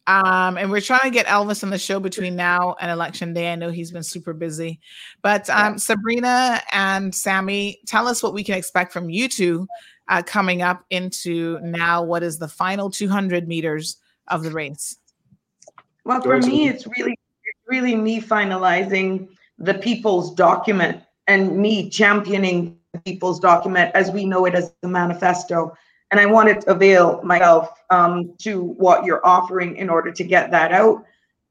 Um, and we're trying to get Elvis on the show between now and election day. I know he's been super busy, but um, Sabrina and Sammy, tell us what we can expect from you two uh, coming up into now. What is the final 200 meters of the race? Well, for me, it's really, really me finalizing the people's document and me championing the people's document as we know it as the manifesto. And I wanted to avail myself um, to what you're offering in order to get that out.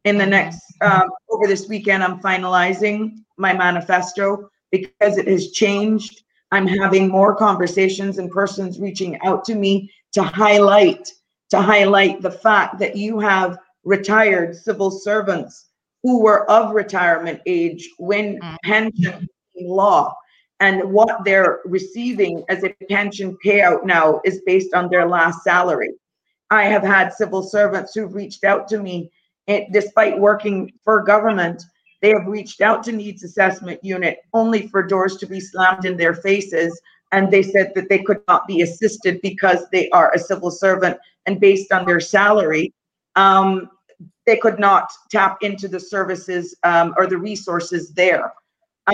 In the next, um, over this weekend, I'm finalizing my manifesto because it has changed. I'm having more conversations and persons reaching out to me to highlight to highlight the fact that you have retired civil servants who were of retirement age when mm. pension law and what they're receiving as a pension payout now is based on their last salary. I have had civil servants who've reached out to me, and despite working for government, they have reached out to needs assessment unit only for doors to be slammed in their faces. And they said that they could not be assisted because they are a civil servant and based on their salary, um, they could not tap into the services um, or the resources there.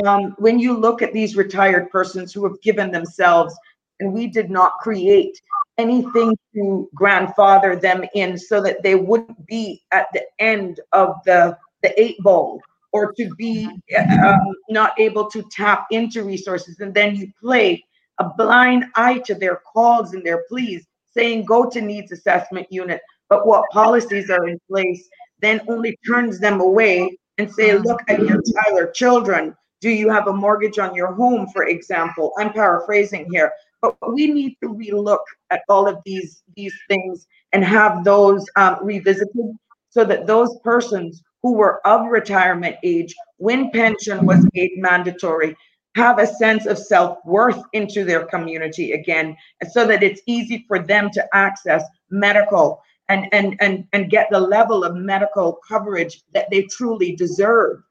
Um, when you look at these retired persons who have given themselves, and we did not create anything to grandfather them in so that they wouldn't be at the end of the, the eight ball or to be um, not able to tap into resources. And then you play a blind eye to their calls and their pleas, saying go to needs assessment unit, but what policies are in place then only turns them away and say, look at your Tyler children. Do you have a mortgage on your home, for example? I'm paraphrasing here, but we need to relook at all of these these things and have those um, revisited so that those persons who were of retirement age when pension was made mandatory have a sense of self-worth into their community again so that it's easy for them to access medical and and and, and get the level of medical coverage that they truly deserve.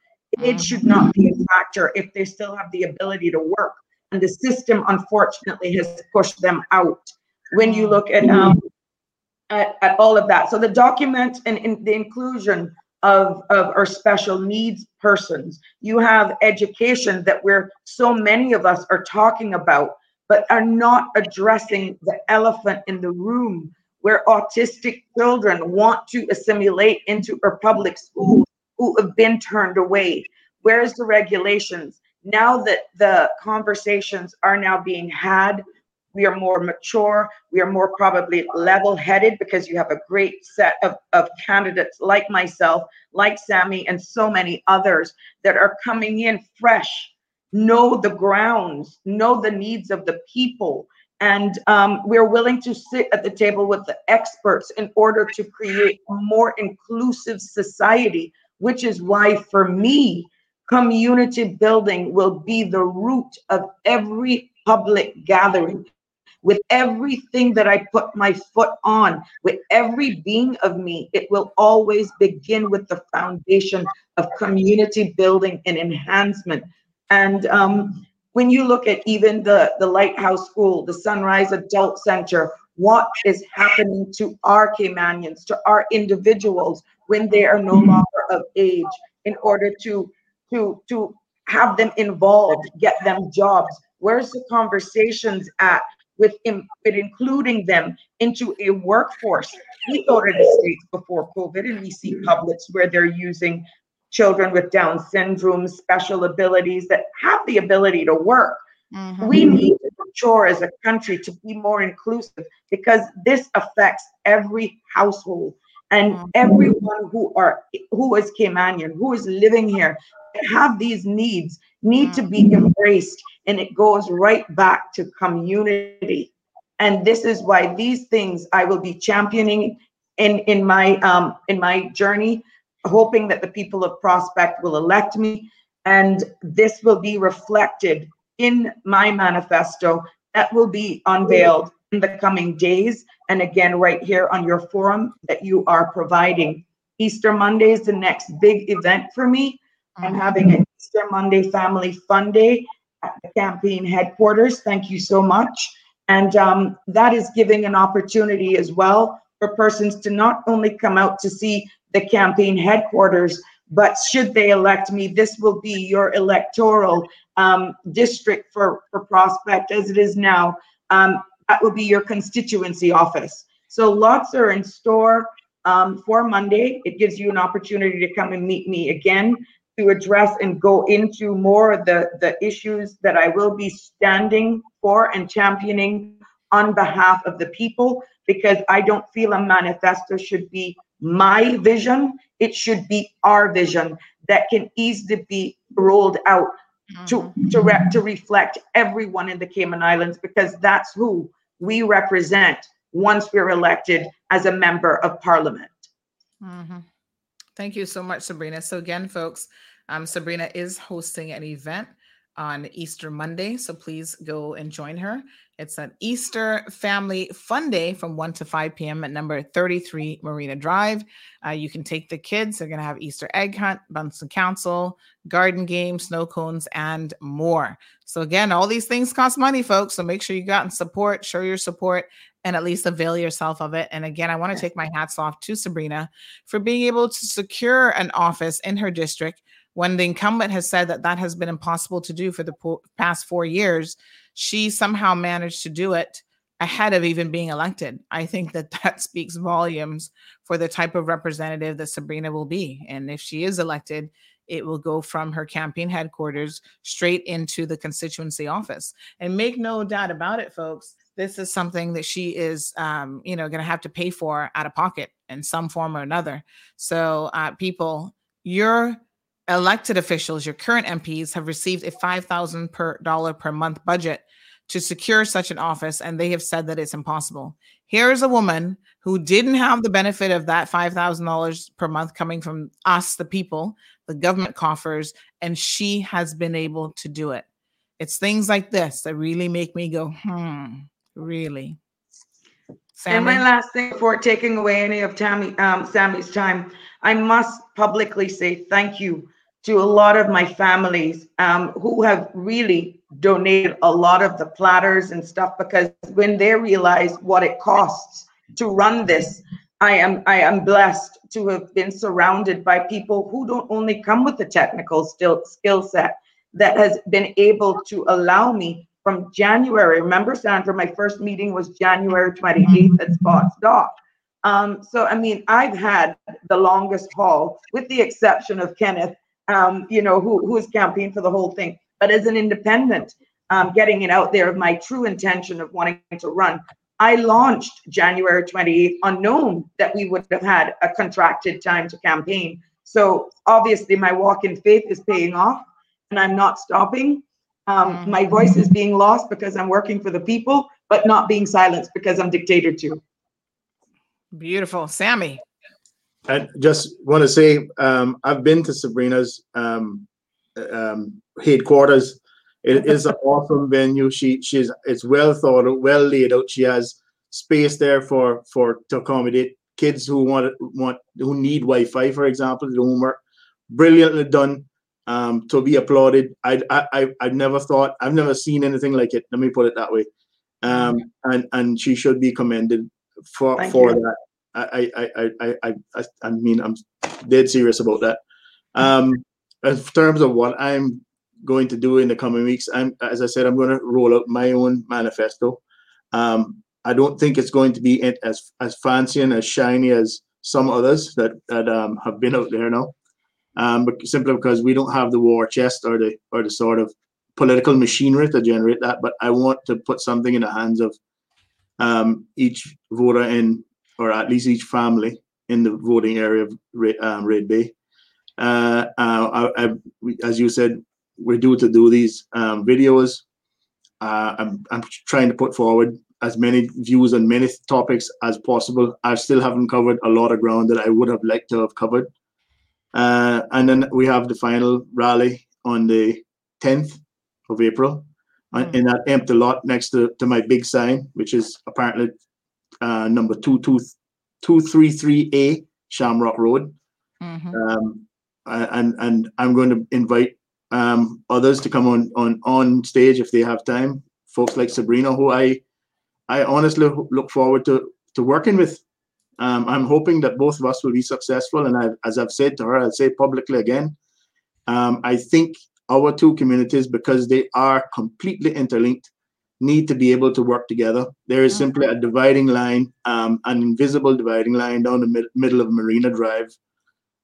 It should not be a factor if they still have the ability to work and the system unfortunately has pushed them out. When you look at um at, at all of that. So the document and in the inclusion of, of our special needs persons. You have education that we're so many of us are talking about, but are not addressing the elephant in the room where autistic children want to assimilate into our public schools who have been turned away. Where's the regulations? Now that the conversations are now being had we are more mature. We are more probably level headed because you have a great set of, of candidates like myself like sammy and so many others that are coming in fresh know the grounds know the needs of the people. And um, we're willing to sit at the table with the experts in order to create a more inclusive society which is why for me community building will be the root of every public gathering with everything that I put my foot on, with every being of me, it will always begin with the foundation of community building and enhancement. And um, when you look at even the, the Lighthouse School, the Sunrise Adult Center, what is happening to our Caymanians, to our individuals when they are no longer of age in order to, to, to have them involved, get them jobs. Where's the conversations at with, in, with including them into a workforce. We go to the States before COVID and we see publics where they're using children with Down syndrome, special abilities that have the ability to work. Mm-hmm. We need to mature as a country to be more inclusive because this affects every household and mm-hmm. everyone who are who is Caymanian, who is living here, have these needs need to be mm-hmm. embraced and it goes right back to community and this is why these things i will be championing in in my um in my journey hoping that the people of prospect will elect me and this will be reflected in my manifesto that will be unveiled in the coming days and again right here on your forum that you are providing easter monday is the next big event for me i'm having an easter monday family fun day at the campaign headquarters. Thank you so much. And um, that is giving an opportunity as well for persons to not only come out to see the campaign headquarters, but should they elect me, this will be your electoral um, district for, for Prospect as it is now. Um, that will be your constituency office. So lots are in store. um, for Monday. It gives you an opportunity to come and meet me again to address and go into more of the, the issues that I will be standing for and championing on behalf of the people because I don't feel a manifesto should be my vision. It should be our vision that can easily be rolled out to Mm-hmm. to, re- to reflect everyone in the Cayman Islands because that's who we represent once we're elected as a member of parliament. Mhm. Thank you so much, Sabrina. So again, folks, um, Sabrina is hosting an event on Easter Monday, so please go and join her. It's an Easter Family Fun Day from 1 to 5 p.m. at number 33 Marina Drive. Uh, you can take the kids. They're going to have Easter egg hunt, Bunsen Council, garden games, snow cones, and more. So again, all these things cost money, folks. So make sure you got and support, show your support, and at least avail yourself of it. And again, I want to take my hats off to Sabrina for being able to secure an office in her district when the incumbent has said that that has been impossible to do for the po- past four years. She somehow managed to do it ahead of even being elected. I think that that speaks volumes for the type of representative that Sabrina will be. And if she is elected, it will go from her campaign headquarters straight into the constituency office. And make no doubt about it, folks, this is something that she is, um, you know, going to have to pay for out of pocket in some form or another. So, uh, people, your elected officials, your current MPs, have received a five thousand per dollar per month budget to secure such an office, and they have said that it's impossible. Here is a woman who didn't have the benefit of that five thousand dollars per month coming from us, the people, the government coffers, and she has been able to do it. It's things like this that really make me go, hmm, really. And my last thing before taking away any of Tammy, um, Sammy's time, I must publicly say thank you to a lot of my families um, who have really donated a lot of the platters and stuff because when they realize what it costs to run this, I am I am blessed to have been surrounded by people who don't only come with the technical still skill set that has been able to allow me from January. Remember, Sandra, my first meeting was January 28th at Spotts Dock. Um, so, I mean, I've had the longest haul, with the exception of Kenneth, um, you know, who, who has campaigned for the whole thing. But as an independent, um, getting it out there of my true intention of wanting to run, I launched January 28th, unknown that we would have had a contracted time to campaign. So obviously, my walk in faith is paying off, and I'm not stopping. Um, my voice is being lost because I'm working for the people, but not being silenced because I'm dictated to. Beautiful. Sammy. I just want to say um, I've been to Sabrina's um, um, headquarters. It is an awesome venue. She she's it's well thought out, well laid out. She has space there for for to accommodate kids who want want who need Wi-Fi, for example, to do homework. Brilliantly done. Um, to be applauded. I I I've never thought I've never seen anything like it. Let me put it that way. Um, and and she should be commended for Thank for you. that. I, I, I, I, I, I, I mean, I'm dead serious about that. Um, in terms of what I'm going to do in the coming weeks, I'm, as I said, I'm going to roll out my own manifesto. Um, I don't think it's going to be as as fancy and as shiny as some others that that um, have been out there now. Um, but simply because we don't have the war chest or the or the sort of political machinery to generate that. But I want to put something in the hands of um, each voter in or at least each family in the voting area of Red, um, Red Bay. Uh, uh, I, I, as you said, we're due to do these um, videos. Uh, I'm, I'm trying to put forward as many views on many topics as possible. I still haven't covered a lot of ground that I would have liked to have covered. Uh, and then we have the final rally on the 10th of April on- Mm. in that empty lot next to, to my big sign, which is apparently uh, number 233A Shamrock Road. Mhm. Um, and and I'm going to invite um, others to come on on on stage if they have time. Folks like Sabrina, who I I honestly look forward to to working with. Um, I'm hoping that both of us will be successful. And I, as I've said to her, I'll say publicly again. Um, I think our two communities, because they are completely interlinked, need to be able to work together. There is simply a dividing line, um, an invisible dividing line down the mid- middle of Marina Drive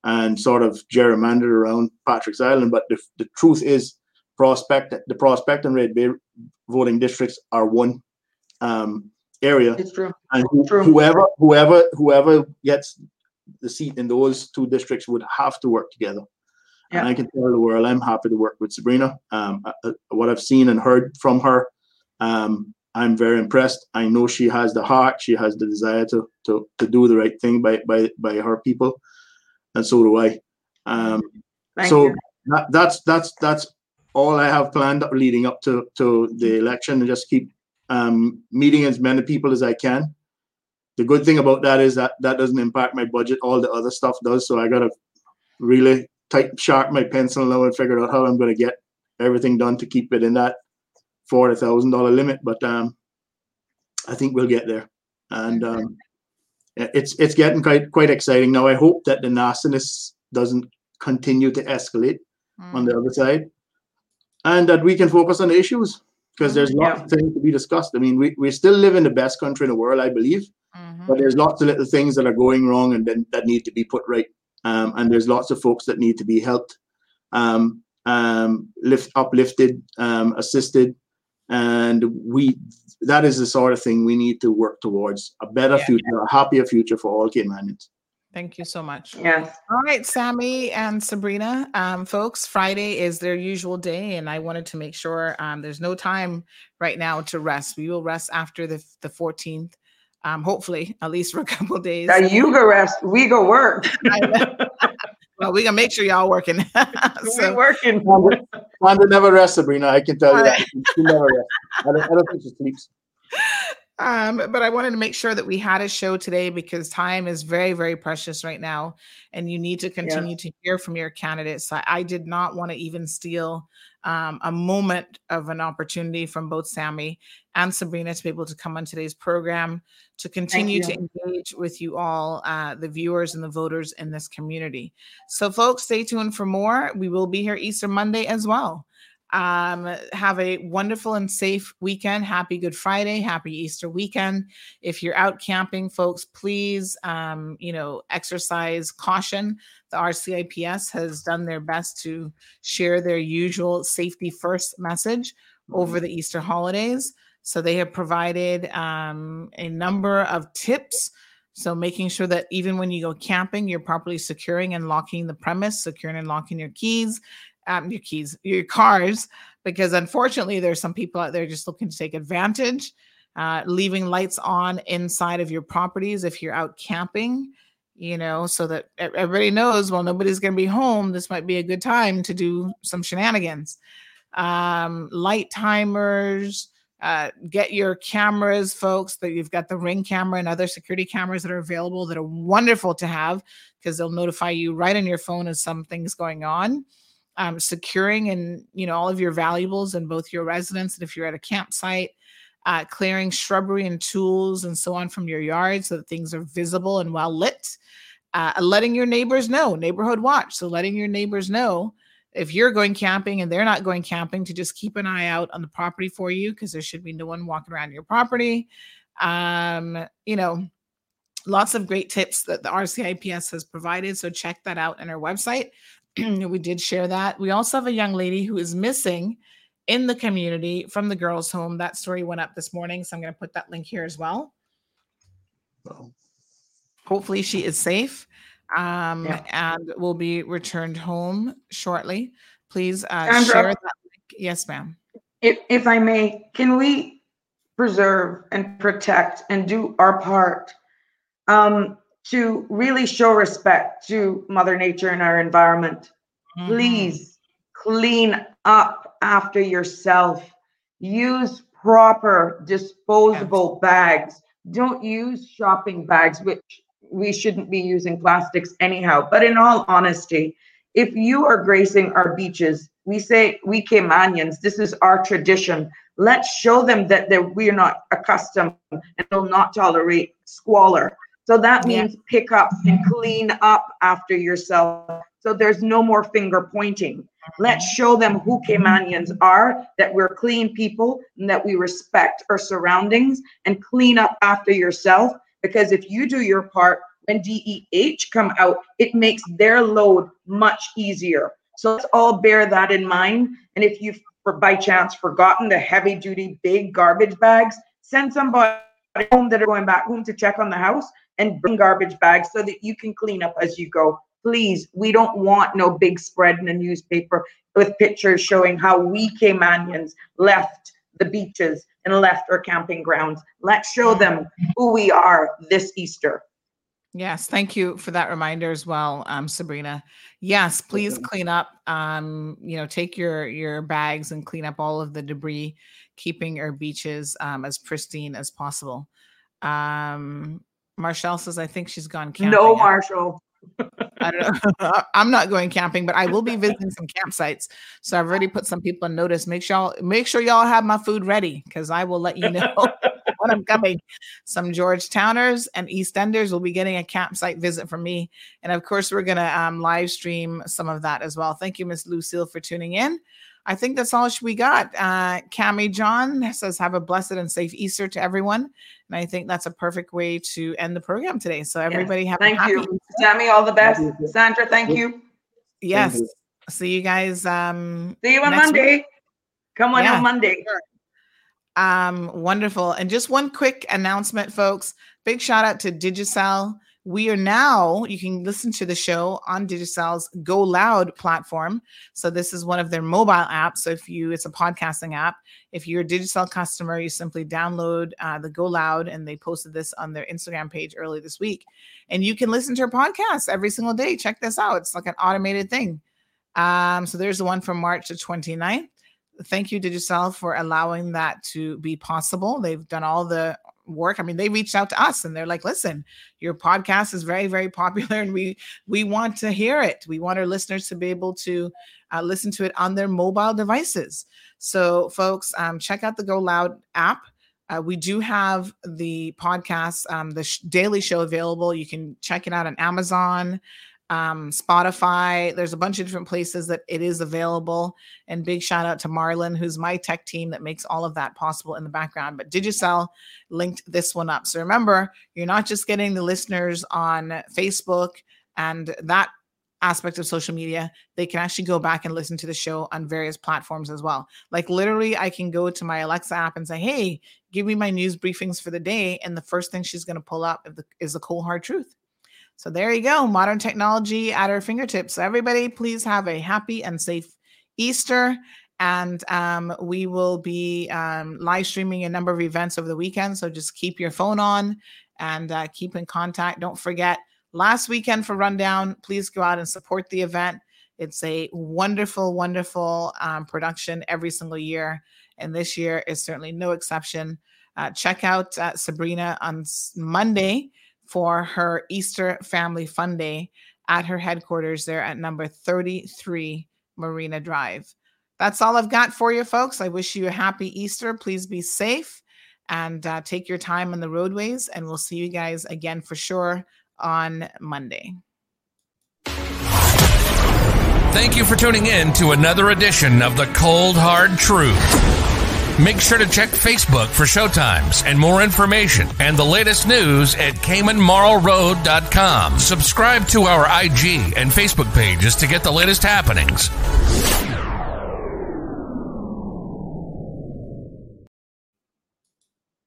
and sort of gerrymandered around Patrick's Island. But the, the truth is, prospect the prospect and red bay voting districts are one um, area, It's true. and whoever whoever whoever gets the seat in those two districts would have to work together. Yeah. And I can tell the world I'm happy to work with Sabrina. Um, uh, uh, what I've seen and heard from her, um, I'm very impressed. I know she has the heart, she has the desire to to to do the right thing by by by her people, and so do I. Um, so that, that's that's that's all I have planned up leading up to to the election, and just keep um, meeting as many people as I can. The good thing about that is that that doesn't impact my budget. All the other stuff does. So I gotta really tight sharp my pencil now and figure out how I'm gonna get everything done to keep it in that forty thousand dollar limit. But um, I think we'll get there, and um, it's it's getting quite quite exciting now. I hope that the nastiness doesn't continue to escalate on the other side, and that we can focus on the issues because there's lots Yeah. of things to be discussed. I mean, we, we still live in the best country in the world, I believe, Mhm. but there's lots of little things that are going wrong and then that need to be put right. Um, and there's lots of folks that need to be helped, um, um, lift uplifted, um, assisted, and we that is the sort of thing we need to work towards a better Yeah. future, a happier future for all Caymanians. Thank you so much. Yes. All right, Sammy and Sabrina, um, folks, Friday is their usual day, and I wanted to make sure um, there's no time right now to rest. We will rest after the the 14th, um, hopefully, at least for a couple days. Now you go rest. We go work. Well, we're gonna make sure y'all working. we so, working. Wanda never rests, Sabrina. I can tell you that. She never rests. I don't, I don't think she sleeps. um, but I wanted to make sure that we had a show today because time is very, very precious right now, and you need to continue to hear from your candidates. I, I did not want to even steal um, a moment of an opportunity from both Sammy and Sabrina to be able to come on today's program to continue to engage with you all, uh, the viewers and the voters in this community. So, folks, stay tuned for more. We will be here Easter Monday as well. Um, have a wonderful and safe weekend. Happy Good Friday. Happy Easter weekend. If you're out camping, folks, please, um, you know, exercise caution. The RCIPS has done their best to share their usual safety first message over the Easter holidays. So they have provided um, a number of tips. So making sure that even when you go camping, you're properly securing and locking the premise, securing and locking your keys, um, your keys, your cars, because unfortunately there's some people out there just looking to take advantage, uh, leaving lights on inside of your properties if you're out camping, you know, so that everybody knows, well, nobody's going to be home. This might be a good time to do some shenanigans. Um, light timers, uh, get your cameras, folks. That you've got the ring camera and other security cameras that are available that are wonderful to have because they'll notify you right on your phone as something's going on. Um, securing and you know all of your valuables in both your residence and if you're at a campsite, uh, clearing shrubbery and tools and so on from your yard so that things are visible and well lit. Uh, letting your neighbors know, neighborhood watch. So letting your neighbors know if you're going camping and they're not going camping to just keep an eye out on the property for you because there should be no one walking around your property. Um, you know, lots of great tips that the RCIPS has provided. So check that out on our website. we did share that. We also have a young lady who is missing in the community from the girls' home. That story went up this morning. So I'm going to put that link here as well. So, Hopefully, she is safe um, Yeah. and will be returned home shortly. Please uh, Sandra? share that link. Yes, ma'am. If, if I may, can we preserve and protect and do our part um, to really show respect to Mother Nature and our environment? Mhm. Please clean up after yourself. Use proper disposable bags. Don't use shopping bags, which we shouldn't be using plastics anyhow. But in all honesty, if you are gracing our beaches, we say we Caymanians, this is our tradition. Let's show them that, that we're not accustomed and will not tolerate squalor. So that means yeah. pick up and clean up after yourself. So there's no more finger pointing. Let's mm-hmm. show them who Caymanians are, that we're clean people, and that we respect our surroundings and clean up after yourself. Because if you do your part, when DEH come out, it makes their load much easier. So let's all bear that in mind. And if you've by chance forgotten the heavy duty big garbage bags, send somebody home that are going back home to check on the house and bring garbage bags so that you can clean up as you go. Please, we don't want no big spread in the newspaper with pictures showing how we Caymanians left the beaches and left our camping grounds. Let's show them who we are this Easter. Yes, thank you for that reminder as well, um, Sabrina. Yes, please clean up. Um, you know, take your your bags and clean up all of the debris, keeping our beaches um, as pristine as possible. Um, Marshall says, I think she's gone camping. No, Marshall. I don't know. I'm not going camping, but I will be visiting some campsites. So I've already put some people on notice. Make sure y'all make sure y'all have my food ready because I will let you know when I'm coming. Some Georgetowners and Eastenders will be getting a campsite visit from me. And of course, we're going to um, live stream some of that as well. Thank you, Miss Lucille, for tuning in. I think that's all we got. Uh, Cami John says, Have a blessed and safe Easter to everyone. And I think that's a perfect way to end the program today. So, everybody yes. have Thank you. Tammy, all the best. Sandra, thank you. Yes. Thank you. See you guys. Um, See you on Monday. Week. Come on yeah. on Monday. Sure. Um, wonderful. And just one quick announcement, folks. Big shout out to Digicel. We are now, you can listen to the show on Digicel's Go Loud platform. So this is one of their mobile apps. So if you, it's a podcasting app. If you're a Digicel customer, you simply download uh, the Go Loud, and they posted this on their Instagram page early this week. And you can listen to a podcast every single day. Check this out. It's like an automated thing. Um, so there's the one from March the 29th thank you Digicel for allowing that to be possible. They've done all the work. I mean, they reached out to us and they're like, "Listen, your podcast is very, very popular, and we we want to hear it. We want our listeners to be able to uh, listen to it on their mobile devices." So, folks, um, check out the Go Loud app. Uh, we do have the podcast, um, the sh- daily show available. You can check it out on Amazon, um, Spotify. There's a bunch of different places that it is available. And big shout out to Marlon, who's my tech team that makes all of that possible in the background. But Digicel linked this one up. So remember, you're not just getting the listeners on Facebook and that aspect of social media, they can actually go back and listen to the show on various platforms as well. Like literally, I can go to my Alexa app and say, "Hey, give me my news briefings for the day," and the first thing she's going to pull up is the cold hard truth. So there you go, modern technology at our fingertips. So everybody, please have a happy and safe Easter. And um, we will be um, live streaming a number of events over the weekend. So just keep your phone on and uh, keep in contact. Don't forget, last weekend for Rundown, please go out and support the event. It's a wonderful, wonderful um, production every single year. And this year is certainly no exception. Uh, check out uh, Sabrina on Monday for her Easter Family Fun Day at her headquarters there at number 33 Marina Drive. That's all I've got for you, folks. I wish you a happy Easter. Please be safe and uh, take your time on the roadways. And we'll see you guys again for sure on Monday. Thank you for tuning in to another edition of The Cold Hard Truth. Make sure to check Facebook for showtimes and more information and the latest news at CaymanMarlRoad.com. Subscribe to our IG and Facebook pages to get the latest happenings.